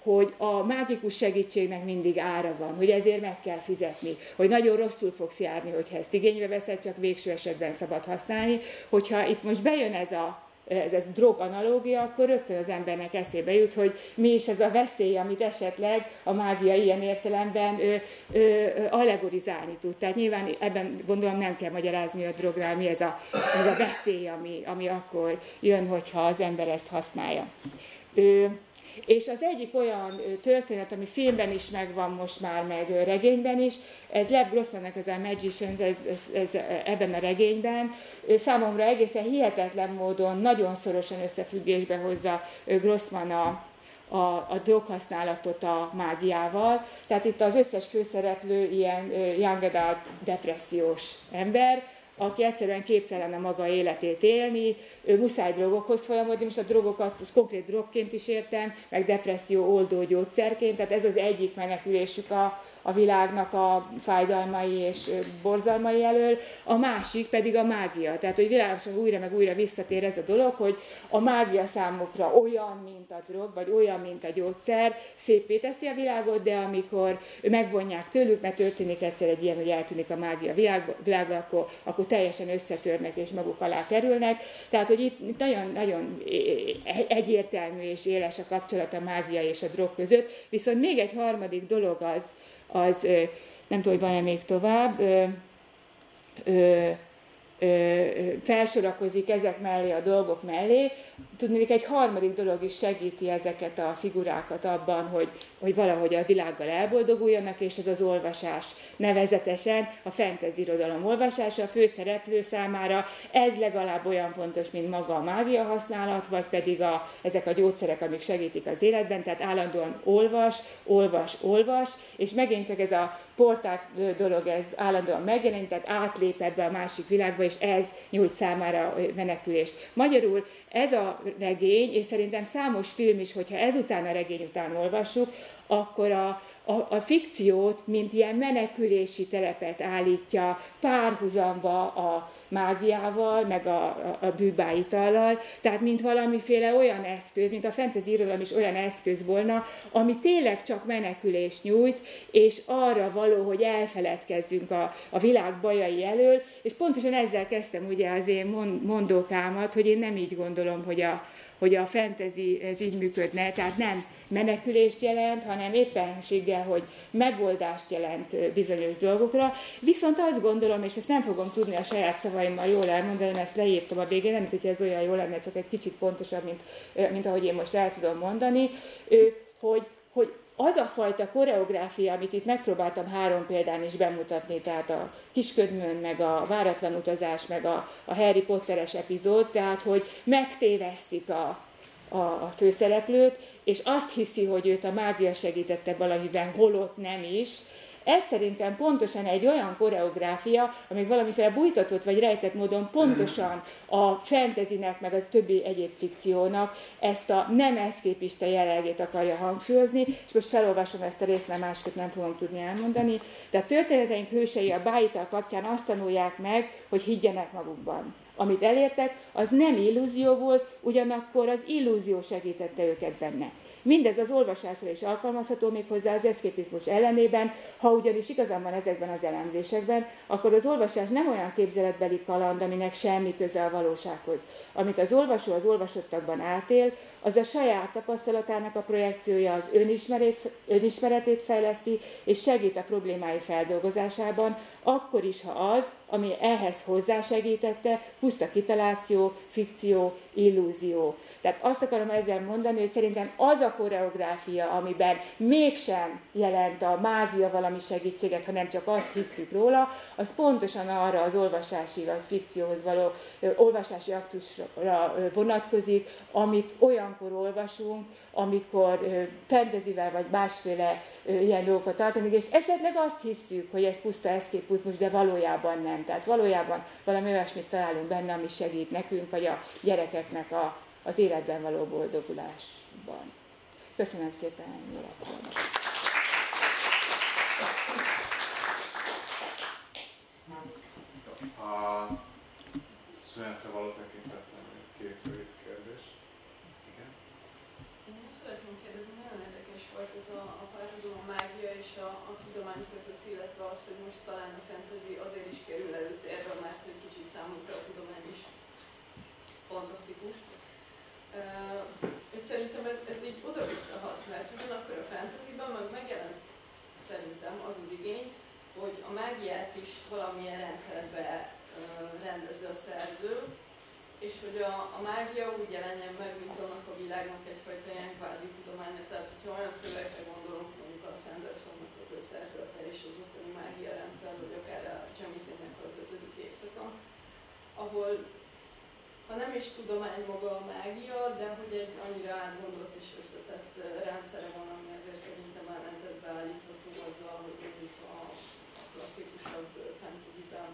hogy a mágikus segítségnek mindig ára van, hogy ezért meg kell fizetni, hogy nagyon rosszul fogsz járni, hogyha ezt igénybe veszed, csak végső esetben szabad használni. Hogyha itt most bejön ez a ez, ez drog analógia, akkor rögtön az embernek eszébe jut, hogy mi is ez a veszély, amit esetleg a mágia ilyen értelemben ö, ö, allegorizálni tud. Tehát nyilván ebben gondolom nem kell magyarázni a drogra, mi ez a, ez a veszély, ami, ami akkor jön, hogyha az ember ezt használja. Ö, és az egyik olyan történet, ami filmben is megvan most már, meg regényben is, ez Lev Grossmannek ez a Magicians, ez, ez, ez, ebben a regényben számomra egészen hihetetlen módon, nagyon szorosan összefüggésbe hozza Grossman a, a, a droghasználatot a mágiával. Tehát itt az összes főszereplő ilyen young adult depressziós ember, aki egyszerűen képtelen a maga életét élni, ő muszáj drogokhoz folyamodni, most a drogokat konkrét drogként is értem, meg depresszió oldó gyógyszerként, tehát ez az egyik menekülésük a, a világnak a fájdalmai és borzalmai elől, a másik pedig a mágia. Tehát, hogy világosan újra meg újra visszatér ez a dolog, hogy a mágia számukra olyan, mint a drog, vagy olyan, mint a gyógyszer, szépé teszi a világot, de amikor megvonják tőlük, mert történik egyszer egy ilyen, hogy eltűnik a mágia világba, akkor, akkor teljesen összetörnek és maguk alá kerülnek. Tehát, hogy itt nagyon, nagyon egyértelmű és éles a kapcsolat a mágia és a drog között. Viszont még egy harmadik dolog az, az nem tudom, hogy van-e még tovább, ö, felsorakozik ezek mellé a dolgok mellé, tudni, egy harmadik dolog is segíti ezeket a figurákat abban, hogy, hogy valahogy a világgal elboldoguljanak, és ez az olvasás nevezetesen a fantasy irodalom olvasása a főszereplő számára. Ez legalább olyan fontos, mint maga a mágia használat, vagy pedig a, ezek a gyógyszerek, amik segítik az életben, tehát állandóan olvas, olvas, olvas, és megint csak ez a portál dolog, ez állandóan megjelent, tehát átlép ebbe a másik világba, és ez nyújt számára menekülést. Magyarul ez a regény, és szerintem számos film is, hogyha ezután a regény után olvassuk, akkor a, a, a fikciót, mint ilyen menekülési telepet állítja párhuzamba a mágiával, meg a, a, a bűbáitallal, tehát mint valamiféle olyan eszköz, mint a fantasy irodalom is olyan eszköz volna, ami tényleg csak menekülés nyújt, és arra való, hogy elfeledkezzünk a, a világ bajai elől, és pontosan ezzel kezdtem ugye az én mondókámat, hogy én nem így gondolom, hogy a, hogy a fantasy ez így működne, tehát nem menekülést jelent, hanem éppenséggel, hogy megoldást jelent bizonyos dolgokra. Viszont azt gondolom, és ezt nem fogom tudni a saját szavaimmal jól elmondani, mert ezt leírtam a végén, nem hogy ez olyan jó lenne, csak egy kicsit pontosabb, mint, mint ahogy én most el tudom mondani, hogy, hogy az a fajta koreográfia, amit itt megpróbáltam három példán is bemutatni, tehát a kisködmön, meg a váratlan utazás, meg a, a Harry Potteres epizód, tehát hogy megtévesztik a, a, a főszereplőt, és azt hiszi, hogy őt a mágia segítette valamiben, holott nem is, ez szerintem pontosan egy olyan koreográfia, ami valamiféle bújtatott vagy rejtett módon pontosan a fantasynek, meg a többi egyéb fikciónak ezt a nem eszképista jellegét akarja hangsúlyozni, és most felolvasom ezt a részt, mert másképp nem fogom tudni elmondani. Tehát történeteink hősei a bájita kapcsán azt tanulják meg, hogy higgyenek magukban. Amit elértek, az nem illúzió volt, ugyanakkor az illúzió segítette őket benne. Mindez az olvasásra is alkalmazható még hozzá az eszképizmus ellenében, ha ugyanis igazán van ezekben az elemzésekben, akkor az olvasás nem olyan képzeletbeli kaland, aminek semmi köze a valósághoz. Amit az olvasó az olvasottakban átél, az a saját tapasztalatának a projekciója az önismeretét fejleszti, és segít a problémái feldolgozásában, akkor is, ha az, ami ehhez hozzásegítette, puszta kitaláció, fikció, illúzió. Tehát azt akarom ezzel mondani, hogy szerintem az a koreográfia, amiben mégsem jelent a mágia valami segítséget, hanem csak azt hiszük róla, az pontosan arra az olvasási vagy fikcióhoz való olvasási aktusra vonatkozik, amit olyankor olvasunk, amikor fantasyvel vagy másféle ilyen dolgokat alkalmazunk, és esetleg azt hiszük, hogy ez puszta eszképuzmus, de valójában nem. Tehát valójában valami olyasmit találunk benne, ami segít nekünk, vagy a gyerekeknek a az életben való boldogulásban. Köszönöm szépen, ennyi lett volna. A szünetre való tekintetben két rövid kérdés. Igen? Én azt szeretném kérdezni, nagyon érdekes volt ez a, a párhuzam a mágia és a, a tudomány között, illetve az, hogy most talán a fantasy azért is kerül előtérbe, mert egy kicsit számunkra a tudomány is fantasztikus, Uh, szerintem ez, ez így oda-visszahat, mert ugyanakkor a fantasyban meg megjelent szerintem az az igény, hogy a mágiát is valamilyen rendszerbe rendező a szerző, és hogy a, a mágia úgy jelenjen meg, mint annak a világnak egyfajta ilyen kvázi tudománya. Tehát, hogyha olyan szövegre gondolunk, mondjuk a Sandersonnak a szerzete és az utáni mágia rendszer, vagy akár a Csemiszének az ötödik évszaka, ahol ha nem is tudomány maga a mágia, de hogy egy annyira átgondolt és összetett rendszere van, ami azért szerintem ellentetbe állítható azzal, hogy mondjuk a, a klasszikusabb fantasy-ben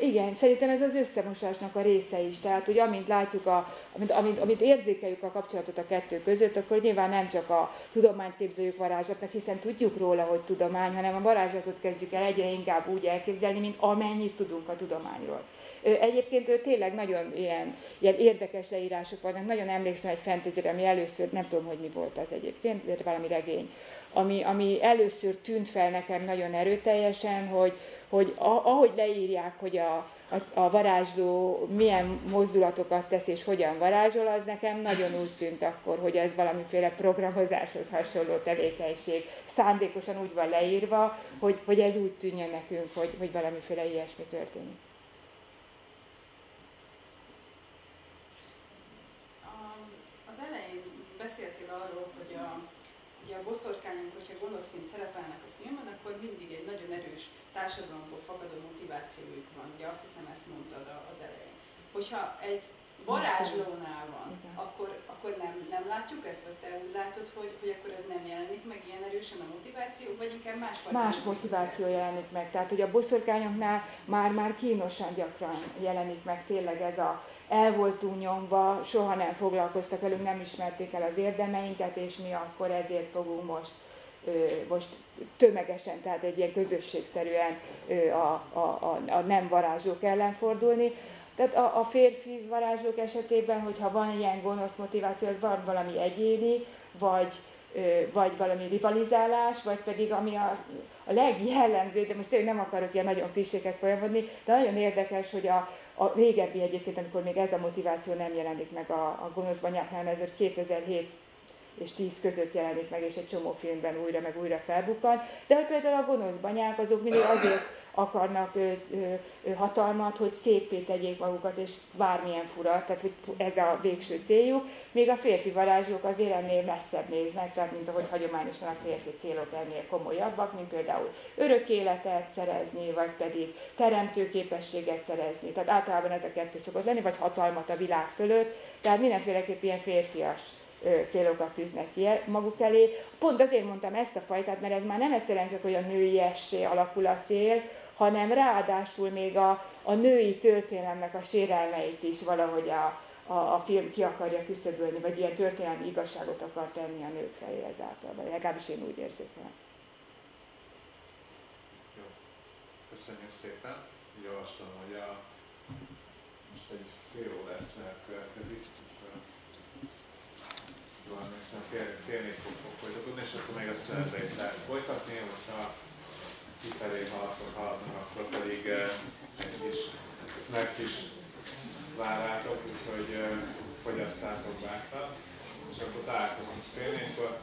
Igen, szerintem ez az összemosásnak a része is. Tehát, hogy amint látjuk, a, amint, amint, amint érzékeljük a kapcsolatot a kettő között, akkor nyilván nem csak a tudományt képzeljük varázslatnak, hiszen tudjuk róla, hogy tudomány, hanem a varázslatot kezdjük el egyre inkább úgy elképzelni, mint amennyit tudunk a tudományról. Egyébként ő tényleg nagyon ilyen, ilyen érdekes leírások vannak. Nagyon emlékszem egy fantasy ami először, nem tudom, hogy mi volt az egyébként, de valami regény, ami, ami először tűnt fel nekem nagyon erőteljesen, hogy, hogy ahogy leírják, hogy a, a, a varázsló milyen mozdulatokat tesz és hogyan varázsol, az nekem nagyon úgy tűnt akkor, hogy ez valamiféle programozáshoz hasonló tevékenység. Szándékosan úgy van leírva, hogy, hogy ez úgy tűnjön nekünk, hogy, hogy valamiféle ilyesmi történik. Az elején beszéltél a, hogy a boszorkányok, hogyha gonoszként szerepelnek a filmben, akkor mindig egy nagyon erős társadalomból fakadó motivációjuk van. Ugye azt hiszem ezt mondtad az elején. Hogyha egy varázslónál van, akkor, akkor nem, nem látjuk ezt, vagy te úgy látod, hogy, hogy akkor ez nem jelenik meg ilyen erősen a motiváció, vagy inkább más Más motiváció jelenik meg. Tehát, hogy a boszorkányoknál már-már kínosan gyakran jelenik meg tényleg ez a el voltunk nyomva, soha nem foglalkoztak velünk, nem ismerték el az érdemeinket, és mi akkor ezért fogunk most most tömegesen, tehát egy ilyen közösségszerűen a, a, a, a nem varázslók ellen fordulni. Tehát a, a férfi varázslók esetében, hogyha van ilyen gonosz motiváció, az van valami egyéni, vagy, vagy valami rivalizálás, vagy pedig ami a, a legjellemző, de most tényleg nem akarok ilyen nagyon klisékhez folyamodni, de nagyon érdekes, hogy a, a régebbi egyébként, amikor még ez a motiváció nem jelenik meg a, a gonosz banyáknál, ez 2007 és 10 között jelenik meg, és egy csomó filmben újra meg újra felbukkan. De hogy például a gonosz banyák, azok mindig azért akarnak ö, ö, hatalmat, hogy szépé tegyék magukat, és bármilyen fura, tehát hogy ez a végső céljuk. Még a férfi varázslók azért ennél messzebb néznek, tehát mint ahogy hagyományosan a férfi célok ennél komolyabbak, mint például örök életet szerezni, vagy pedig teremtő képességet szerezni. Tehát általában ez a kettő szokott lenni, vagy hatalmat a világ fölött, tehát mindenféleképp ilyen férfias célokat tűznek ki maguk elé. Pont azért mondtam ezt a fajtát, mert ez már nem egyszerűen csak olyan nőiessé alakul a cél, hanem ráadásul még a, a női történelemnek a sérelmeit is valahogy a, a, a film ki akarja küszöbölni, vagy ilyen történelmi igazságot akar tenni a nők felé ezáltal, vagy legalábbis én úgy érzékelem. Jó, köszönjük szépen. Javaslom, hogy a, most egy fél órás következik jól emlékszem, fél, fél fog, folytatódni, és akkor még a lehet folytatni, hogyha kifelé haladnak, haladnak, akkor pedig uh, egy kis snack is vár rátok, úgyhogy uh, fogyasszátok bátran, és akkor találkozunk fél négykor.